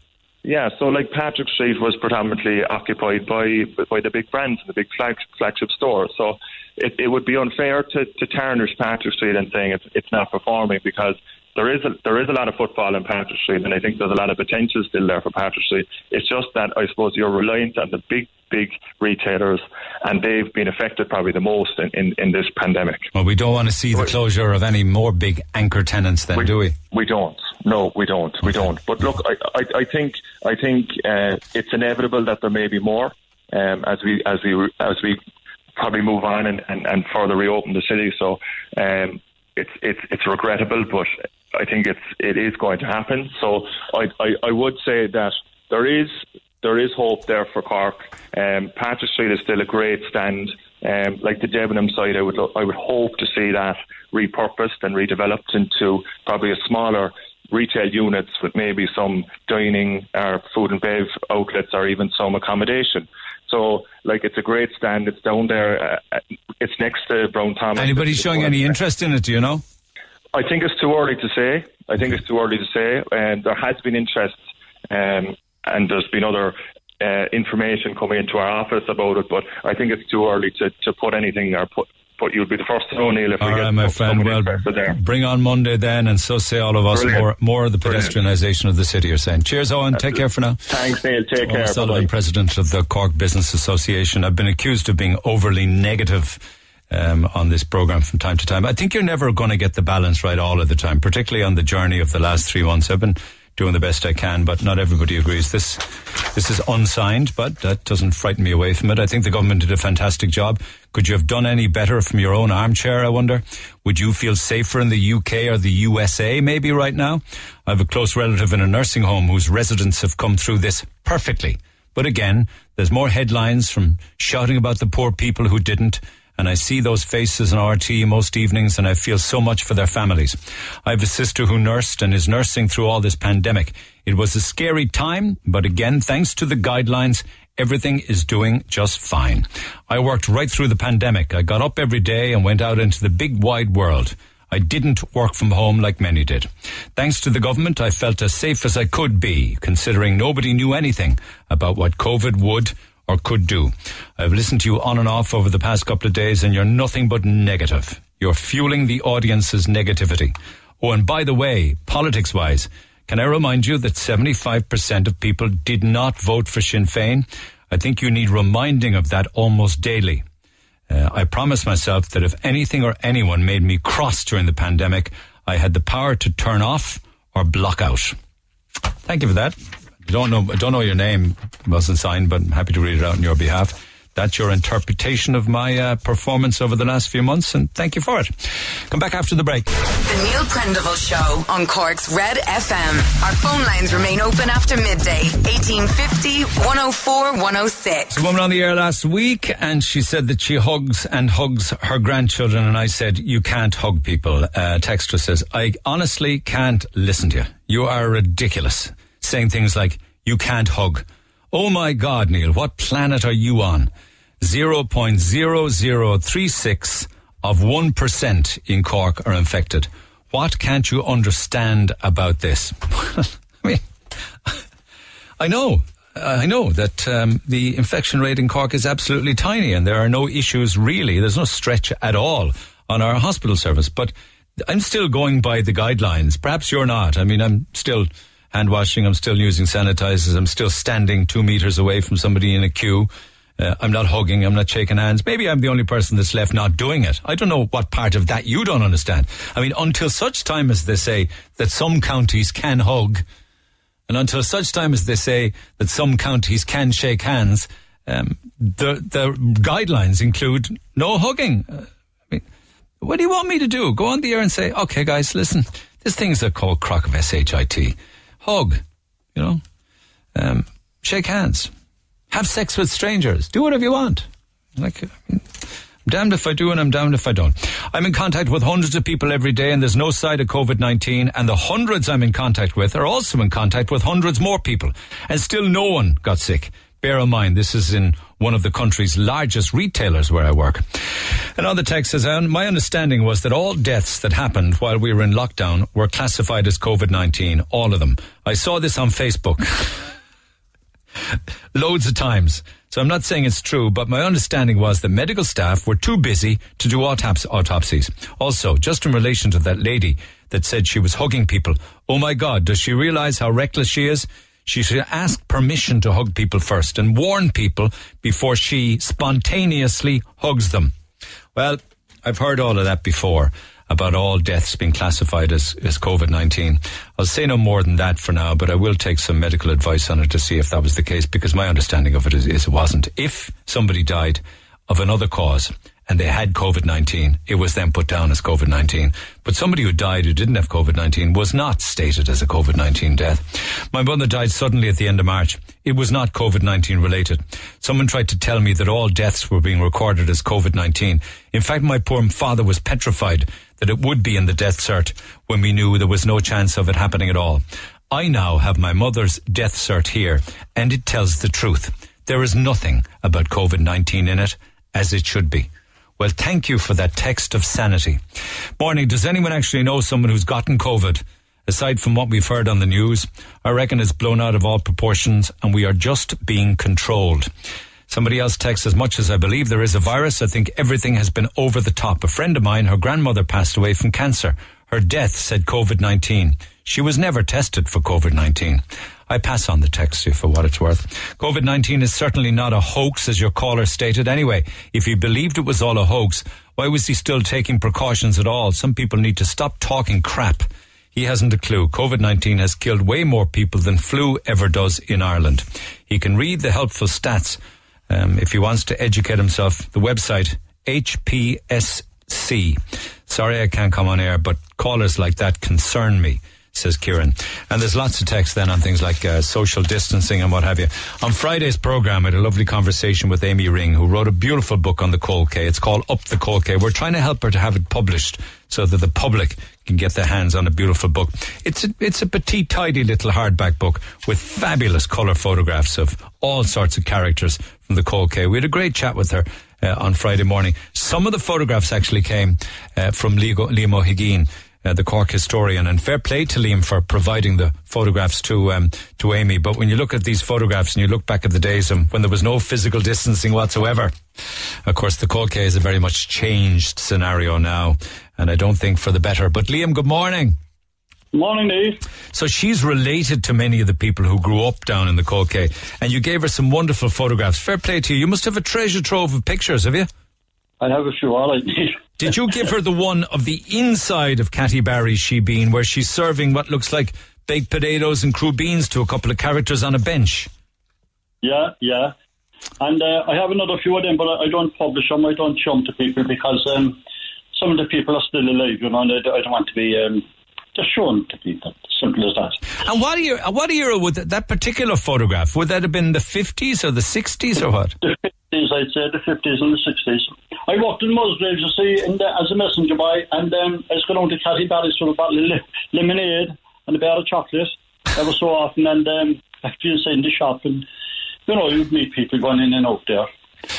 Yeah, so like Patrick Street was predominantly occupied by by the big brands and the big flag, flagship stores. So it, it would be unfair to, to tarnish Patrick Street and saying it's it's not performing because there is a, there is a lot of footfall in Patrick Street and I think there's a lot of potential still there for Patrick Street. It's just that I suppose you're reliant on the big big retailers and they've been affected probably the most in, in, in this pandemic. Well, we don't want to see the closure of any more big anchor tenants then, do we? We don't. No, we don't. We don't. But look, I, I, I think I think uh, it's inevitable that there may be more um, as we as we as we probably move on and, and, and further reopen the city. So um, it's it's it's regrettable, but I think it's it is going to happen. So I I, I would say that there is there is hope there for Cork. Um, Patrick Street is still a great stand. Um, like the Debenham side, I would lo- I would hope to see that repurposed and redeveloped into probably a smaller retail units with maybe some dining or food and bev outlets or even some accommodation. So, like, it's a great stand. It's down there. Uh, it's next to Brown Thomas. Anybody showing any interest in it? Do you know? I think it's too early to say. I think it's too early to say. And there has been interest, um, and there's been other uh, information coming into our office about it. But I think it's too early to, to put anything or put. But you'll be the first to know, Neil, if All we right, get my friend. Well, bring on Monday then, and so say all of us Brilliant. more more of the pedestrianisation of the city. You're saying. Cheers, Owen. Take care for now. Thanks, Neil. Take Owen care. Sullivan, Bye-bye. president of the Cork Business Association. I've been accused of being overly negative um, on this program from time to time. I think you're never going to get the balance right all of the time, particularly on the journey of the last three months. I've been doing the best I can, but not everybody agrees. This this is unsigned, but that doesn't frighten me away from it. I think the government did a fantastic job. Could you have done any better from your own armchair, I wonder? Would you feel safer in the UK or the USA maybe right now? I have a close relative in a nursing home whose residents have come through this perfectly. But again, there's more headlines from shouting about the poor people who didn't and I see those faces on RTÉ most evenings and I feel so much for their families. I have a sister who nursed and is nursing through all this pandemic. It was a scary time, but again, thanks to the guidelines, everything is doing just fine. I worked right through the pandemic. I got up every day and went out into the big wide world. I didn't work from home like many did. Thanks to the government, I felt as safe as I could be, considering nobody knew anything about what COVID would or could do. I've listened to you on and off over the past couple of days and you're nothing but negative. You're fueling the audience's negativity. Oh, and by the way, politics wise, can I remind you that 75% of people did not vote for Sinn Féin? I think you need reminding of that almost daily. Uh, I promised myself that if anything or anyone made me cross during the pandemic, I had the power to turn off or block out. Thank you for that. Don't know, don't know your name, wasn't signed, but I'm happy to read it out on your behalf. That's your interpretation of my uh, performance over the last few months, and thank you for it. Come back after the break. The Neil Prendeville Show on Cork's Red FM. Our phone lines remain open after midday. 1850 104 106. A woman on the air last week, and she said that she hugs and hugs her grandchildren, and I said, You can't hug people. Uh, Texter says, I honestly can't listen to you. You are ridiculous saying things like, you can't hug. Oh my God, Neil, what planet are you on? 0.0036 of 1% in Cork are infected. What can't you understand about this? I mean, I know, I know that um, the infection rate in Cork is absolutely tiny and there are no issues really. There's no stretch at all on our hospital service, but I'm still going by the guidelines. Perhaps you're not. I mean, I'm still hand washing. I'm still using sanitizers. I'm still standing two meters away from somebody in a queue. Uh, I'm not hugging. I'm not shaking hands. Maybe I'm the only person that's left not doing it. I don't know what part of that you don't understand. I mean, until such time as they say that some counties can hug, and until such time as they say that some counties can shake hands, um, the the guidelines include no hugging. Uh, I mean, what do you want me to do? Go on the air and say, okay, guys, listen, this thing's a called crock of shit hug, you know, um, shake hands, have sex with strangers, do whatever you want. Like, I'm damned if I do and I'm damned if I don't. I'm in contact with hundreds of people every day and there's no side of COVID-19 and the hundreds I'm in contact with are also in contact with hundreds more people and still no one got sick. Bear in mind, this is in one of the country's largest retailers where I work. Another text says, my understanding was that all deaths that happened while we were in lockdown were classified as COVID-19, all of them. I saw this on Facebook loads of times. So I'm not saying it's true, but my understanding was that medical staff were too busy to do autops- autopsies. Also, just in relation to that lady that said she was hugging people, oh my God, does she realize how reckless she is? She should ask permission to hug people first and warn people before she spontaneously hugs them. Well, I've heard all of that before about all deaths being classified as, as COVID 19. I'll say no more than that for now, but I will take some medical advice on it to see if that was the case because my understanding of it is, is it wasn't. If somebody died of another cause and they had COVID 19, it was then put down as COVID 19. But somebody who died who didn't have COVID 19 was not stated as a COVID 19 death. My mother died suddenly at the end of March. It was not COVID 19 related. Someone tried to tell me that all deaths were being recorded as COVID 19. In fact, my poor father was petrified that it would be in the death cert when we knew there was no chance of it happening at all. I now have my mother's death cert here, and it tells the truth. There is nothing about COVID 19 in it, as it should be. Well, thank you for that text of sanity. Morning, does anyone actually know someone who's gotten COVID? Aside from what we've heard on the news, I reckon it's blown out of all proportions and we are just being controlled. Somebody else texts, as much as I believe there is a virus, I think everything has been over the top. A friend of mine, her grandmother passed away from cancer. Her death said COVID 19. She was never tested for COVID 19. I pass on the text to you for what it's worth. COVID 19 is certainly not a hoax, as your caller stated. Anyway, if he believed it was all a hoax, why was he still taking precautions at all? Some people need to stop talking crap. He hasn't a clue. COVID 19 has killed way more people than flu ever does in Ireland. He can read the helpful stats um, if he wants to educate himself. The website, HPSC. Sorry I can't come on air, but callers like that concern me says Kieran. And there's lots of text then on things like uh, social distancing and what have you. On Friday's program, I had a lovely conversation with Amy Ring, who wrote a beautiful book on the Coal Quay. It's called Up the Coal Quay. We're trying to help her to have it published so that the public can get their hands on a beautiful book. It's a, it's a petite, tidy little hardback book with fabulous colour photographs of all sorts of characters from the Coal Quay. We had a great chat with her. Uh, on Friday morning. Some of the photographs actually came uh, from Liam O'Higgin, uh, the Cork historian, and fair play to Liam for providing the photographs to um, to Amy. But when you look at these photographs and you look back at the days when there was no physical distancing whatsoever, of course, the Coal Quay is a very much changed scenario now, and I don't think for the better. But Liam, good morning. Morning, Dave. So she's related to many of the people who grew up down in the Quay, and you gave her some wonderful photographs. Fair play to you. You must have a treasure trove of pictures, have you? I have a few, all right. Did you give her the one of the inside of Catty Barry's shebeen, where she's serving what looks like baked potatoes and crubeens to a couple of characters on a bench? Yeah, yeah. And uh, I have another few of them, but I, don't publish them. I don't show them to people because um, some of the people are still alive, you know, and I, I don't want to be um, just shown to people. Simple as that. And what year? What era would that, that particular photograph? Would that have been the fifties or the sixties or what? The fifties, I'd say the fifties and the sixties. I worked in Musgraves, you see, in the, as a messenger boy, and um, I was going to Catty Barry's for a bottle of li- lemonade and a bar of chocolate every so often, and um, after you in the shop, and you know, you'd meet people going in and out there.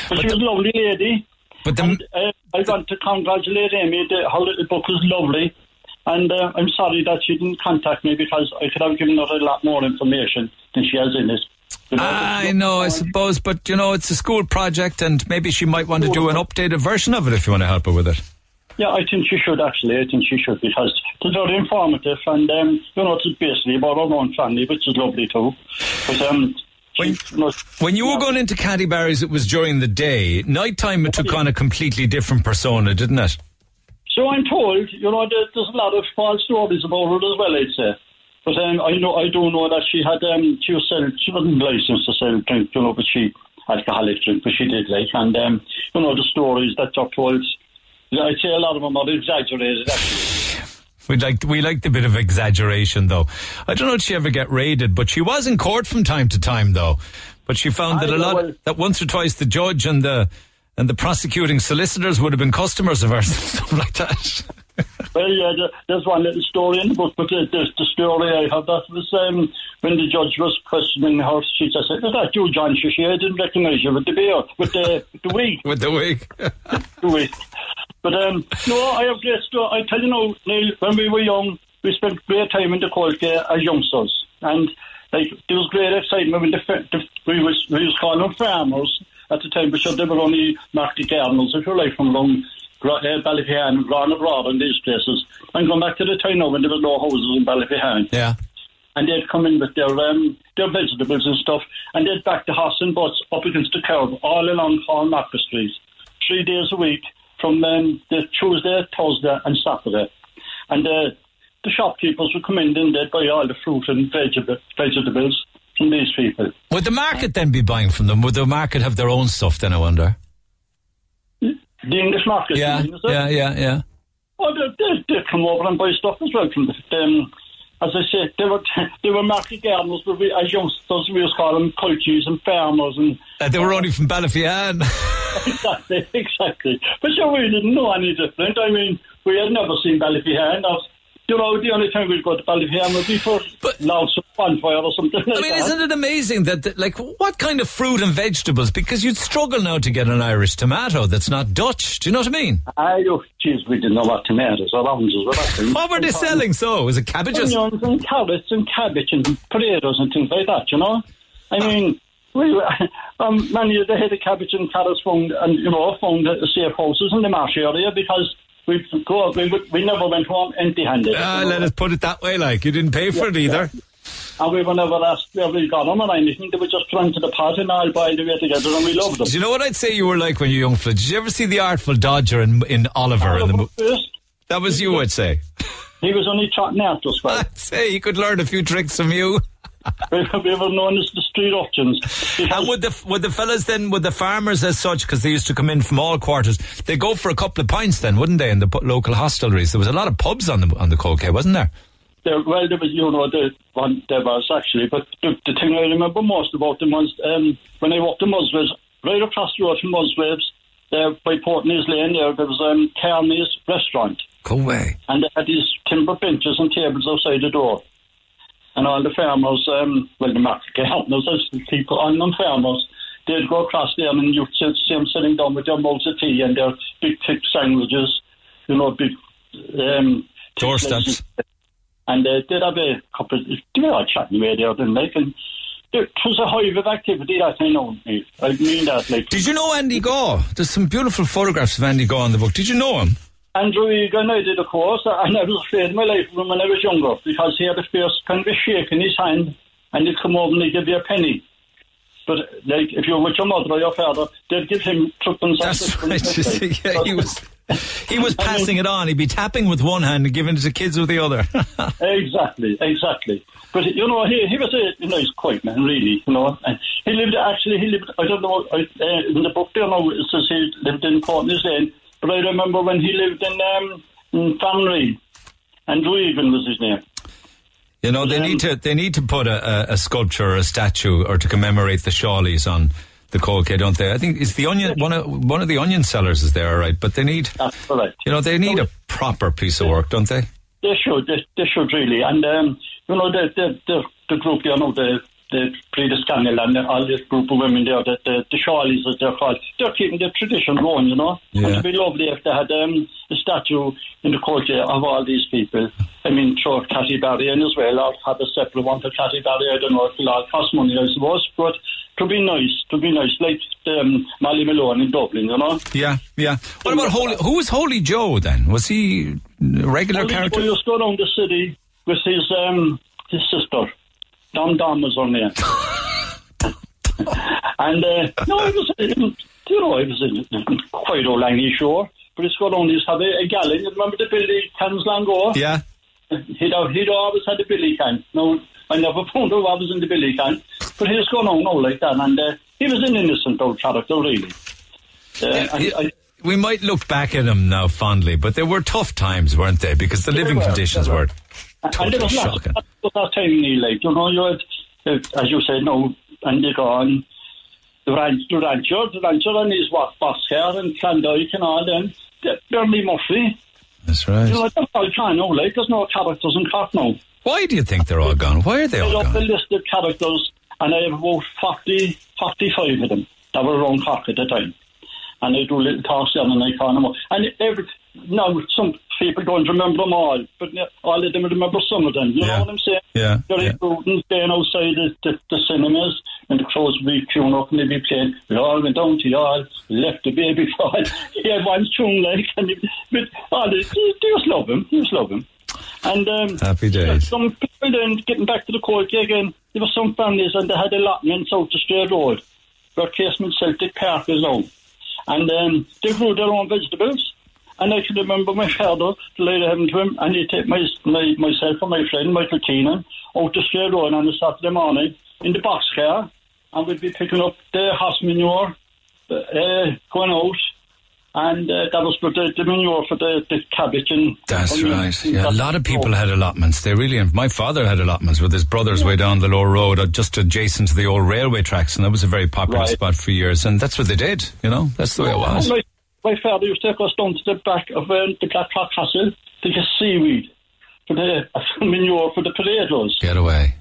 But, she was a lovely lady. But the, and, uh, I want to congratulate Amy. The, her little book was lovely. And uh, I'm sorry that she didn't contact me because I could have given her a lot more information than she has in it. You know, I know, I suppose, but you know, it's a school project, and maybe she might want to do an updated version of it if you want to help her with it. Yeah, I think she should actually. I think she should because it's very informative, and um, you know, it's basically about our own family, which is lovely too. But um, When, when you were going into Catty Barry's, it was during the day. Nighttime, it took on a completely different persona, didn't it? So I'm told, you know, there's a lot of false stories about her as well. I'd say, but um, I know I do know that she had um, she was selling, she wasn't licensed to sell drink, you know, but she had alcoholic drink, but she did like, and um, you know, the stories that are told. I'd say a lot of them are exaggerated. Actually, We liked we liked a bit of exaggeration, though. I don't know if she ever get raided, but she was in court from time to time, though. But she found that I a know, lot well- that once or twice the judge and the and the prosecuting solicitors would have been customers of hers, and stuff like that. Well, yeah, there's one little story in the book, but the, the, the story I have that was um, when the judge was questioning her. She just said, "Is that you, John?" She, she I didn't recognise you with the beard, with the the wig, with the wig, the wig. But um, no, I have great story. I tell you now, Neil, when we were young, we spent great time in the care as youngsters, and like there was great excitement when the, the we was we was calling them farmers at the time, but sure they were only market gardeners, if you like, from along Gra- uh, Ballyphehane and Grana Broad and these places. I'm going back to the time now when there was no houses in Ballyphehane Yeah. and they'd come in with their um, their vegetables and stuff, and they'd back the horse and butts up against the curb all along Cornmarket Street, three days a week from um, the Tuesday, Thursday, and Saturday. And uh, the shopkeepers would come in and they'd buy all the fruit and vegeta- vegetables from these people. Would the market then be buying from them? Would the market have their own stuff then? I wonder. The English market, Yeah, you mean, is it? yeah, yeah, yeah. Oh, they, they, come over and buy stuff as well from the. Um, as I said, they were they were market gardeners, but we, as youngsters we was calling them coaches and farmers and Uh, they were only from Ballyphehane. exactly, exactly. But sure, we didn't know any different. I mean, we had never seen Ballyphehane. You know, the only time we'd go to Ballyphehane would be for lots of bonfire or something like I mean, that. isn't it amazing that, that, like, what kind of fruit and vegetables? Because you'd struggle now to get an Irish tomato that's not Dutch. Do you know what I mean? I oh, jeez, we didn't know what tomatoes or oranges were. What were they selling? So was it cabbages? Onions and carrots and cabbage and potatoes and things like that. You know, I mean. We, were- um, many of the head of cabbage and carrots found, and you know, found uh, the safe houses in the marsh area because we go, we, would- we never went home empty-handed. Ah, let us put it that way. Like you didn't pay for it either. And we were never asked where we got them or anything. They were just thrown into the pot and all boiled away together and we loved them. Do you know what I'd say you were like when you were young, Flynn? Did you ever see the Artful Dodger in, in Oliver? in the mo- that was you, I'd say. He was only trotting after us, well. I'd say he could learn a few tricks from you. We we were known as the street urchins. And would the would the fellas then, would the farmers as such, because they used to come in from all quarters, they go for a couple of pints then, wouldn't they, in the local hostelries? There was a lot of pubs on the on the Coal Quay, wasn't there? There, well, there was, you know, the one there was actually, but the, the thing I remember most about them was um, when I walked to Musgraves, right across the road from Musgraves, there by Portneys Lane, there, there was um, Carney's restaurant. Go away. And they had these timber benches and tables outside the door. And all the farmers, um, well, the market gardeners, as people on them farmers, they'd go across there and you'd see see them sitting down with their mugs of tea and their big thick sandwiches, you know, big um, Doorsteps. And uh, they'd have a couple of, they were chatting away there, didn't they? And it was a hive of activity that I know. I mean that, like. Did you know Andy Gaw? There's some beautiful photographs of Andy Gaw in the book. Did you know him? Andrew Egan, I did a course, and I was afraid of my life when I was younger because he had a fierce kind of a shake in his hand, and he'd come over and he'd give you a penny. But like, if you were with your mother or your father, they'd give him tuppence. That's right. see, yeah, he was he was passing it on. He'd be tapping with one hand and giving it to kids with the other. exactly, exactly. But you know, he he was a nice, quiet man, really. You know, and he lived actually. He lived. I don't know. I, uh, in the book there now it says he lived in Portneys Lane, but I remember when he lived in um, in Farranree. Andrew Egan was his name. You know, they need to they need to put a, a, sculpture or a statue or to commemorate the Shawlies on the Coal Quay, don't they? I think it's the onion one of one of the onion sellers is there, right? But they need That's correct. you know they need a proper piece of work, don't they? They should, they, they should really. And, um, you know, the, the, the, the group, you know, the, the Frida Scannell and all this group of women there, the, the, the Shawlies as they're called, they're keeping the tradition going, you know. And it'd be lovely if they had um, a statue in the courtyard of all these people. I mean, sure, Cathy Barry in as well, or have a separate one for Cathy Barry. I don't know if it'll all cost money, I suppose, but to be nice, to be nice, like um, Molly Malone in Dublin, you know. Yeah, yeah. What about Holy? Who was Holy Joe then? Was he a regular Only character? He used to go around the city with his um, his sister. Dom Dom was her name. and uh, no, it was um, you know it was uh, quite old Langley sure, but it's got on his have a, a gallon. You remember the Billy cans long ago? Yeah. He'd have, he'd always had a Billy can. No, I never found out what was in the Billy can, but he's gone on all like that, and uh, he was an innocent old character really. Uh, and I, we might look back at him now fondly, but they were tough times, weren't they? Because the living were, conditions they were. Were And totally there was lots shocking. at that time, Neil, like, you know, you had, uh, as you said, no, and they gone, the, ranch, the rancher, the rancher and his what, boss hair and Clandyke and all them, the- Bernie Murphy. That's right. You know, they're all gone now, like, there's no characters in Cork now. Why do you think they're all gone? Why are they all gone? the list of characters, and I have about 40, 45 of them that were around Cork at the time. And I do little talks there and I call them up. And every, now, some people don't remember them all, but all of them remember some of them. You know what I'm saying? Yeah. Jerry yeah. Bruton staying outside the, the, the cinemas and the crows would be queuing up and they'd be playing. We all went down to y'all, left the baby fall. he had one tune like, and he, but all the, they, they just love him. They just love him. And um, Happy days. some people then getting back to the court again, there were some families and they had allotments out the straight road where Casement Celtic Park is now. And um, they grew their own vegetables. And I can remember my father, the lady heaven to him, and he'd take my, my, myself and my friend, Michael Keenan, out to straight road on a Saturday morning in the boxcar, and we'd be picking up the horse manure, uh, going out, and uh, that was for the, the manure for the, the cabbage and... That's onion. right. Yeah, a lot of people had allotments. They really. My father had allotments with his brothers way down the lower road, uh, just adjacent to the old railway tracks, and that was a very popular Right. spot for years. And that's what they did. You know, that's the way it was. My father used to take us down to the back of uh, the Rock Castle to get seaweed for the manure for the potatoes. Get away.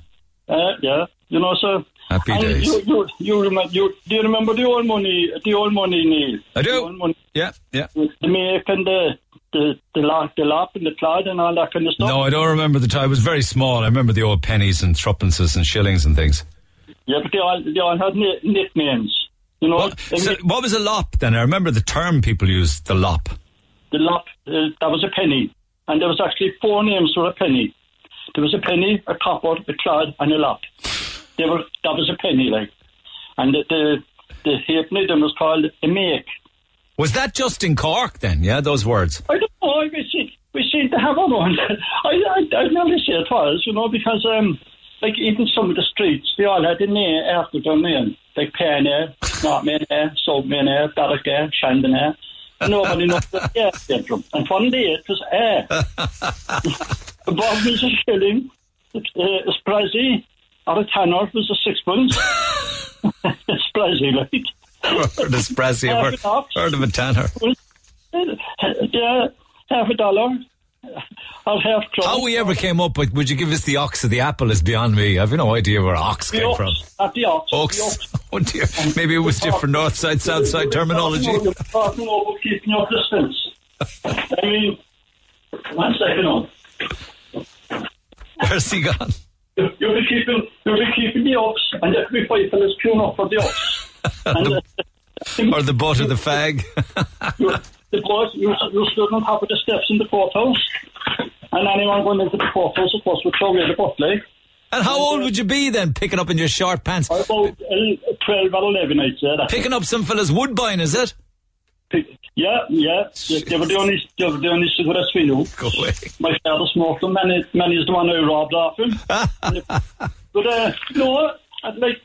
Uh, yeah, you know, so. Happy and days. You, you, you remember? You, do you remember the old money? The old money, Neil. I do. The old money, Yeah, yeah. the make and the the the lap, the lap and the clod and all that kind of stuff. No, I don't remember the time. I was very small. I remember the old pennies and threepences and shillings and things. Yeah, but they all they all had nicknames. You know, What, so what was a lop then? I remember the term people used, the lop. the lap uh, that was a penny, and there was actually four names for a penny. there was a penny, a copper, a clod, and a lop. They were that was a penny, like, and the the, the halfpenny them was called a make. Was that just in Cork then? Yeah, those words. I don't know. We seem, we seem to have one. I, I, I never say it was, you know, because um, like even some of the streets, they all had a name after their name, like Penny, Not Mane, Soap Mane, Barrack, Shandon. Nobody knows the air came from. And one day it was air. Bob was a shilling, uh, a sprezzy, or a tanner was a sixpence. sprezzy, like. Heard of Half heard, an ox. heard of a tanner. Yeah, half a dollar. Half crumb. How we ever came up with, would you give us the ox of the apple is beyond me. I've no idea where ox The came ox, from. At the ox. Ox. The ox. Oh dear. Maybe it was different north side, south side terminology. You're talking about keeping your distance. I mean, one second on. Where's he gone? You'll be keeping, you'll be keeping the ox, and be five fellas queuing up for the ox. and uh, Or the butt of the fag. The boys, you, you stood on top of the steps in the courthouse, and anyone going into the courthouse, of course, would throw away the butt leg. And how old would you be then, picking up in your short pants? About uh, 12 or 11, I'd say. Picking up some fella's woodbine, is it? Yeah, yeah. They, were the only, they were the only cigarettes we knew. Go away. My father smoked them, and many is the one who robbed off him. but, uh, no, I'd like,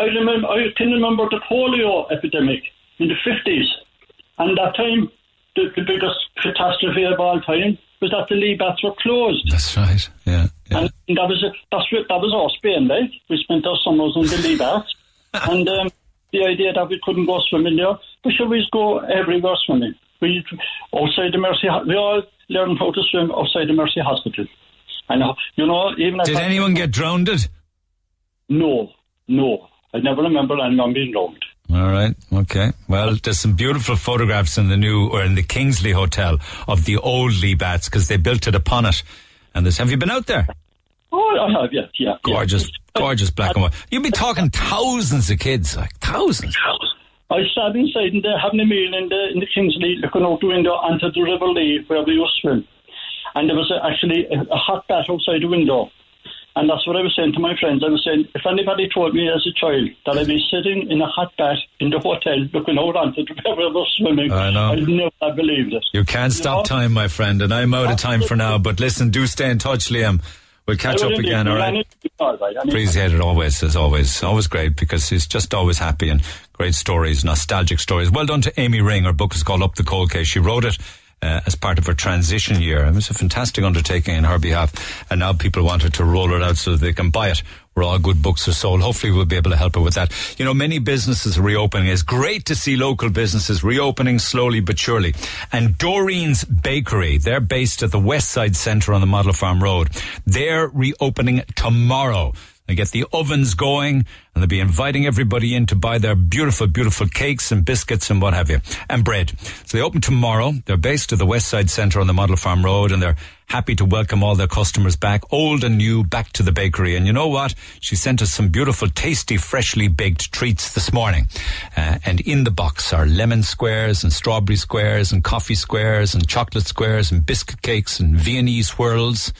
I remember, I can remember the polio epidemic in the 50s. And that time, the, the biggest catastrophe of all time was that the Lee Baths were closed. That's right, yeah. And that was. That's that was our Spain, like. We spent our summers in the Lee Baths. and um, the idea that we couldn't go swimming there, we should always go everywhere swimming. We outside the Mercy, we all learned how to swim outside the Mercy Hospital. And you know, even Did anyone get drowned? No, no. I never remember anyone being drowned. All right. Okay. Well, there's some beautiful photographs in the new or in the Kingsley Hotel of the old Lee Baths because they built it upon it. And this, have you been out there? Oh, I have, yeah, yeah. Gorgeous, gorgeous black and white. You'd be talking thousands of kids, like thousands. I sat inside and having a meal in the, in the Kingsley, looking out the window onto the River Lee where we used to swim. And there was a, actually a, a hot bath outside the window. And that's what I was saying to my friends. I was saying, if anybody told me as a child that I'd be sitting in a hot bath in the hotel looking out onto the river swimming, I know. I'd never have believed it. You can't stop time, my friend, and I'm out of time for now. But listen, do stay in touch, Liam. We'll catch up again, all right? All right. Appreciate it always, as always. Always great because he's just always happy and great stories, nostalgic stories. Well done to Amy Ring. Her book is called Up the Coal Quay. She wrote it uh, as part of her transition year. It was a fantastic undertaking on her behalf. And now people want her to roll it out so they can buy it where all good books are sold. Hopefully we'll be able to help her with that. You know, many businesses are reopening. It's great to see local businesses reopening slowly but surely. And Doreen's Bakery, they're based at the West Side Centre on the Model Farm Road. They're reopening tomorrow. They get the ovens going and they'll be inviting everybody in to buy their beautiful, beautiful cakes and biscuits and what have you, and bread. So they open tomorrow. They're based at the West Side Centre on the Model Farm Road and they're happy to welcome all their customers back, old and new, back to the bakery. And you know what? She sent us some beautiful, tasty, freshly baked treats this morning. Uh, and in the box are lemon squares and strawberry squares and coffee squares and chocolate squares and biscuit cakes and Viennese whirls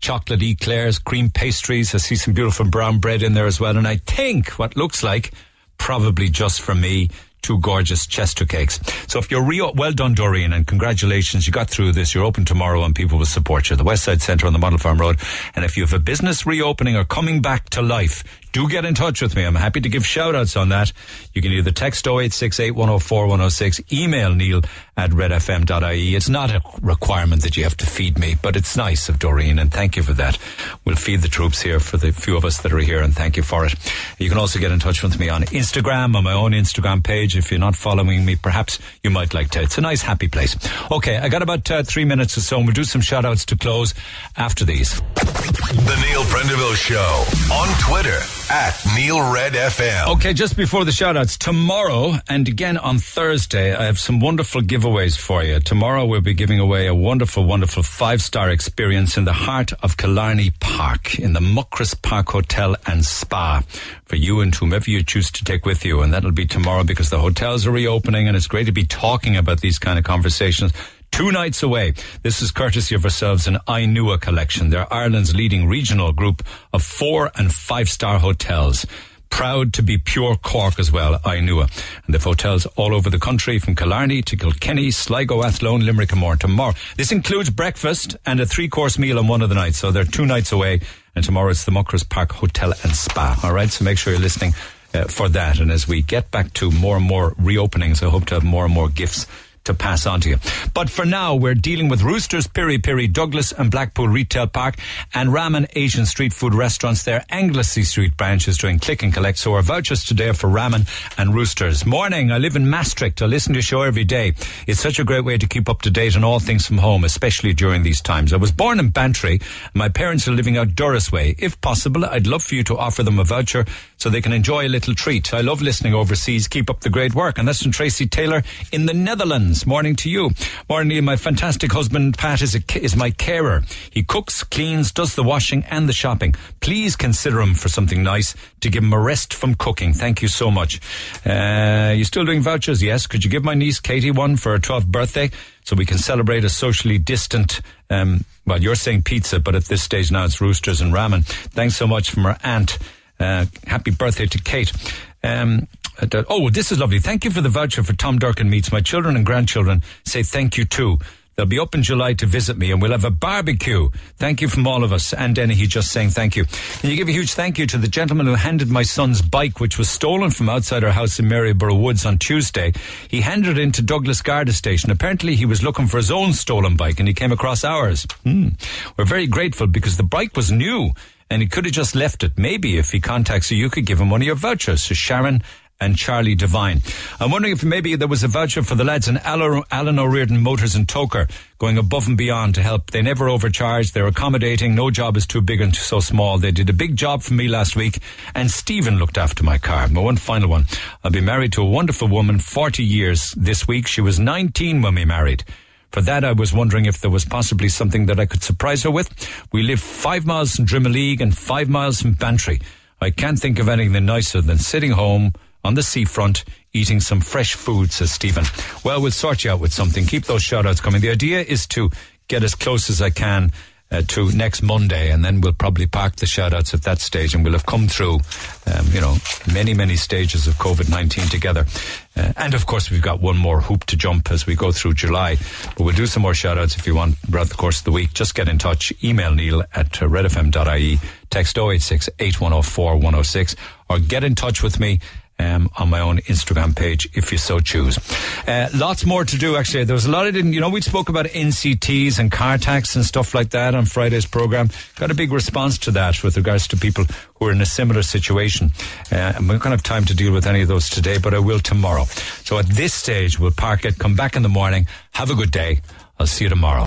chocolate eclairs, cream pastries. I see some beautiful brown bread in there as well. And I think what looks like probably just for me, two gorgeous Chester cakes. So if you're real, well done, Doreen, and congratulations. You got through this. You're open tomorrow and people will support you. The West Side Centre on the Model Farm Road. And if you have a business reopening or coming back to life, do get in touch with me. I'm happy to give shout outs on that. You can either text 0868 104 106, email neil at redfm.ie. It's not a requirement that you have to feed me, but it's nice of Doreen, and thank you for that. We'll feed the troops here for the few of us that are here, and thank you for it. You can also get in touch with me on Instagram, on my own Instagram page. If you're not following me, perhaps you might like to. It's a nice, happy place. Okay, I got about uh, three minutes or so, and we'll do some shout outs to close after these. The Neil Prendeville Show on Twitter at Neil Red FM. Okay, just before the shout outs, tomorrow and again on Thursday, I have some wonderful giveaways for you. Tomorrow we'll be giving away a wonderful, wonderful five star experience in the heart of Killarney Park in the Muckross Park Hotel and Spa for you and whomever you choose to take with you. And that'll be tomorrow because the hotels are reopening and it's great to be talking about these kind of conversations. Two nights away. This is courtesy of ourselves an Ainua collection. They're Ireland's leading regional group of four and five star hotels proud to be pure Cork as well, Ainua. And they've hotels all over the country from Killarney to Kilkenny, Sligo, Athlone, Limerick and more. Tomorrow, this includes breakfast and a three course meal on one of the nights. So they're two nights away and tomorrow it's the Muckross Park Hotel and Spa. All right. So make sure you're listening uh, for that. And as we get back to more and more reopenings, I hope to have more and more gifts to pass on to you. But for now, we're dealing with Roosters, Piri Piri, Douglas and Blackpool Retail Park and Ramen Asian street food restaurants. Their Anglesey Street branch is doing click and collect. So our vouchers today are for Ramen and Roosters. Morning, I live in Maastricht. I listen to your show every day. It's such a great way to keep up to date on all things from home, especially during these times. I was born in Bantry. My parents are living out Doris Way. If possible, I'd love for you to offer them a voucher so they can enjoy a little treat. I love listening overseas. Keep up the great work. And that's from Tracy Taylor in the Netherlands. Morning to you. Morning, Neil. My fantastic husband, Pat, is, a, is my carer. He cooks, cleans, does the washing and the shopping. Please consider him for something nice to give him a rest from cooking. Thank you so much. Uh, you still doing vouchers? Yes. Could you give my niece Katie one for her 12th birthday? so we can celebrate a socially distant. Um, well, you're saying pizza, but at this stage now it's roosters and ramen. Thanks so much from our aunt. Uh, happy birthday to Kate. Um, uh, oh, this is lovely. Thank you for the voucher for Tom Durkin meets. My children and grandchildren say thank you too. They'll be up in July to visit me and we'll have a barbecue. Thank you from all of us. And Denny, he's just saying thank you. And you give a huge thank you to the gentleman who handed my son's bike, which was stolen from outside our house in Maryborough Woods on Tuesday. He handed it into Douglas Garda Station. Apparently he was looking for his own stolen bike and he came across ours. Hmm. We're very grateful because the bike was new and he could have just left it. Maybe if he contacts you, you could give him one of your vouchers. So Sharon and Charlie Devine. I'm wondering if maybe there was a voucher for the lads in Alan O'Riordan Motors and Togher going above and beyond to help. They never overcharge. They're accommodating. No job is too big and so small. They did a big job for me last week and Stephen looked after my car. My one final one. I'll be married to a wonderful woman, 40 years this week. She was 19 when we married. For that, I was wondering if there was possibly something that I could surprise her with. We live five miles from Drimoleague and five miles from Bantry. I can't think of anything nicer than sitting home on the seafront eating some fresh food, says Stephen. Well, we'll sort you out with something. Keep those shout outs coming. The idea is to get as close as I can uh, to next Monday, and then we'll probably park the shout outs at that stage, and we'll have come through, um, you know, many, many stages of COVID 19 together. Uh, and of course, we've got one more hoop to jump as we go through July. But we'll do some more shout outs if you want throughout the course of the week. Just get in touch. Email Neil at redfm.ie, text 086 8104 106, or get in touch with me um, on my own Instagram page if you so choose. Uh, lots more to do actually. There was a lot of, you know, we spoke about NCTs and car tax and stuff like that on Friday's program. Got a big response to that with regards to people who are in a similar situation. Uh, and we're going to have time to deal with any of those today, but I will tomorrow. So at this stage, we'll park it, come back in the morning. Have a good day. I'll see you tomorrow.